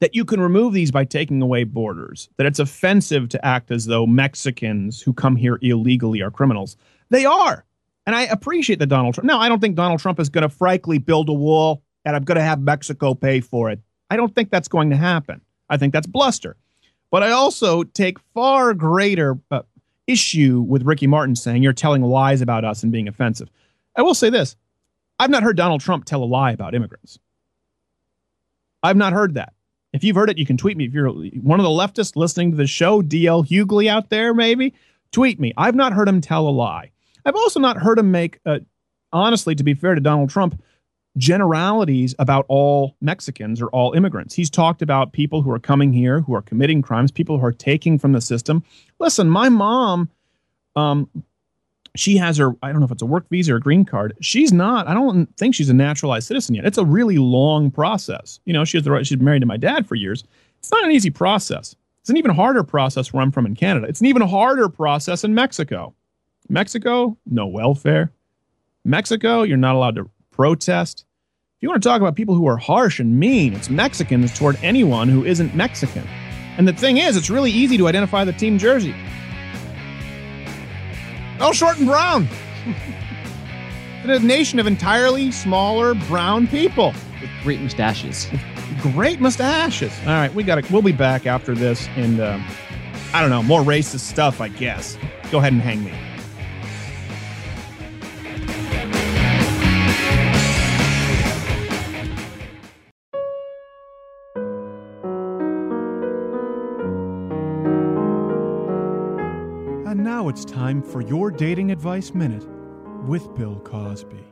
that you can remove these by taking away borders, that it's offensive to act as though Mexicans who come here illegally are criminals. They are. And I appreciate that Donald Trump. Now, I don't think Donald Trump is going to frankly build a wall and I'm going to have Mexico pay for it. I don't think that's going to happen. I think that's bluster. But I also take far greater uh, issue with Ricky Martin saying you're telling lies about us and being offensive. I will say this I've not heard Donald Trump tell a lie about immigrants. I've not heard that. If you've heard it, you can tweet me. If you're one of the leftists listening to the show, DL Hughley out there, maybe tweet me. I've not heard him tell a lie. I've also not heard him make, uh, honestly, to be fair to Donald Trump, generalities about all Mexicans or all immigrants. He's talked about people who are coming here, who are committing crimes, people who are taking from the system. Listen, my mom, um, she has her, I don't know if it's a work visa or a green card. She's not, I don't think she's a naturalized citizen yet. It's a really long process. You know, she has the right, she's married to my dad for years. It's not an easy process. It's an even harder process where I'm from in Canada. It's an even harder process in Mexico. Mexico, no welfare. Mexico, you're not allowed to protest. If you want to talk about people who are harsh and mean, it's Mexicans toward anyone who isn't Mexican. And the thing is, it's really easy to identify the team jersey. Oh, short and brown. A nation of entirely smaller brown people. With great mustaches. Great mustaches. All right, we got to. We'll be back after this, and um, I don't know more racist stuff. I guess. Go ahead and hang me. Time for your dating advice minute with Bill Cosby.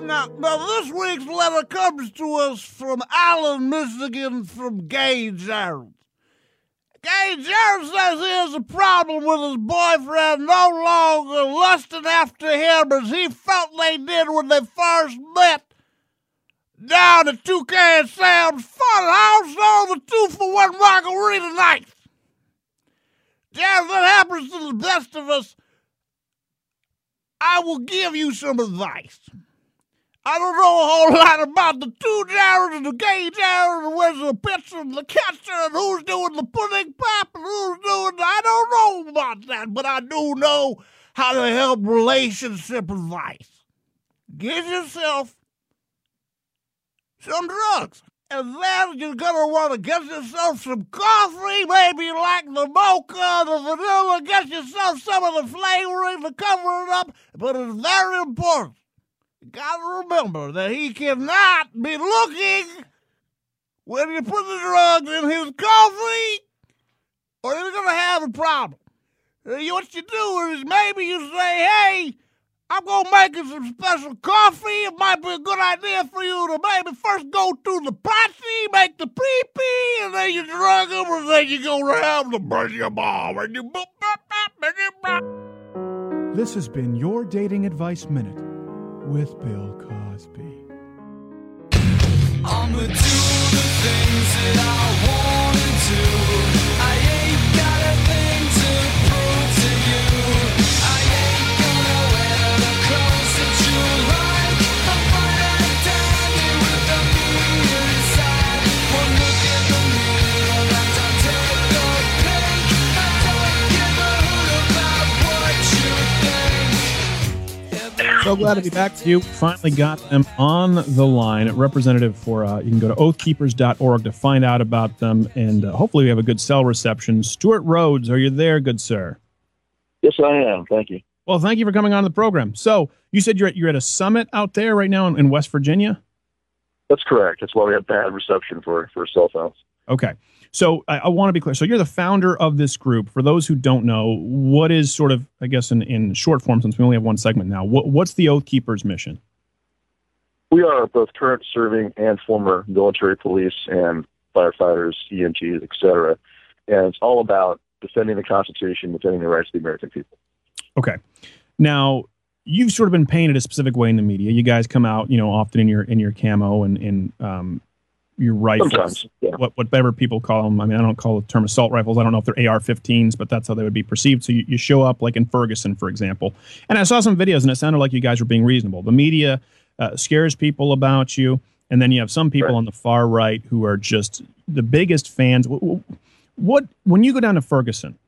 Now, now this week's letter comes to us from Allen, Michigan, from Gay Gerald. Gay Gerald says he has a problem with his boyfriend no longer lusting after him as he felt they did when they first met down at 2K and Sam's Fun House on the two for one margarita night. Gerald, that happens to the best of us. I will give you some advice. I don't know a whole lot about the two Jared and the gay Jared and where's the pitcher and the catcher and who's doing the pudding pop and who's doing the, I don't know about that, but I do know how to help relationship advice. Give yourself some drugs. And then you're gonna want to get yourself some coffee, maybe like the mocha, the vanilla, get yourself some of the flavoring to cover it up. But it's very important. You gotta remember that he cannot be looking when you put the drugs in his coffee, or you're gonna have a problem. What you do is maybe you say, hey, I'm gonna make you some special coffee. It might be a good idea for you to maybe first go through the potty, make the pee pee, and then you drug them, and then you go around the brush your and you boop, boop, boop, and boop. This has been your Dating Advice Minute with Bill So glad to be back with you. Finally got them on the line. Representative for, uh, you can go to oathkeepers.org to find out about them, and uh, hopefully we have a good cell reception. Stewart Rhodes, are you there, good sir? Yes, I am. Thank you. Well, thank you for coming on the program. So you said you're at, you're at a summit out there right now in, in West Virginia? That's correct. That's why we have bad reception for, for cell phones. Okay. So I, I want to be clear. So you're the founder of this group. For those who don't know, what is sort of, I guess, in, in short form, since we only have one segment now, what, what's the Oath Keepers mission? We are both current serving and former military police and firefighters, EMTs, et cetera. And it's all about defending the Constitution, defending the rights of the American people. Okay. Now you've sort of been painted a specific way in the media. You guys come out, you know, often in your in your camo and in um, your rifles, Sometimes, yeah. what whatever people call them. I mean, I don't call the term assault rifles. I don't know if they're AR-15s, but that's how they would be perceived. So you, you show up like in Ferguson, for example, and I saw some videos and it sounded like you guys were being reasonable. The media uh, scares people about you, and then you have some people on the far right who are just the biggest fans. Wh- wh- What when you go down to Ferguson?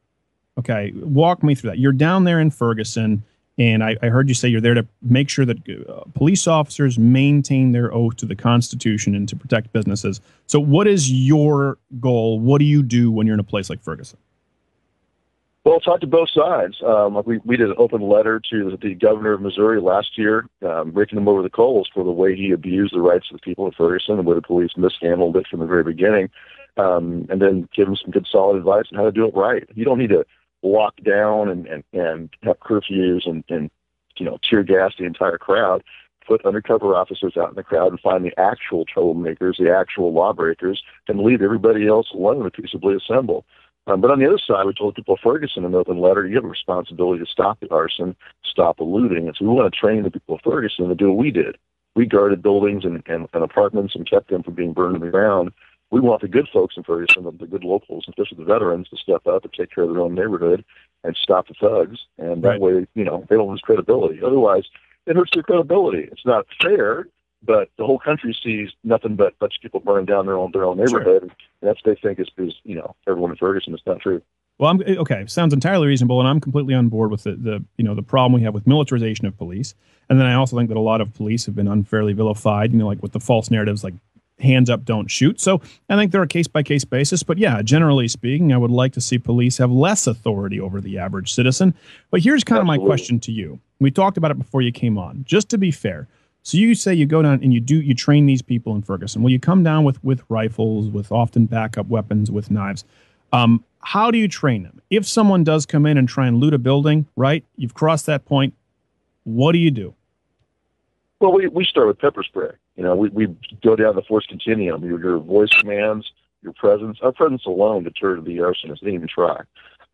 Okay, walk me through that. You're down there in Ferguson, and I, I heard you say you're there to make sure that uh, police officers maintain their oath to the Constitution and to protect businesses. So, what is your goal? What do you do when you're in a place like Ferguson? Well, talk to both sides. Um, we, we did an open letter to the governor of Missouri last year, um, raking him over the coals for the way he abused the rights of the people of Ferguson, the way the police mishandled it from the very beginning, um, and then give him some good solid advice on how to do it right. You don't need to lock down and, and, and have curfews and, and, you know, tear gas the entire crowd. Put undercover officers out in the crowd and find the actual troublemakers, the actual lawbreakers, and leave everybody else alone to peaceably assemble. Um, but on the other side, we told people Ferguson in an open letter, you have a responsibility to stop the arson, stop the looting. And so we want to train the people of Ferguson to do what we did. We guarded buildings and, and, and apartments and kept them from being burned to the ground. We want the good folks in Ferguson, the, the good locals, especially the veterans, to step up and take care of their own neighborhood and stop the thugs. And that way, you know, they don't lose credibility. Otherwise, it hurts their credibility. It's not fair, but the whole country sees nothing but a bunch of people burning down their own their own neighborhood, and that's what they think is, is you know everyone in Ferguson. It's not true. Well, I'm eh, okay. Sounds entirely reasonable, and I'm completely on board with the, the you know the problem we have with militarization of police. And then I also think that a lot of police have been unfairly vilified. You know, like with the false narratives, like hands up, don't shoot. So I think they're a case by case basis. But yeah, generally speaking, I would like to see police have less authority over the average citizen. But here's kind of my question to you. We talked about it before you came on. Just to be fair, so you say you go down and you do you train these people in Ferguson. Well, you come down with with rifles, with often backup weapons, with knives. Um, how do you train them? If someone does come in and try and loot a building, right? You've crossed that point. What do you do? Well, we, we start with pepper spray. You know, we, we go down the force continuum. Your, your voice commands, your presence. Our presence alone deters the arsonist. They didn't even try.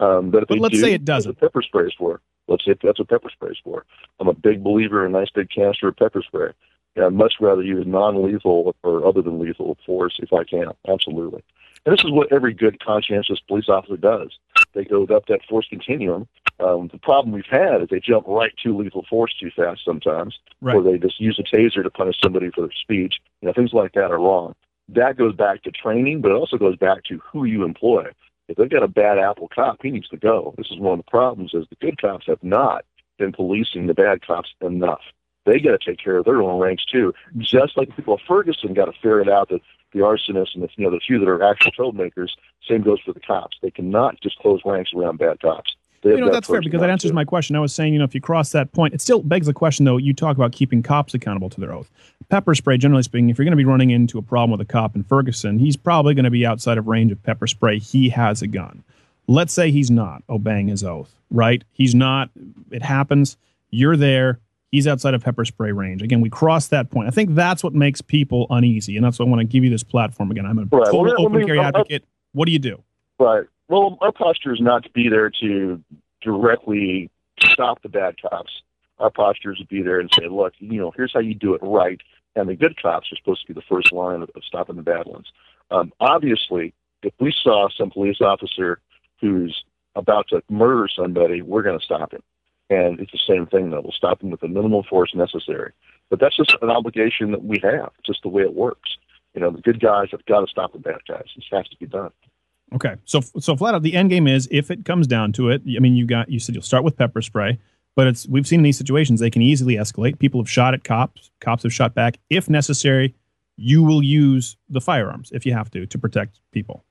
Um, but if But let's do, say it what pepper spray is for. Let's say that's what pepper spray is for. I'm a big believer in a nice big canister of pepper spray. And I'd much rather use non-lethal or other than lethal force if I can. Absolutely. And this is what every good conscientious police officer does. They go up that force continuum. Um, the problem we've had is they jump right to lethal force too fast sometimes, Right. or they just use a taser to punish somebody for their speech. You know, things like that are wrong. That goes back to training, but it also goes back to who you employ. If they've got a bad apple cop, he needs to go. This is one of the problems: is the good cops have not been policing the bad cops enough. They got to take care of their own ranks too. Just like the people of Ferguson got to ferret out that the arsonists and the you know the few that are actual troublemakers. Same goes for the cops. They cannot just close ranks around bad cops. You know, that's fair because that answers to. my question. I was saying, you know, if you cross that point, it still begs the question, though. You talk about keeping cops accountable to their oath. Pepper spray, generally speaking, if you're going to be running into a problem with a cop in Ferguson, he's probably going to be outside of range of pepper spray. He has a gun. Let's say he's not obeying his oath, right? He's not. It happens. You're there. He's outside of pepper spray range. Again, we crossed that point. I think that's what makes people uneasy, and that's why I want to give you this platform again. I'm a Right. total Well, open carry advocate. What do you do? Right. Well, our posture is not to be there to directly stop the bad cops. Our posture is to be there and say, look, you know, here's how you do it right. And the good cops are supposed to be the first line of, of stopping the bad ones. Um, obviously, if we saw some police officer who's about to murder somebody, we're going to stop him. And it's the same thing, though. We'll stop him with the minimal force necessary. But that's just an obligation that we have, just the way it works. You know, the good guys have got to stop the bad guys. This has to be done. Okay, so so flat out, the end game is if it comes down to it. I mean, you got you said you'll start with pepper spray, but it's we've seen in these situations they can easily escalate. People have shot at cops, cops have shot back. If necessary, you will use the firearms if you have to to protect people.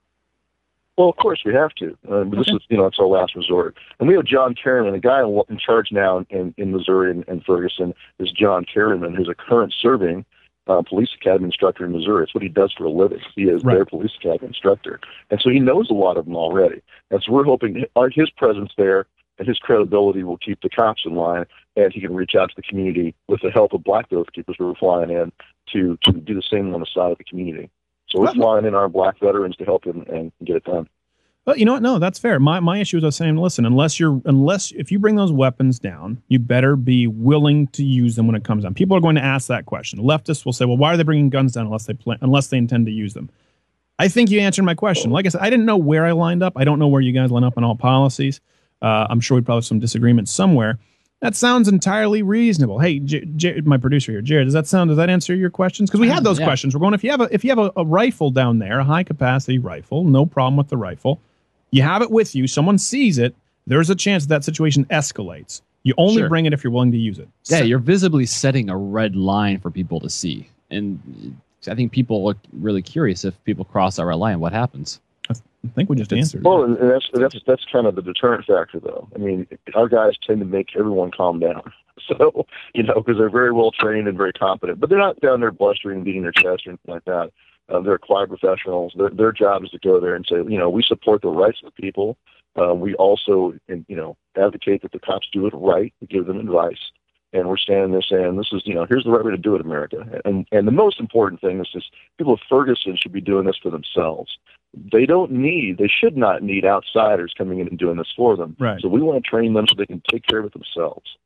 Well, of course we have to. Uh, but This is, you know, it's our last resort. And we have John Karriman, the guy in, in charge now in, in Missouri and, and Ferguson is John Karriman, who's a current serving uh, police academy instructor in Missouri. It's what he does for a living. He is their police academy instructor, and so he knows a lot of them already. And so we're hoping his presence there and his credibility will keep the cops in line, and he can reach out to the community with the help of Black Oath keepers who are flying in to to do the same on the side of the community. So we're flying in our black veterans to help him and get it done. But you know what? No, that's fair. My my issue is I was saying, listen, unless you're unless if you bring those weapons down, you better be willing to use them when it comes down. People are going to ask that question. Leftists will say, well, why are they bringing guns down unless they plan, unless they intend to use them? I think you answered my question. Like I said, I didn't know where I lined up. I don't know where you guys line up on all policies. Uh, I'm sure we probably have some disagreements somewhere. That sounds entirely reasonable. Hey, J- J- my producer here, Jared, does that sound? Does that answer your questions? Because we had those Yeah. questions. We're going. If you have a if you have a, a rifle down there, a high capacity rifle, no problem with the rifle. You have it with you. Someone sees it. There's a chance that, that situation escalates. You only Sure. bring it if you're willing to use it. Yeah, you're visibly setting a red line for people to see, and I think people are really curious if people cross that red line, what happens? I think we just answered. Well, and that's that's that's kind of the deterrent factor, though. I mean, our guys tend to make everyone calm down. So, you know, because they're very well trained and very competent, but they're not down there blustering, beating their chest or anything like that. Uh, they're quiet professionals. Their their job is to go there and say, you know, we support the rights of the people. Uh, we also, you know, advocate that the cops do it right. We give them advice, and we're standing there saying, this is, you know, here's the right way to do it, America. And and the most important thing is just people of Ferguson should be doing this for themselves. They don't need, they should not need outsiders coming in and doing this for them. Right. So we want to train them so they can take care of it themselves.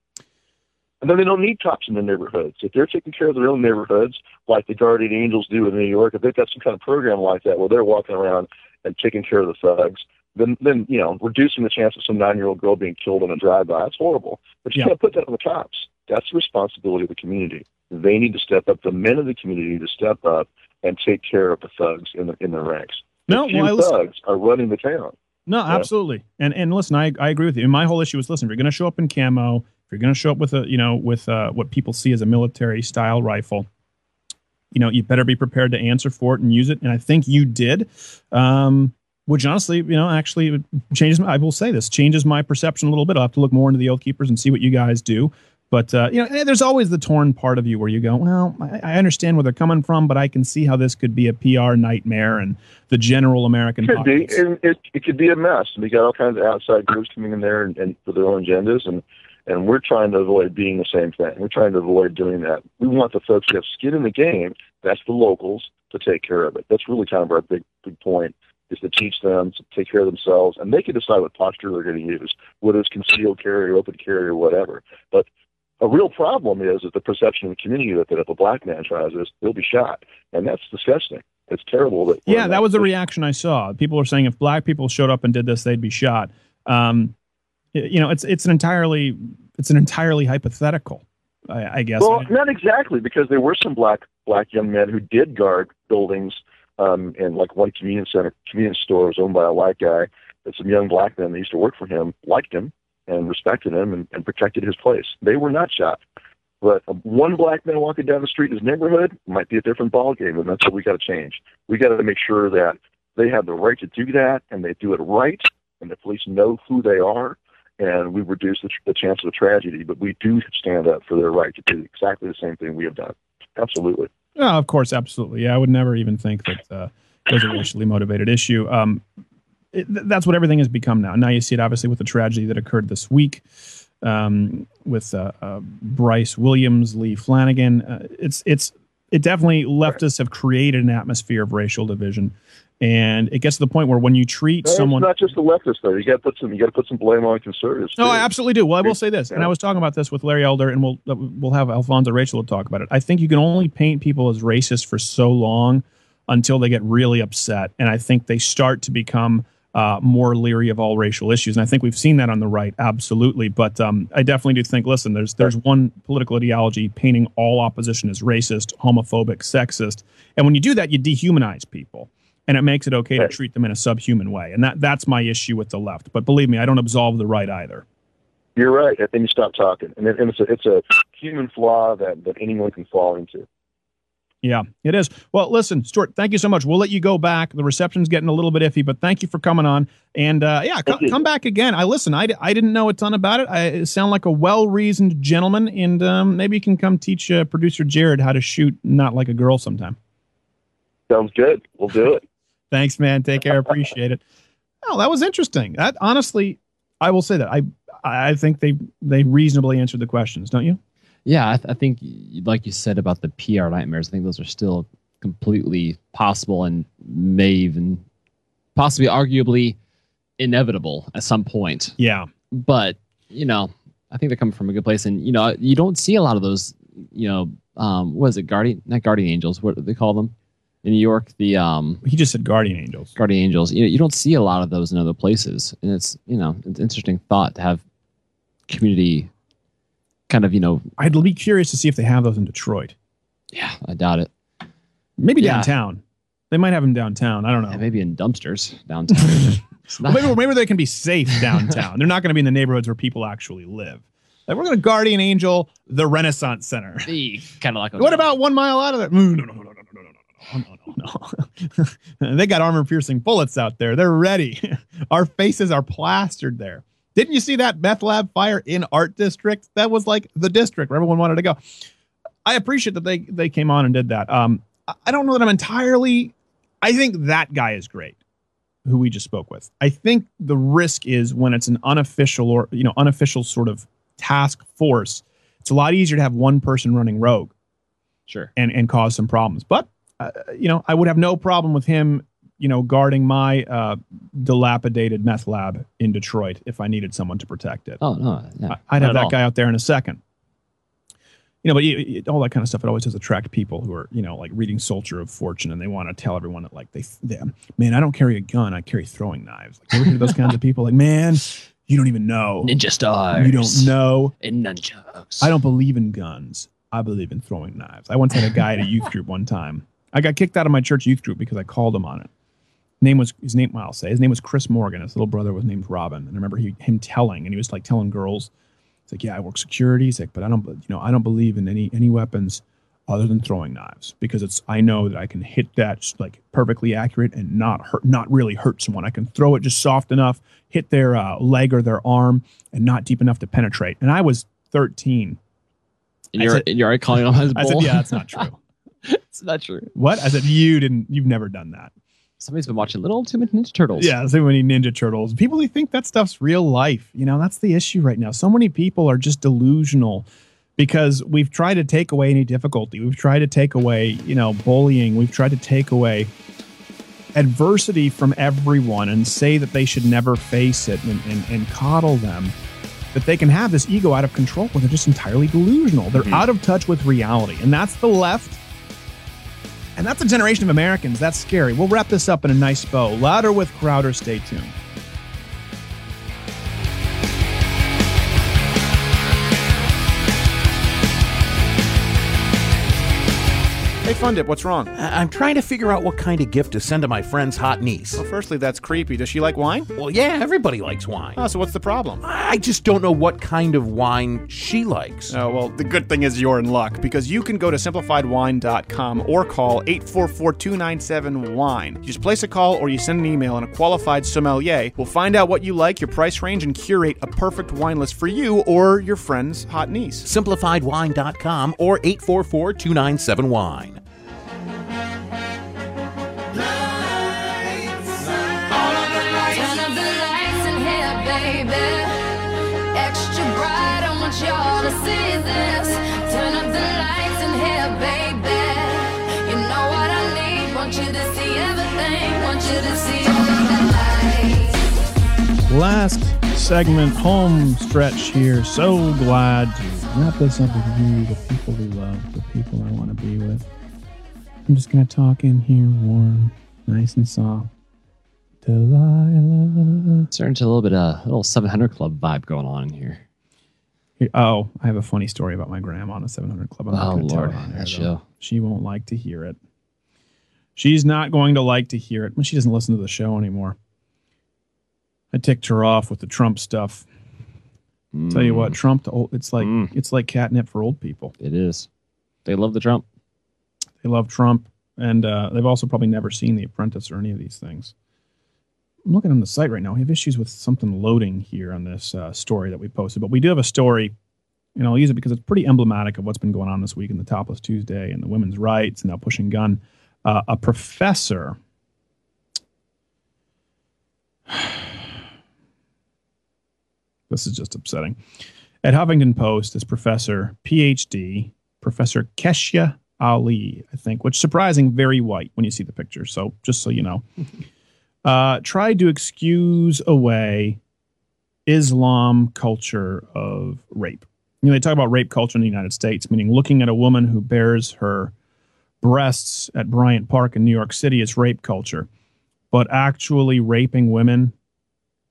And then they don't need cops in their neighborhoods. If they're taking care of their own neighborhoods, like the Guardian Angels do in New York, if they've got some kind of program like that where they're walking around and taking care of the thugs, then then you know reducing the chance of some nine-year-old girl being killed in a drive-by. That's horrible. But you Yeah. can't put that on the cops. That's the responsibility of the community. They need to step up. The men of the community need to step up and take care of the thugs in the in their ranks. No, the few well, thugs are running the town. No, absolutely. And and listen, I, I agree with you. And my whole issue is listen, if you're going to show up in camo, if you're going to show up with a you know with uh, what people see as a military style rifle, you know you better be prepared to answer for it and use it. And I think you did. Um, which honestly, you know, actually changes. My, I will say this changes my perception a little bit. I'll have to look more into the Oath Keepers and see what you guys do. But uh, you know, eh, there's always the torn part of you where you go, well, I, I understand where they're coming from, but I can see how this could be a PR nightmare and the general American Could be, it, it could be a mess. We got all kinds of outside groups coming in there and, and for their own agendas, and and we're trying to avoid being the same thing. We're trying to avoid doing that. We want the folks who have skin in the game. That's the locals to take care of it. That's really kind of our big big point is to teach them to take care of themselves, and they can decide what posture they're going to use, whether it's concealed carry or open carry or whatever. But a real problem is is the perception of the community that, that if a black man tries this, he'll be shot, and that's disgusting. It's terrible that Yeah, that was the reaction I saw. People were saying if black people showed up and did this, they'd be shot. Um, you know, it's it's an entirely it's an entirely hypothetical, I, I guess. Well, not exactly, because there were some black black young men who did guard buildings, um, and like one convenience center, convenience store was owned by a white guy, and some young black men that used to work for him liked him and respected him and, and protected his place. They were not shot. But one black man walking down the street in his neighborhood might be a different ballgame, and that's what we got to change. We got to make sure that they have the right to do that, and they do it right, and the police know who they are, and we reduce the, the chance of a tragedy. But we do stand up for their right to do exactly the same thing we have done. Absolutely. Oh, of course, absolutely. Yeah, I would never even think that uh, there's a racially motivated issue. Um, it, th- that's what everything has become now. Now you see it obviously with the tragedy that occurred this week. um, with uh, uh, Bryce Williams, Lee Flanagan. Uh, it's it's it definitely leftists have created an atmosphere of racial division, and it gets to the point where when you treat No, someone It's not just the leftists though. You got to put some. You got to put some blame on conservatives. no. I absolutely do. Well, I will say this, and I was talking about this with Larry Elder, and we'll uh, we'll have Alfonzo Rachel talk about it. I think you can only paint people as racist for so long until they get really upset, and I think they start to become uh, more leery of all racial issues. And I think we've seen that on the right, absolutely. But um, I definitely do think, listen, there's there's one political ideology painting all opposition as racist, homophobic, sexist, and when you do that, you dehumanize people and it makes it okay to treat them in a subhuman way. And that that's my issue with the left. But believe me, I don't absolve the right either. You're right. And then you stop talking, and, then, and it's a it's a human flaw that that anyone can fall into. Yeah, it is. Well, listen, Stewart, thank you so much. We'll let you go back. The reception's getting a little bit iffy, but thank you for coming on. And uh, yeah, co- come back again. I listen. I, I didn't know a ton about it. I it sound like a well reasoned gentleman, and um, maybe you can come teach uh, producer Jared how to shoot not like a girl sometime. Sounds good. We'll do it. Thanks, man. Take care. Appreciate it. Oh, that was interesting. That honestly, I will say that I I think they they reasonably answered the questions, don't you? Yeah, I, th- I think, like you said about the PR nightmares, I think those are still completely possible and may even possibly, arguably, inevitable at some point. Yeah. But you know, I think they're coming from a good place, and you know, you don't see a lot of those. You know, um, what is it? Guardian, not guardian angels. What do they call them in New York? The um, he just said guardian angels. Guardian angels. You know, you don't see a lot of those in other places, and it's you know, it's an interesting thought to have community kind of you know I'd be curious to see if they have those in Detroit. Yeah, I doubt it. Maybe Yeah. downtown. They might have them downtown. I don't know. maybe in dumpsters downtown. Well, maybe, maybe they can be safe downtown. They're not going to be in the neighborhoods where people actually live. Like we're going to guardian angel the Renaissance Center. kind of like What about one mile out of there? No, no, no, no, no, no, no, no, no, they got armor piercing bullets out there. They're ready. Our faces are plastered there. Didn't you see that meth lab fire in Art District? That was like the district where everyone wanted to go. I appreciate that they they came on and did that. Um, I- I don't know that I'm entirely. I think that guy is great, who we just spoke with. I think the risk is when it's an unofficial or you know unofficial sort of task force. It's a lot easier to have one person running rogue sure and and cause some problems. But uh, you know, I would have no problem with him, you know, guarding my uh, dilapidated meth lab in Detroit if I needed someone to protect it. Oh no, yeah, I'd have that all. guy out there in a second. You know, but you, you- all that kind of stuff. It always does attract people who are, you know, like reading Soldier of Fortune, and they want to tell everyone that, like, they, they, man, I don't carry a gun. I carry throwing knives. Like, you ever hear those kinds of people? Like, man, you don't even know. Ninja stars. You don't know. And nunchucks. I don't believe in guns. I believe in throwing knives. I once had a guy at a youth group one time. I got kicked out of my church youth group because I called him on it. Name was his name. I'll say his name was Chris Morgan. His little brother was named Robin. And I remember he, him telling, and he was like telling girls, "It's like, yeah, I work security. He's like, but I don't, you know, I don't believe in any any weapons other than throwing knives because it's I know that I can hit that like perfectly accurate and not hurt, not really hurt someone. I can throw it just soft enough, hit their uh, leg or their arm, and not deep enough to penetrate. And I was 13. And I you're, said- and you're already calling on his I said, yeah, that's not true. it's not true. What? I said, you didn't, you've never done that. Somebody's been watching Little Too Many Ninja Turtles. Yeah, so many Ninja Turtles. People who think that stuff's real life. You know, that's the issue right now. So many people are just delusional because we've tried to take away any difficulty. We've tried to take away, you know, bullying. We've tried to take away adversity from everyone and say that they should never face it and, and, and coddle them. That they can have this ego out of control when they're just entirely delusional. They're mm-hmm. out of touch with reality. And that's the left. And that's a generation of Americans. That's scary. We'll wrap this up in a nice bow. Louder with Crowder. Stay tuned. Hey, Fundip, what's wrong? I- I'm trying to figure out what kind of gift to send to my friend's hot niece. Well, firstly, that's creepy. Does she like wine? Well, yeah, everybody likes wine. Oh, so what's the problem? I just don't know what kind of wine she likes. Oh, well, the good thing is you're in luck because you can go to simplifiedwine.com or call 844 297 wine. You just place a call or you send an email, and a qualified sommelier will find out what you like, your price range, and curate a perfect wine list for you or your friend's hot niece. Simplifiedwine.com or 844 297 wine. All to see this. Turn up the lights in here, baby. You know what I need. Want you to see everything. Want you to see all of the lights. Last segment, home stretch here. So glad to wrap this up with you, the people we love, the people I want to be with. I'm just going to talk in here warm, nice and soft. Delilah. Starting to a little bit of a little 700 Club vibe going on in here. Oh, I have a funny story about my grandma on the 700 Club. I'm not Oh, going to tell it on air, though. She won't like to hear it. She's not going to like to hear it. She doesn't listen to the show anymore. I ticked her off with the Trump stuff. Tell you Mm. what, Trump. To old, it's like it's like catnip for old people. It is. They love the Trump. They love Trump, and uh, they've also probably never seen The Apprentice or any of these things. I'm looking on the site right now. We have issues with something loading here on this uh, story that we posted, but we do have a story, and I'll use it because it's pretty emblematic of what's been going on this week in the Topless Tuesday and the women's rights and now pushing gun. Uh, a professor. This is just upsetting. At Huffington Post, this professor, PhD, Professor Kecia Ali, I think, which surprising, very white when you see the picture. So just so you know, uh, tried to excuse away Islam culture of rape. You know, they talk about rape culture in the United States, meaning looking at a woman who bears her breasts at Bryant Park in New York City is rape culture, but actually raping women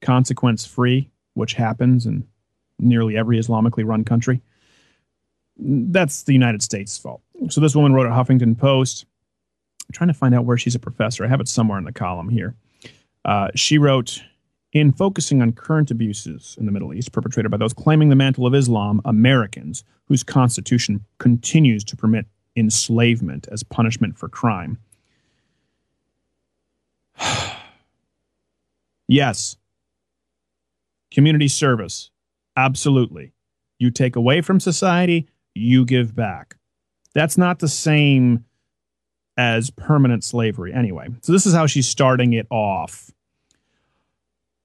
consequence free, which happens in nearly every Islamically run country, that's the United States' fault. So this woman wrote at Huffington Post. I'm trying to find out where she's a professor. I have it somewhere in the column here. Uh, she wrote, in focusing on current abuses in the Middle East perpetrated by those claiming the mantle of Islam, Americans whose constitution continues to permit enslavement as punishment for crime. yes, community service, absolutely. You take away from society, you give back. That's not the same as permanent slavery anyway. So this is how she's starting it off.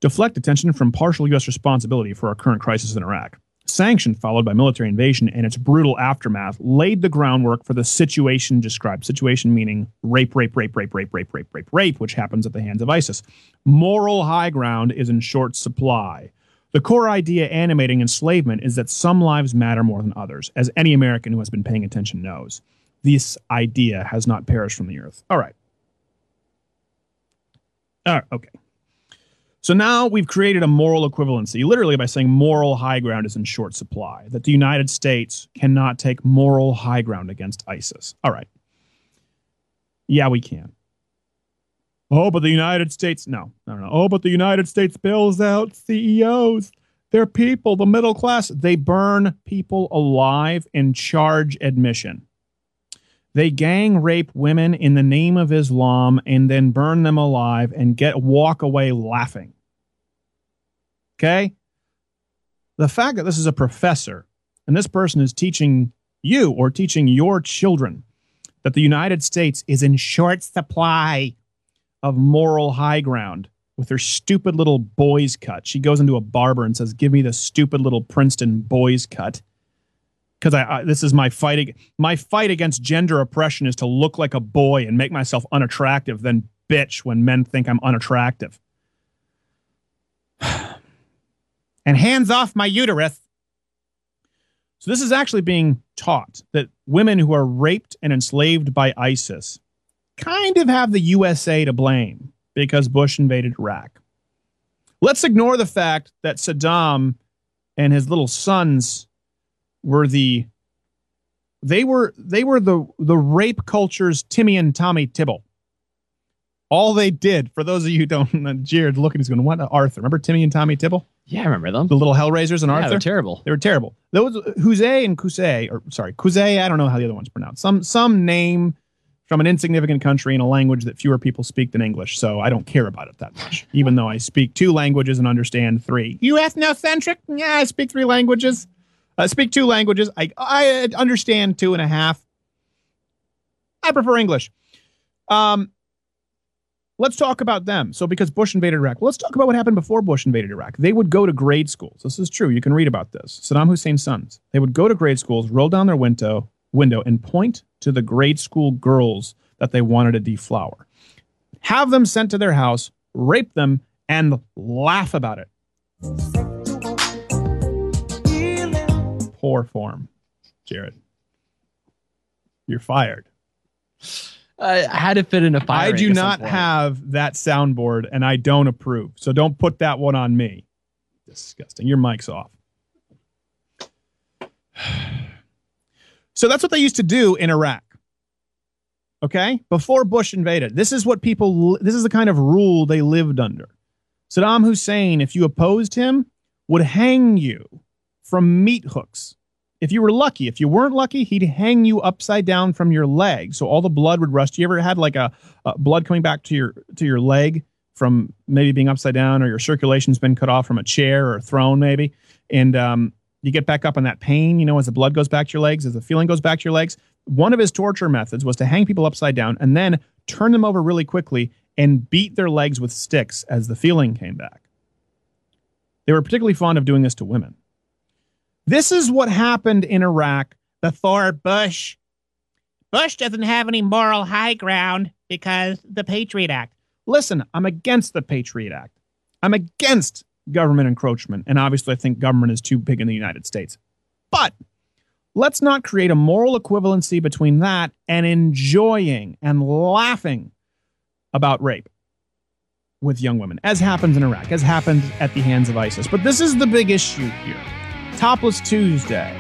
Deflect attention from partial U.S. responsibility for our current crisis in Iraq. Sanction followed by military invasion and its brutal aftermath laid the groundwork for the situation described. Situation meaning rape, rape, rape, rape, rape, rape, rape, rape, rape, which happens at the hands of ISIS. Moral high ground is in short supply. The core idea animating enslavement is that some lives matter more than others, as any American who has been paying attention knows. This idea has not perished from the earth. All right. All right, okay. So now we've created a moral equivalency, literally by saying moral high ground is in short supply, that the United States cannot take moral high ground against ISIS. All right. Yeah, we can. Oh, but the United States, no, no, no. Oh, but the United States bails out CEOs. They're people, the middle class. They burn people alive and charge admission. They gang rape women in the name of Islam and then burn them alive and get walk away laughing. Okay? The fact that this is a professor and this person is teaching you or teaching your children that the United States is in short supply of moral high ground with her stupid little boys cut. She goes into a barber and says, "Give me the stupid little Princeton boys cut." Because I, I this is my fight. ag- My fight against gender oppression is to look like a boy and make myself unattractive, then bitch when men think I'm unattractive. and hands off my uterus. So this is actually being taught that women who are raped and enslaved by ISIS kind of have the USA to blame because Bush invaded Iraq. Let's ignore the fact that Saddam and his little sons were the they were they were the the rape culture's Timmy and Tommy Tibble. All they did, for those of you who don't, Jared looking, he's going, "What Arthur? Remember Timmy and Tommy Tibble? Yeah, I remember them. The little Hellraisers and Yeah, Arthur. they're terrible. They were terrible. Those Jose and Qusay, or sorry, Qusay. I don't know how the other one's pronounced. Some some name from an insignificant country in a language that fewer people speak than English. So I don't care about it that much, even though I speak two languages and understand three. You ethnocentric? Yeah, I speak three languages. I speak two languages. I I understand two and a half. I prefer English. Um, let's talk about them. So, because Bush invaded Iraq, let's talk about what happened before Bush invaded Iraq. They would go to grade schools. This is true. You can read about this. Saddam Hussein's sons. They would go to grade schools, roll down their window, window, and point to the grade school girls that they wanted to deflower. Have them sent to their house, rape them, and laugh about it. Poor form, Jared. You're fired. I, had to fit in a fire. I do not have that soundboard, and I don't approve. So don't put that one on me. Disgusting. Your mic's off. So that's what they used to do in Iraq. Okay? Before Bush invaded. This is what people, this is the kind of rule they lived under. Saddam Hussein, if you opposed him, would hang you from meat hooks. If you were lucky, if you weren't lucky, he'd hang you upside down from your leg, so all the blood would rush. You ever had like a, a blood coming back to your to your leg from maybe being upside down, or your circulation's been cut off from a chair or a throne, maybe, and um, you get back up on that pain, you know, as the blood goes back to your legs, as the feeling goes back to your legs. One of his torture methods was to hang people upside down and then turn them over really quickly and beat their legs with sticks as the feeling came back. They were particularly fond of doing this to women. This is what happened in Iraq before Bush. Bush doesn't have any moral high ground because the Patriot Act. Listen, I'm against the Patriot Act. I'm against government encroachment. And obviously, I think government is too big in the United States. But let's not create a moral equivalency between that and enjoying and laughing about rape with young women, as happens in Iraq, as happens at the hands of ISIS. But this is the big issue here Topless Tuesday,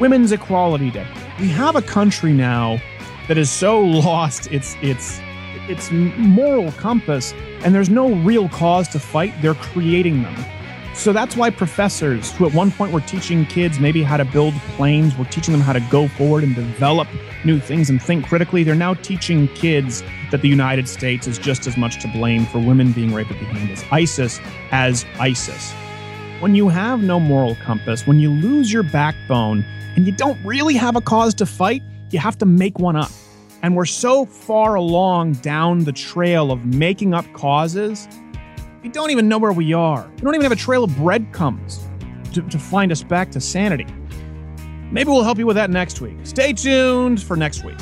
Women's Equality Day. We have a country now that is so lost its its its moral compass, and there's no real cause to fight. They're creating them. So that's why professors who at one point were teaching kids maybe how to build planes, were teaching them how to go forward and develop new things and think critically. They're now teaching kids that the United States is just as much to blame for women being raped at the hand as ISIS as ISIS. When you have no moral compass, when you lose your backbone and you don't really have a cause to fight, you have to make one up. And we're so far along down the trail of making up causes we don't even know where we are. We don't even have a trail of breadcrumbs to, to find us back to sanity. Maybe we'll help you with that next week. Stay tuned for next week.